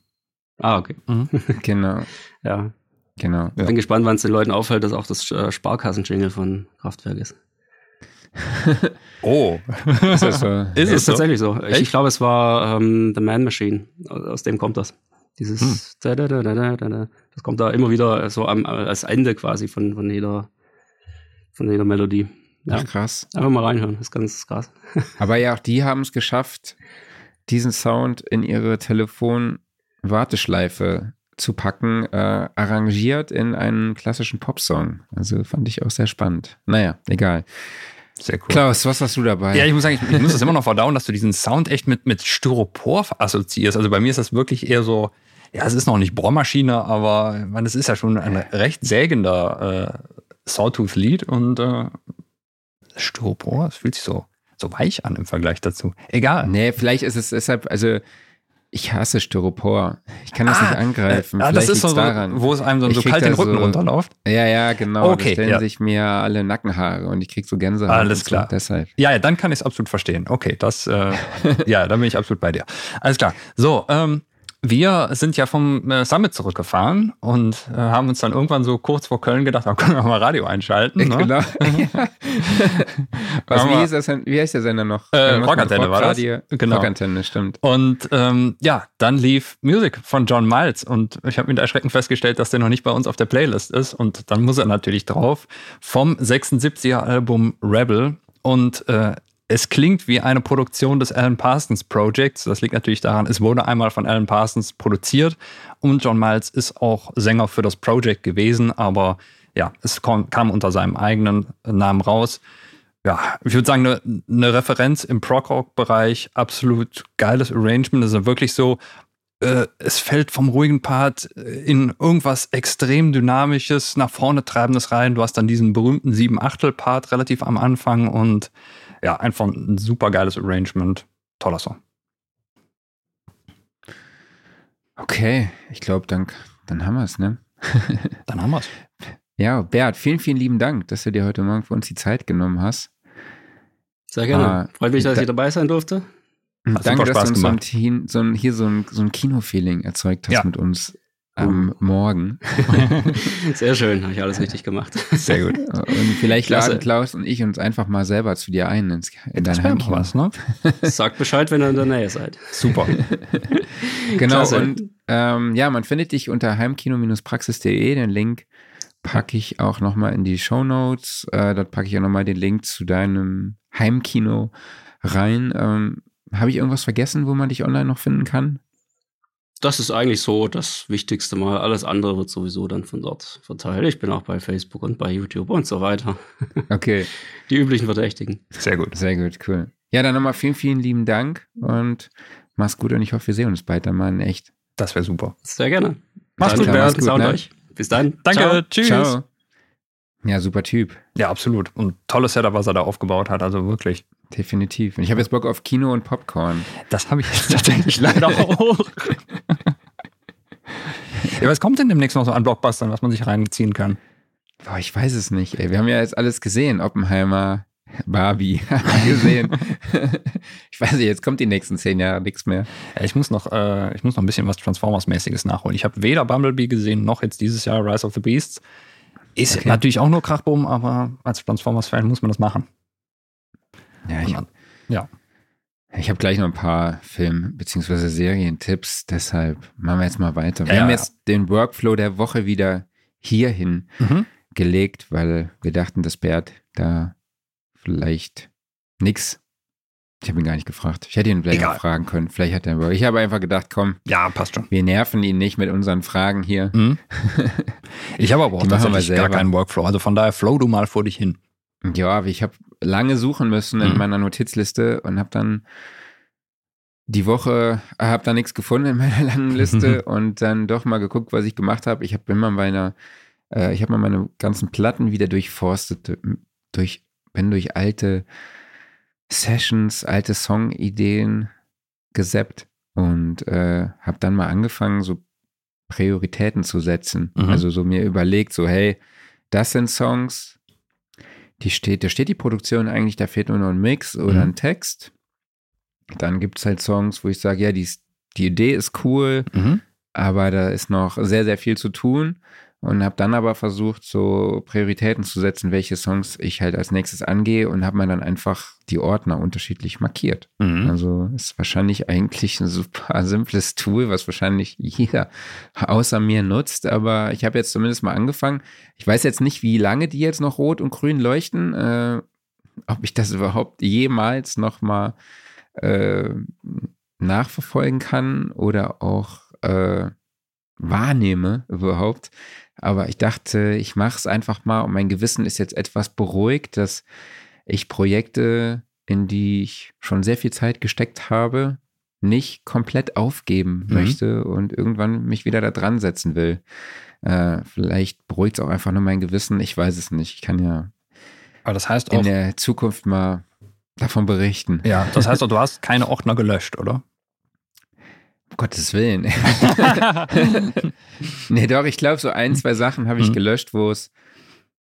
Ah, okay. Mhm. genau. Ja. Genau. Ich bin ja. gespannt, wann es den Leuten auffällt, dass auch das äh, Sparkassen-Jingle von Kraftwerk ist. Oh. ist das so? Ist es tatsächlich so. Ich, ich, glaube, es war ähm, The Man Machine. Aus dem kommt das. Dieses hm. da, da, da, das kommt da immer wieder so am, als Ende quasi von, von jeder von jeder Melodie. Ja. Ach, krass. Einfach mal reinhören, das ist ganz krass. Aber ja, auch die haben es geschafft, diesen Sound in ihre Telefon-Warteschleife zu packen, äh, arrangiert in einen klassischen Popsong. Also fand ich auch sehr spannend. Naja, egal. Sehr cool. Klaus, was hast du dabei? Ja, ich muss sagen, ich, ich muss das immer noch verdauen, dass du diesen Sound echt mit, mit Styropor assoziierst. Also bei mir ist das wirklich eher so, ja, es ist noch nicht Bohrmaschine, aber man, es ist ja schon ein recht sägender äh, Sawtooth-Lied und äh, Styropor, es fühlt sich so, so weich an im Vergleich dazu. Egal. Nee, vielleicht ist es deshalb, also ich hasse Styropor. Ich kann das ah, nicht angreifen. Äh, das ist so, daran. wo es einem so, so kalt den Rücken so, runterläuft. Ja, ja, genau. Okay, da stellen ja. sich mir alle Nackenhaare und ich krieg so Gänsehaut. Alles klar. So, deshalb. Ja, ja, dann kann ich es absolut verstehen. Okay, das, äh, ja, dann bin ich absolut bei dir. Alles klar. So, ähm, wir sind ja vom äh, Summit zurückgefahren und äh, haben uns dann irgendwann so kurz vor Köln gedacht, da können wir mal Radio einschalten. Ne? Genau. Was, wie, ist das, wie heißt der Sender noch? Äh, Rockantenne war das. Genau. Rockantenne, stimmt. Und ähm, ja, dann lief Music von John Miles und ich habe mit Erschrecken festgestellt, dass der noch nicht bei uns auf der Playlist ist und dann muss er natürlich drauf vom 76er Album Rebel und äh, es klingt wie eine Produktion des Alan Parsons Projects. Das liegt natürlich daran, es wurde einmal von Alan Parsons produziert und John Miles ist auch Sänger für das Project gewesen, aber ja, es kam, unter seinem eigenen Namen raus. Ja, ich würde sagen, eine, eine Referenz im Prog-Rock-Bereich, absolut geiles Arrangement. Das ist wirklich so, äh, es fällt vom ruhigen Part in irgendwas extrem Dynamisches, nach vorne Treibendes rein. Du hast dann diesen berühmten Sieben-Achtel-Part relativ am Anfang und ja, einfach ein super geiles Arrangement. Toller Song. Okay, ich glaube, dann, dann haben wir es, ne? dann haben wir es. Ja, Bert, vielen, vielen lieben Dank, dass du dir heute Morgen für uns die Zeit genommen hast. Sehr gerne. Uh, Freut mich, dass da, ich dabei sein durfte. Hat danke, dass du uns so ein, so ein, hier so ein, so ein Kino-Feeling erzeugt hast ja. mit uns am Morgen. Sehr schön, habe ich alles richtig gemacht. Sehr gut. Und vielleicht Klasse. laden Klaus und ich uns einfach mal selber zu dir ein ins, in dein Heimkino. was, ne? Sagt Bescheid, wenn ihr in der Nähe seid. Super. genau, Klasse. und ähm, ja, man findet dich unter heimkino-praxis.de. Den Link packe ich auch nochmal in die Show Notes. Äh, dort packe ich auch nochmal den Link zu deinem Heimkino rein. Ähm, Habe ich irgendwas vergessen, wo man dich online noch finden kann? Das ist eigentlich so das Wichtigste mal. Alles andere wird sowieso dann von dort verteilt. Ich bin auch bei Facebook und bei YouTube und so weiter. Okay. Die üblichen Verdächtigen. Sehr gut. Sehr gut, cool. Ja, dann nochmal vielen, vielen lieben Dank und mach's gut und ich hoffe, wir sehen uns bald dann mal in echt. Das wäre super. Sehr gerne. Mach's gut, Bernd. Gut, ne? euch. Bis dann. Danke. Ciao. Tschüss. Ciao. Ja, super Typ. Ja, absolut. Und tolles Setup, was er da aufgebaut hat. Also wirklich. Definitiv. Und ich habe jetzt Bock auf Kino und Popcorn. Das habe ich jetzt tatsächlich leider auch. ja, was kommt denn demnächst noch so an Blockbustern, was man sich reinziehen kann? Boah, ich weiß es nicht. Ey. Wir haben ja jetzt alles gesehen. Oppenheimer, Barbie gesehen. ich weiß nicht, jetzt kommt die nächsten zehn Jahre nichts mehr. Ich muss noch, äh, ich muss noch ein bisschen was Transformers-mäßiges nachholen. Ich habe weder Bumblebee gesehen, noch jetzt dieses Jahr Rise of the Beasts. Ist okay. natürlich auch nur Krachbumm, aber als Transformers-Fan muss man das machen. Ja, ich, ja. Ich habe gleich noch ein paar Film- bzw. Serientipps, deshalb machen wir jetzt mal weiter. Wir ja, haben jetzt den Workflow der Woche wieder hierhin mhm. gelegt, weil wir dachten, dass Bert da vielleicht nichts. Ich habe ihn gar nicht gefragt. Ich hätte ihn vielleicht Egal. fragen können. Vielleicht hat er. Ich habe einfach gedacht, komm. Ja, passt schon. Wir nerven ihn nicht mit unseren Fragen hier. Mhm. Ich habe aber auch tatsächlich gar keinen Workflow. Also von daher flow du mal vor dich hin. Ja, ich habe lange suchen müssen in mhm. meiner Notizliste und habe dann die Woche, habe da nichts gefunden in meiner langen Liste und dann doch mal geguckt, was ich gemacht habe. Ich habe immer meiner, äh, ich habe mal meine ganzen Platten wieder durchforstet, durch, bin durch alte Sessions, alte Songideen gesappt und äh, habe dann mal angefangen, so Prioritäten zu setzen. Mhm. Also so mir überlegt, so hey, das sind Songs, die steht, da steht die Produktion eigentlich, da fehlt nur noch ein Mix oder mhm. ein Text. Dann gibt es halt Songs, wo ich sage, ja, die, die Idee ist cool, mhm. aber da ist noch sehr, sehr viel zu tun und habe dann aber versucht, so Prioritäten zu setzen, welche Songs ich halt als nächstes angehe und habe mir dann einfach die Ordner unterschiedlich markiert. Mhm. Also ist wahrscheinlich eigentlich ein super simples Tool, was wahrscheinlich jeder außer mir nutzt, aber ich habe jetzt zumindest mal angefangen. Ich weiß jetzt nicht, wie lange die jetzt noch rot und grün leuchten, äh, ob ich das überhaupt jemals noch mal äh, nachverfolgen kann oder auch äh, wahrnehme überhaupt. Aber ich dachte, ich mache es einfach mal und mein Gewissen ist jetzt etwas beruhigt, dass ich Projekte, in die ich schon sehr viel Zeit gesteckt habe, nicht komplett aufgeben Mhm. möchte und irgendwann mich wieder da dran setzen will. Äh, vielleicht beruhigt es auch einfach nur mein Gewissen. Ich weiß es nicht. Ich kann ja Aber das heißt in auch, der Zukunft mal davon berichten. ja, das heißt auch, du hast keine Ordner gelöscht, oder? Um Gottes Willen. nee, doch, ich glaube, so ein, zwei Sachen habe ich Mhm. gelöscht, wo es,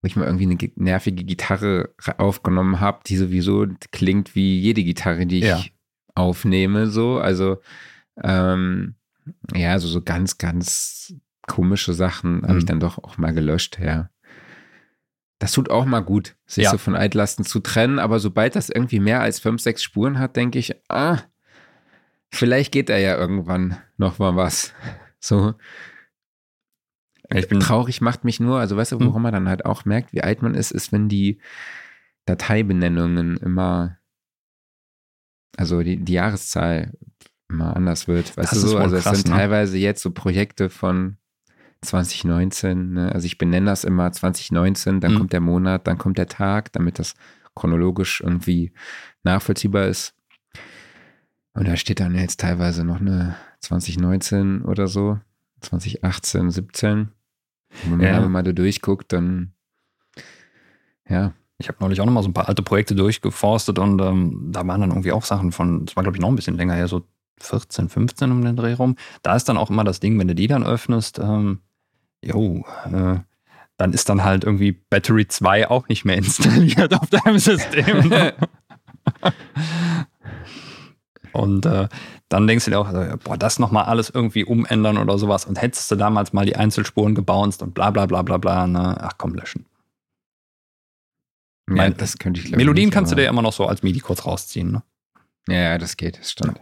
wo ich mal irgendwie eine ge- nervige Gitarre aufgenommen habe, die sowieso klingt wie jede Gitarre, die ich Ja. aufnehme, so. Also, ähm, ja, so, so ganz, ganz komische Sachen habe ich Mhm. dann doch auch mal gelöscht, ja. Das tut auch mal gut, sich Ja. so von Altlasten zu trennen, aber sobald das irgendwie mehr als fünf, sechs Spuren hat, denke ich, ah, vielleicht geht da ja irgendwann noch mal was. So Ich bin traurig macht mich nur, also weißt du, Hm. woran man dann halt auch merkt, wie alt man ist, ist, wenn die Dateibenennungen immer, also die, die Jahreszahl immer anders wird. Weißt Das du so, also es krass, sind ne? teilweise jetzt so Projekte von 2019, ne? also ich benenne das immer 2019, dann Hm. kommt der Monat, dann kommt der Tag, damit das chronologisch irgendwie nachvollziehbar ist. Und da steht dann jetzt teilweise noch eine 2019 oder so, 2018, 17. Und wenn man Ja. mal da durchguckt, dann ja, Ich habe neulich auch noch mal so ein paar alte Projekte durchgeforstet und ähm, da waren dann irgendwie auch Sachen von, das war glaube ich noch ein bisschen länger her, so 14, 15 um den Dreh rum. Da ist dann auch immer das Ding, wenn du die dann öffnest, ähm, jo, äh, dann ist dann halt irgendwie Battery 2 auch nicht mehr installiert auf deinem System. und äh, dann denkst du dir auch, äh, boah, das nochmal alles irgendwie umändern oder sowas. Und hättest du damals mal die Einzelspuren gebounced und bla bla bla bla bla, ne? ach komm, löschen. ja Mein- das könnte ich Melodien nicht, kannst du dir immer noch so als MIDI kurz rausziehen. Ne? Ja, ja, das geht, das stimmt.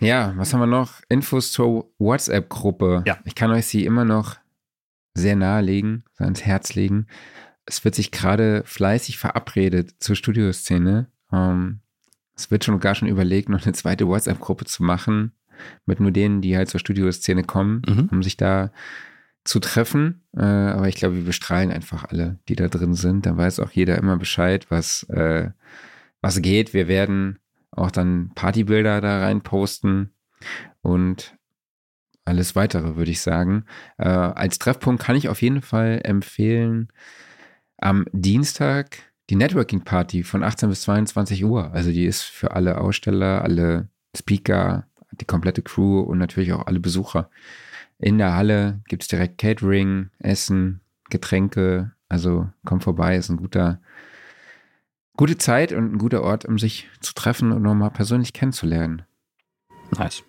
Ja, was haben wir noch? Infos zur WhatsApp-Gruppe. Ja. Ich kann euch sie immer noch sehr nahelegen, so ans Herz legen. Es wird sich gerade fleißig verabredet zur Studioszene. Ähm, es wird schon gar schon überlegt, noch eine zweite WhatsApp-Gruppe zu machen, mit nur denen, die halt zur Studioszene kommen, Mhm. um sich da zu treffen. Äh, aber ich glaube, wir bestrahlen einfach alle, die da drin sind. Da weiß auch jeder immer Bescheid, was, äh, was geht. Wir werden auch dann Partybilder da rein posten und alles weitere, würde ich sagen. Äh, als Treffpunkt kann ich auf jeden Fall empfehlen, am Dienstag die Networking Party von 18 bis 22 Uhr. Also die ist für alle Aussteller, alle Speaker, die komplette Crew und natürlich auch alle Besucher. In der Halle gibt es direkt Catering, Essen, Getränke. Also kommt vorbei, ist ein guter, gute Zeit und ein guter Ort, um sich zu treffen und nochmal persönlich kennenzulernen. Nice.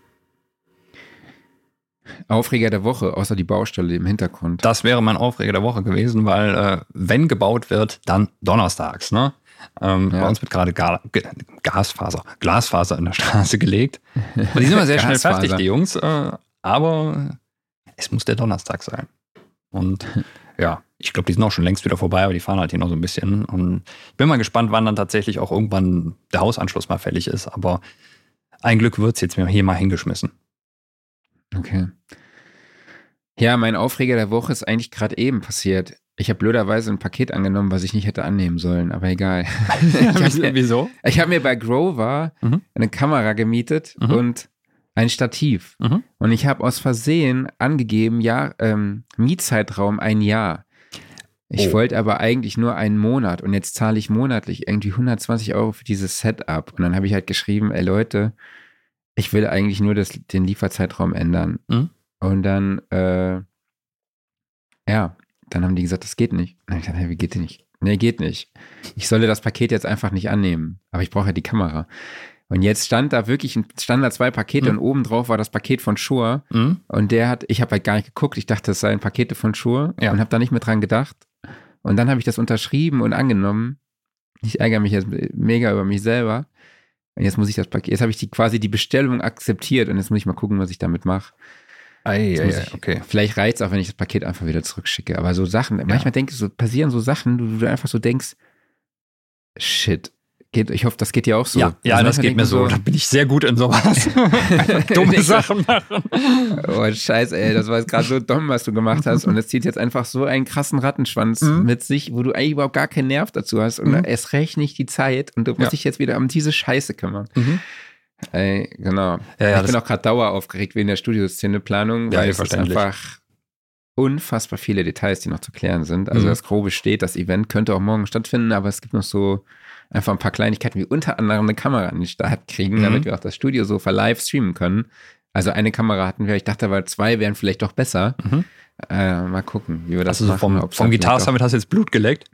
Aufreger der Woche, außer die Baustelle im Hintergrund. Das wäre mein Aufreger der Woche gewesen, weil äh, wenn gebaut wird, dann donnerstags. Ne? Ähm, Ja. Bei uns wird gerade Ga Ge Gasfaser, Glasfaser in der Straße gelegt. Und die sind immer sehr schnell fertig, die Jungs. Äh, aber es muss der Donnerstag sein. Und ja, ich glaube, die sind auch schon längst wieder vorbei, aber die fahren halt hier noch so ein bisschen. Und ich bin mal gespannt, wann dann tatsächlich auch irgendwann der Hausanschluss mal fällig ist. Aber ein Glück wird es jetzt mir hier mal hingeschmissen. Okay. Ja, mein Aufreger der Woche ist eigentlich gerade eben passiert. Ich habe blöderweise ein Paket angenommen, was ich nicht hätte annehmen sollen, aber egal. ich habe mir, Wieso? ich hab mir bei Grover Mhm. eine Kamera gemietet Mhm. und ein Stativ. Mhm. Und ich habe aus Versehen angegeben, ja, ähm, Mietzeitraum ein Jahr. Ich Oh. wollte aber eigentlich nur einen Monat und jetzt zahle ich monatlich irgendwie 120 Euro für dieses Setup. Und dann habe ich halt geschrieben, ey Leute, ich will eigentlich nur das, den Lieferzeitraum ändern. Mhm. Und dann, äh, ja, dann haben die gesagt, das geht nicht. Und dann hab ich gesagt, hey, wie geht denn nicht? Nee, geht nicht. Ich solle das Paket jetzt einfach nicht annehmen. Aber ich brauche ja die Kamera. Und jetzt stand da wirklich, ein- standen da zwei Pakete Mhm. und oben drauf war das Paket von Shure. Mhm. Und der hat, ich habe halt gar nicht geguckt, ich dachte, das seien Pakete von Shure Ja. und habe da nicht mehr dran gedacht. Und dann habe ich das unterschrieben und angenommen. Ich ärgere mich jetzt mega über mich selber. Und jetzt muss ich das Paket, jetzt habe ich die quasi die Bestellung akzeptiert und jetzt muss ich mal gucken, was ich damit mache. Ei, ich- okay. Vielleicht reizt auch, wenn ich das Paket einfach wieder zurückschicke. Aber so Sachen, manchmal denke ich, so passieren so Sachen, wo du einfach so denkst, shit, Geht, ich hoffe, das geht dir auch so. Ja, ja Also das manchmal geht mir man so. Da bin ich sehr gut in sowas. Dumme Sachen machen. Oh, scheiße, ey, das war jetzt gerade so dumm, was du gemacht hast. Und es zieht jetzt einfach so einen krassen Rattenschwanz Mhm. mit sich, wo du eigentlich überhaupt gar keinen Nerv dazu hast. Und Mhm. erst recht nicht die Zeit. Und du musst Ja. dich jetzt wieder um diese Scheiße kümmern. Mhm. Ey, genau. Ja, ja, ich bin das- auch gerade dauer aufgeregt wegen der Studioszeneplanung, Ja, weil es einfach unfassbar viele Details, die noch zu klären sind. Also Mhm. das Grobe steht, das Event könnte auch morgen stattfinden, aber es gibt noch so einfach ein paar Kleinigkeiten, wie unter anderem eine Kamera an den Start kriegen, Mhm. damit wir auch das Studio so live streamen können. Also eine Kamera hatten wir, ich dachte aber zwei wären vielleicht doch besser. Mhm. Äh, mal gucken, wie wir das Also machen. vom, vom Guitar Summit hast du jetzt Blut geleckt.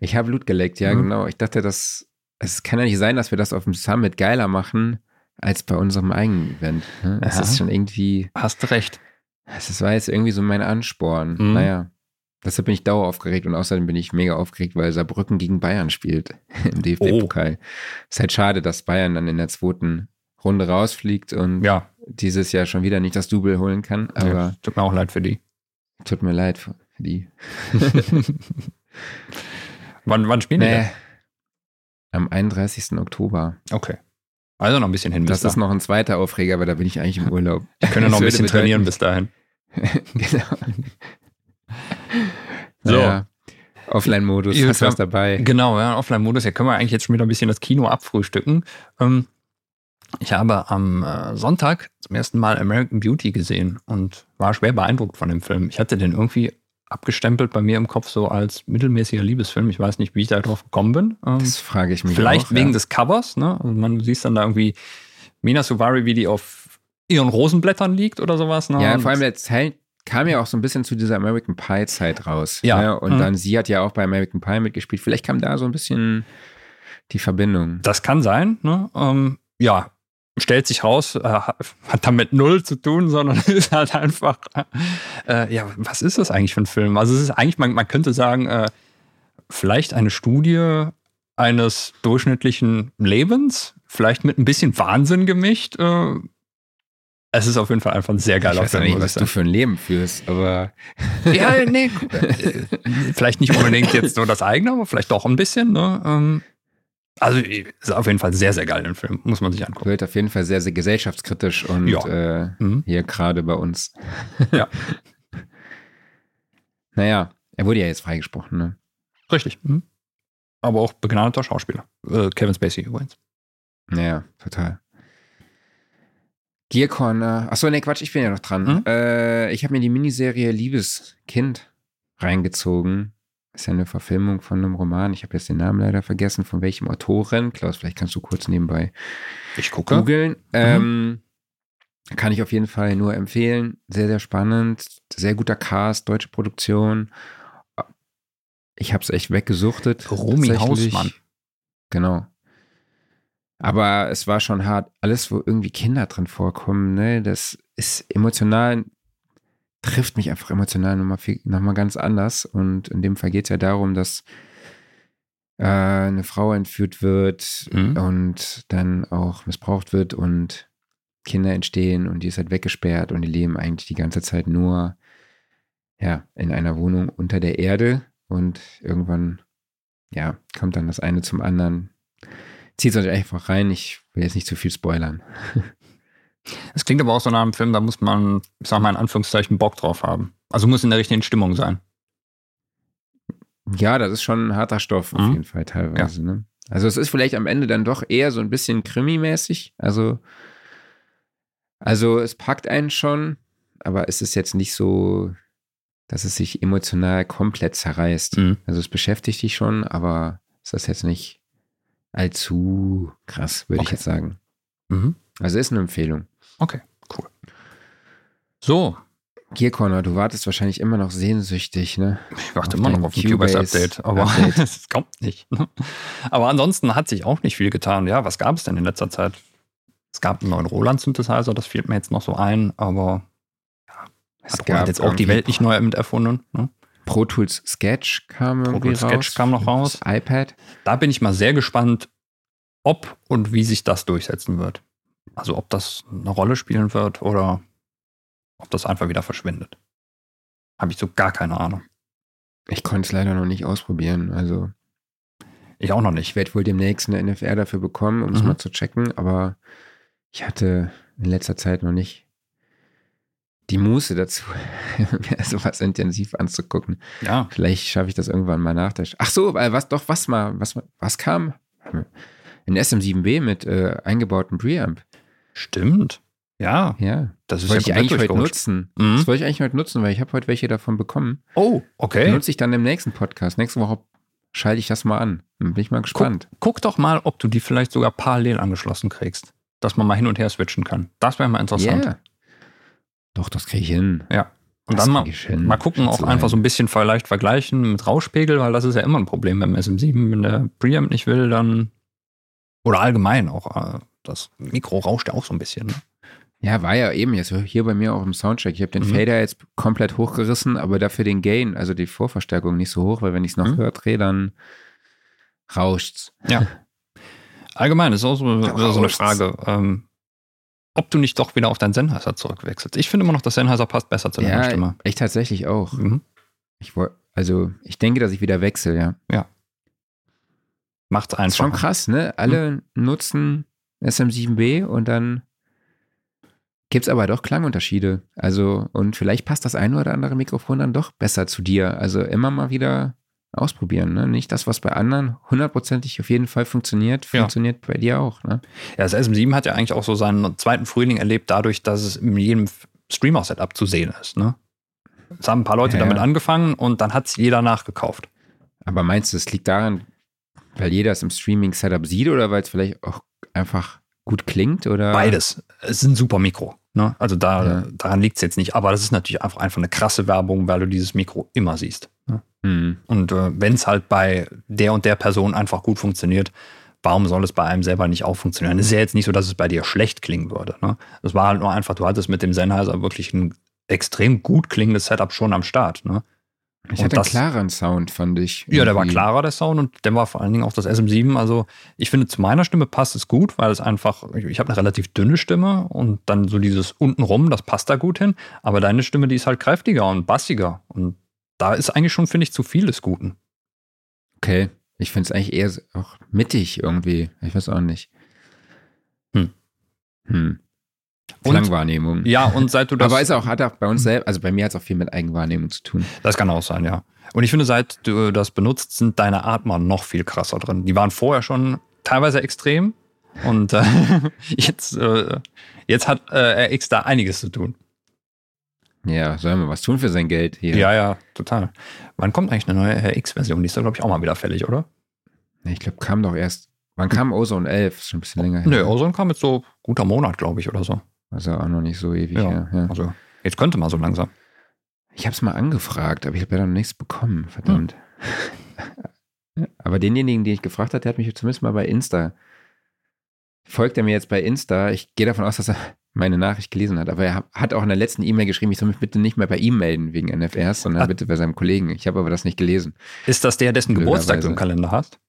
Ich habe Blut geleckt, ja Mhm. genau. Ich dachte, das, es kann ja nicht sein, dass wir das auf dem Summit geiler machen als bei unserem eigenen Event. Ne? Das Ja. ist schon irgendwie Hast recht. Das war jetzt irgendwie so mein Ansporn. Mhm. Naja, deshalb bin ich dauer aufgeregt und außerdem bin ich mega aufgeregt, weil Saarbrücken gegen Bayern spielt im DFB-Pokal. Ist halt schade, dass Bayern dann in der zweiten Runde rausfliegt und Ja, dieses Jahr schon wieder nicht das Double holen kann. Aber ja, tut mir auch leid für die. tut mir leid für die. Wann, wann spielen die Nee. denn? Am 31. Oktober. Okay. Also noch ein bisschen hin. Das bis ist noch ein zweiter Aufreger, aber da bin ich eigentlich im Urlaub. da. Wir können ja noch ein bisschen trainieren bis dahin. genau. So. Naja. Offline-Modus, hast du was ja. dabei? Genau, ja, Offline-Modus. Ja, können wir eigentlich jetzt schon wieder ein bisschen das Kino abfrühstücken. Ähm, ich habe am äh, Sonntag zum ersten Mal American Beauty gesehen und war schwer beeindruckt von dem Film. Ich hatte den irgendwie abgestempelt bei mir im Kopf so als mittelmäßiger Liebesfilm. Ich weiß nicht, wie ich da drauf gekommen bin. Ähm, Das frage ich mich vielleicht auch, wegen ja. des Covers. Ne? Also man, du siehst dann da irgendwie Mina Suvari, wie die auf ihren Rosenblättern liegt oder sowas. Ne? Ja, Und- vor allem der Teil kam ja auch so ein bisschen zu dieser American Pie Zeit raus. Ja. Ne? Und Mhm. dann, sie hat ja auch bei American Pie mitgespielt. Vielleicht kam da so ein bisschen die Verbindung. Das kann sein. Ne? Ähm, ja, stellt sich raus, äh, hat damit null zu tun, sondern ist halt einfach, äh, ja, was ist das eigentlich für ein Film? Also es ist eigentlich, man, man könnte sagen, äh, vielleicht eine Studie eines durchschnittlichen Lebens, vielleicht mit ein bisschen Wahnsinn gemischt. Es ist auf jeden Fall einfach ein sehr Ich geiler weiß ja Film. nicht, was ich du für ein Leben führst, aber ja, nee, äh, vielleicht nicht unbedingt jetzt so das eigene, aber vielleicht doch ein bisschen. Ne? Ähm, also ist auf jeden Fall sehr, sehr geil, den Film. Muss man sich angucken. wird auf jeden Fall sehr, sehr gesellschaftskritisch und Ja. äh, Mhm. hier gerade bei uns. Ja. naja, er wurde ja jetzt freigesprochen, ne? Richtig. Mhm. Aber auch begnadeter Schauspieler. Äh, Kevin Spacey übrigens. Naja, total. Gear Corner. Achso, ne, Quatsch, ich bin ja noch dran. Hm? Äh, ich habe mir die Miniserie Liebes Kind reingezogen. Ist ja eine Verfilmung von einem Roman. Ich habe jetzt den Namen leider vergessen, von welchem Autoren. Klaus, vielleicht kannst du kurz nebenbei Ich gucke. googeln. Ähm, kann ich auf jeden Fall nur empfehlen. Sehr, sehr spannend. Sehr guter Cast, deutsche Produktion. Ich habe es echt weggesuchtet. Romy tatsächlich. Hausmann. Genau. Aber es war schon hart. Alles, wo irgendwie Kinder drin vorkommen, ne, das ist emotional, trifft mich einfach emotional nochmal, viel- nochmal ganz anders. Und in dem Fall geht es ja darum, dass äh, eine Frau entführt wird Mhm. und dann auch missbraucht wird und Kinder entstehen und die ist halt weggesperrt und die leben eigentlich die ganze Zeit nur ja, in einer Wohnung unter der Erde und irgendwann ja, kommt dann das eine zum anderen. Zieht euch einfach rein, ich will jetzt nicht zu viel spoilern. Es klingt aber auch so nach einem Film, da muss man, ich sag mal in Anführungszeichen, Bock drauf haben. Also muss in der richtigen Stimmung sein. Ja, das ist schon ein harter Stoff auf Mhm. jeden Fall teilweise. Ne? Also es ist vielleicht am Ende dann doch eher so ein bisschen krimimäßig. Also, also es packt einen schon, aber es ist jetzt nicht so, dass es sich emotional komplett zerreißt. Mhm. Also es beschäftigt dich schon, aber es ist jetzt nicht allzu krass, würde ich Okay. jetzt sagen. Mhm. Also ist eine Empfehlung. Okay, cool. So, Gear Corner, du wartest wahrscheinlich immer noch sehnsüchtig, ne? ich warte Auf immer noch auf ein Cubase-Update, Cubase aber es kommt nicht. ne? Aber ansonsten hat sich auch nicht viel getan. Ja, was gab es denn in letzter Zeit? Es gab einen neuen Roland-Synthesizer, das fällt mir jetzt noch so ein, aber Es hat Roland jetzt auch die Welt nicht neu mit erfunden. Ne? Pro Tools Sketch kam Pro Tools raus. Sketch kam noch raus. Das iPad. Da bin ich mal sehr gespannt, ob und wie sich das durchsetzen wird. Also ob das eine Rolle spielen wird oder ob das einfach wieder verschwindet. Habe ich so gar keine Ahnung. Ich konnte es leider noch nicht ausprobieren. Also Ich auch noch nicht. Ich werde wohl demnächst eine NFR dafür bekommen, um es Mhm. mal zu checken, aber ich hatte in letzter Zeit noch nicht die Muße dazu, mir sowas intensiv anzugucken. Ja. Vielleicht schaffe ich das irgendwann mal nach Ach so, was doch, was mal, was, was kam? Ein SM7B mit äh, eingebautem Preamp. Stimmt. Ja. Ja, Das wollte ich ja eigentlich komplett heute nutzen. Mhm. Das wollte ich eigentlich heute nutzen, weil ich habe heute welche davon bekommen. Oh, Die okay. nutze ich dann im nächsten Podcast. Nächste Woche schalte ich das mal an. Bin ich mal gespannt. Guck doch mal, ob du die vielleicht sogar parallel angeschlossen kriegst. Dass man mal hin und her switchen kann. Das wäre mal interessant. Ja. Doch, das kriege ich hin. Ja. Und Das dann mal, krieg ich hin. mal gucken, auch einfach so ein bisschen vielleicht vergleichen mit Rauschpegel, weil das ist ja immer ein Problem beim SM7. Wenn der Preamp nicht will, dann. Oder allgemein auch. äh, Das Mikro rauscht ja auch so ein bisschen. Ne? Ja, war ja eben jetzt hier bei mir auch im Soundcheck. Ich habe den Mhm. Fader jetzt komplett hochgerissen, aber dafür den Gain, also die Vorverstärkung nicht so hoch, weil wenn ich es noch Mhm. höher drehe, dann rauscht's. Allgemein ist auch so, so eine. Frage, ähm, ob du nicht doch wieder auf deinen Sennheiser zurückwechselst. Ich finde immer noch, dass Sennheiser passt besser zu deiner Ja, Stimme. ich tatsächlich auch. Mhm. Ich woll, also ich denke, dass ich wieder wechsle, ja. Macht's Das ist schon einfach. krass, ne? Alle nutzen SM7B und dann gibt's aber doch Klangunterschiede. Also, und vielleicht passt das eine oder andere Mikrofon dann doch besser zu dir. Also immer mal wieder ausprobieren, ne? Nicht das, was bei anderen hundertprozentig auf jeden Fall funktioniert, Ja. funktioniert bei dir auch, ne? Ja, das SM7 hat ja eigentlich auch so seinen zweiten Frühling erlebt, dadurch, dass es in jedem Streamer-Setup zu sehen ist. Ne? Es haben ein paar Leute Ja, damit ja. angefangen und dann hat es jeder nachgekauft. Aber meinst du, es liegt daran, weil jeder es im Streaming-Setup sieht oder weil es vielleicht auch einfach gut klingt? Oder? Beides. Es ist ein super Mikro. Ne? Also da, Ja. daran liegt es jetzt nicht. Aber das ist natürlich einfach, einfach eine krasse Werbung, weil du dieses Mikro immer siehst. Ne? Hm. Und äh, wenn es halt bei der und der Person einfach gut funktioniert, warum soll es bei einem selber nicht auch funktionieren? Es ist ja jetzt nicht so, dass es bei dir schlecht klingen würde. Ne? Es war halt nur einfach, du hattest mit dem Sennheiser wirklich ein extrem gut klingendes Setup schon am Start. Ne? Ich Und hatte das- einen klareren Sound, fand ich. Ja, der war irgendwie. klarer, der Sound, und der war vor allen Dingen auch das SM7. Also, ich finde, zu meiner Stimme passt es gut, weil es einfach, ich, ich habe eine relativ dünne Stimme und dann so dieses untenrum, das passt da gut hin. Aber deine Stimme, die ist halt kräftiger und bassiger. Und da ist eigentlich schon, finde ich, zu viel des Guten. Okay. Ich finde es eigentlich eher auch mittig irgendwie. Ich weiß auch nicht. Hm. Hm. Und- Klangwahrnehmung. Ja, und seit du das. Aber ist auch, hat auch bei uns selbst, also bei mir hat es auch viel mit Eigenwahrnehmung zu tun. Das kann auch sein, ja. Und ich finde, seit du das benutzt, sind deine Atmer noch viel krasser drin. Die waren vorher schon teilweise extrem. Und äh, jetzt, äh, jetzt hat äh, RX da einiges zu tun. Ja, soll man was tun für sein Geld hier? Ja, ja, total. Wann kommt eigentlich eine neue RX-Version? Die ist da, glaube ich, auch mal wieder fällig, oder? Ich glaube, kam doch erst. Wann kam Ozone 11? Ist schon ein bisschen länger her. Nö, Ozone kam jetzt so guter Monat, glaube ich, oder so. Also auch noch nicht so ewig Ja. her. Ja. Also, jetzt könnte man so langsam. Ich habe es mal angefragt, aber ich habe ja dann nichts bekommen. Verdammt. Hm. aber denjenigen, den ich gefragt habe, der hat mich zumindest mal bei Insta. Folgt er mir jetzt bei Insta? Ich gehe davon aus, dass er meine Nachricht gelesen hat. Aber er hat auch in der letzten E-Mail geschrieben, ich soll mich bitte nicht mehr bei ihm melden wegen NFRs, sondern Ah. bitte bei seinem Kollegen. Ich habe aber das nicht gelesen. Ist das der, dessen. Geburtstag du im Kalender hast?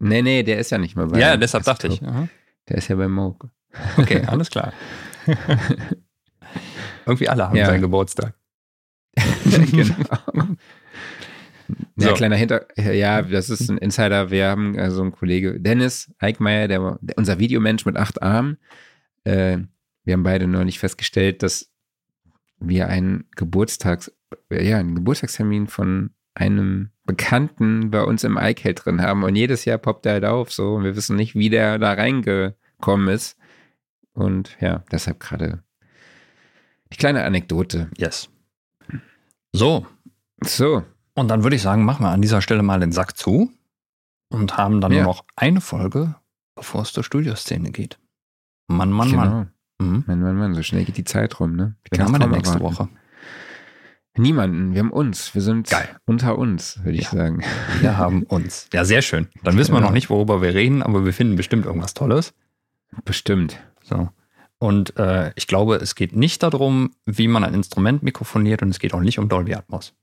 Nee, nee, der ist ja nicht mehr bei ja, deshalb dachte ich. Aha. Der ist ja bei Moog. Okay, alles klar. Irgendwie alle haben Ja. seinen Geburtstag. genau. Ja, So. kleiner Hinter, ja, das ist ein Insider. Wir haben also einen Kollege, Dennis Eickmeier, der, der unser Videomensch mit acht Armen. Äh, wir haben beide neulich festgestellt, dass wir einen Geburtstags, ja, einen Geburtstagstermin von einem Bekannten bei uns im iCal drin haben und jedes Jahr poppt er halt auf, so, und wir wissen nicht, wie der da reingekommen ist. Und ja, deshalb gerade die kleine Anekdote. Yes. So, So, und dann würde ich sagen, machen wir an dieser Stelle mal den Sack zu und haben dann Ja. nur noch eine Folge, bevor es zur Studioszene geht. Mann, Mann, Mann. genau. Mhm. Mann, Mann, Mann, so schnell geht die Zeit rum, ne? Wen haben wir denn nächste erwarten. Woche? Niemanden, wir haben uns. Wir sind Geil. unter uns, würde ich Ja. sagen. Wir haben uns. Ja, sehr schön. Dann wissen wir noch nicht, worüber wir reden, aber wir finden bestimmt irgendwas Tolles. Bestimmt. So. Und äh, ich glaube, es geht nicht darum, wie man ein Instrument mikrofoniert und es geht auch nicht um Dolby Atmos.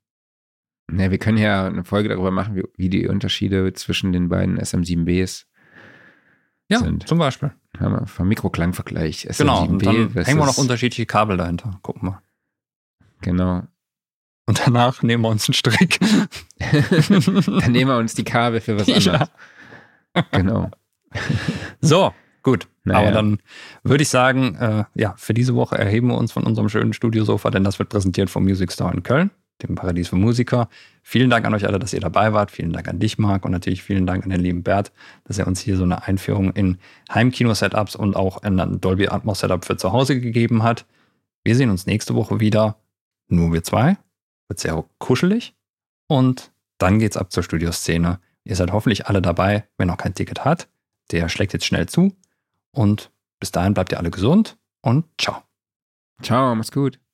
Ne, wir können ja eine Folge darüber machen, wie, die Unterschiede zwischen den beiden SM7Bs Ja, Sind. zum Beispiel. haben. Wir vom Mikroklangvergleich. Genau. Und dann hängen wir noch unterschiedliche Kabel dahinter. Gucken wir. Genau. Und danach nehmen wir uns einen Strick. Dann nehmen wir uns die Kabel für was anderes. Ja. genau. So, gut. Naja. Aber dann würde ich sagen, äh, ja, für diese Woche erheben wir uns von unserem schönen Studiosofa, denn das wird präsentiert vom Music Store in Köln, dem Paradies für Musiker. Vielen Dank an euch alle, dass ihr dabei wart. Vielen Dank an dich, Marc, und natürlich vielen Dank an den lieben Bert, dass er uns hier so eine Einführung in Heimkino-Setups und auch in ein Dolby Atmos-Setup für zu Hause gegeben hat. Wir sehen uns nächste Woche wieder. Nur wir zwei. Wird sehr kuschelig. Und dann geht's ab zur Studioszene. Ihr seid hoffentlich alle dabei. Wer noch kein Ticket hat, der schlägt jetzt schnell zu. Und bis dahin bleibt ihr alle gesund und ciao. Ciao, mach's gut.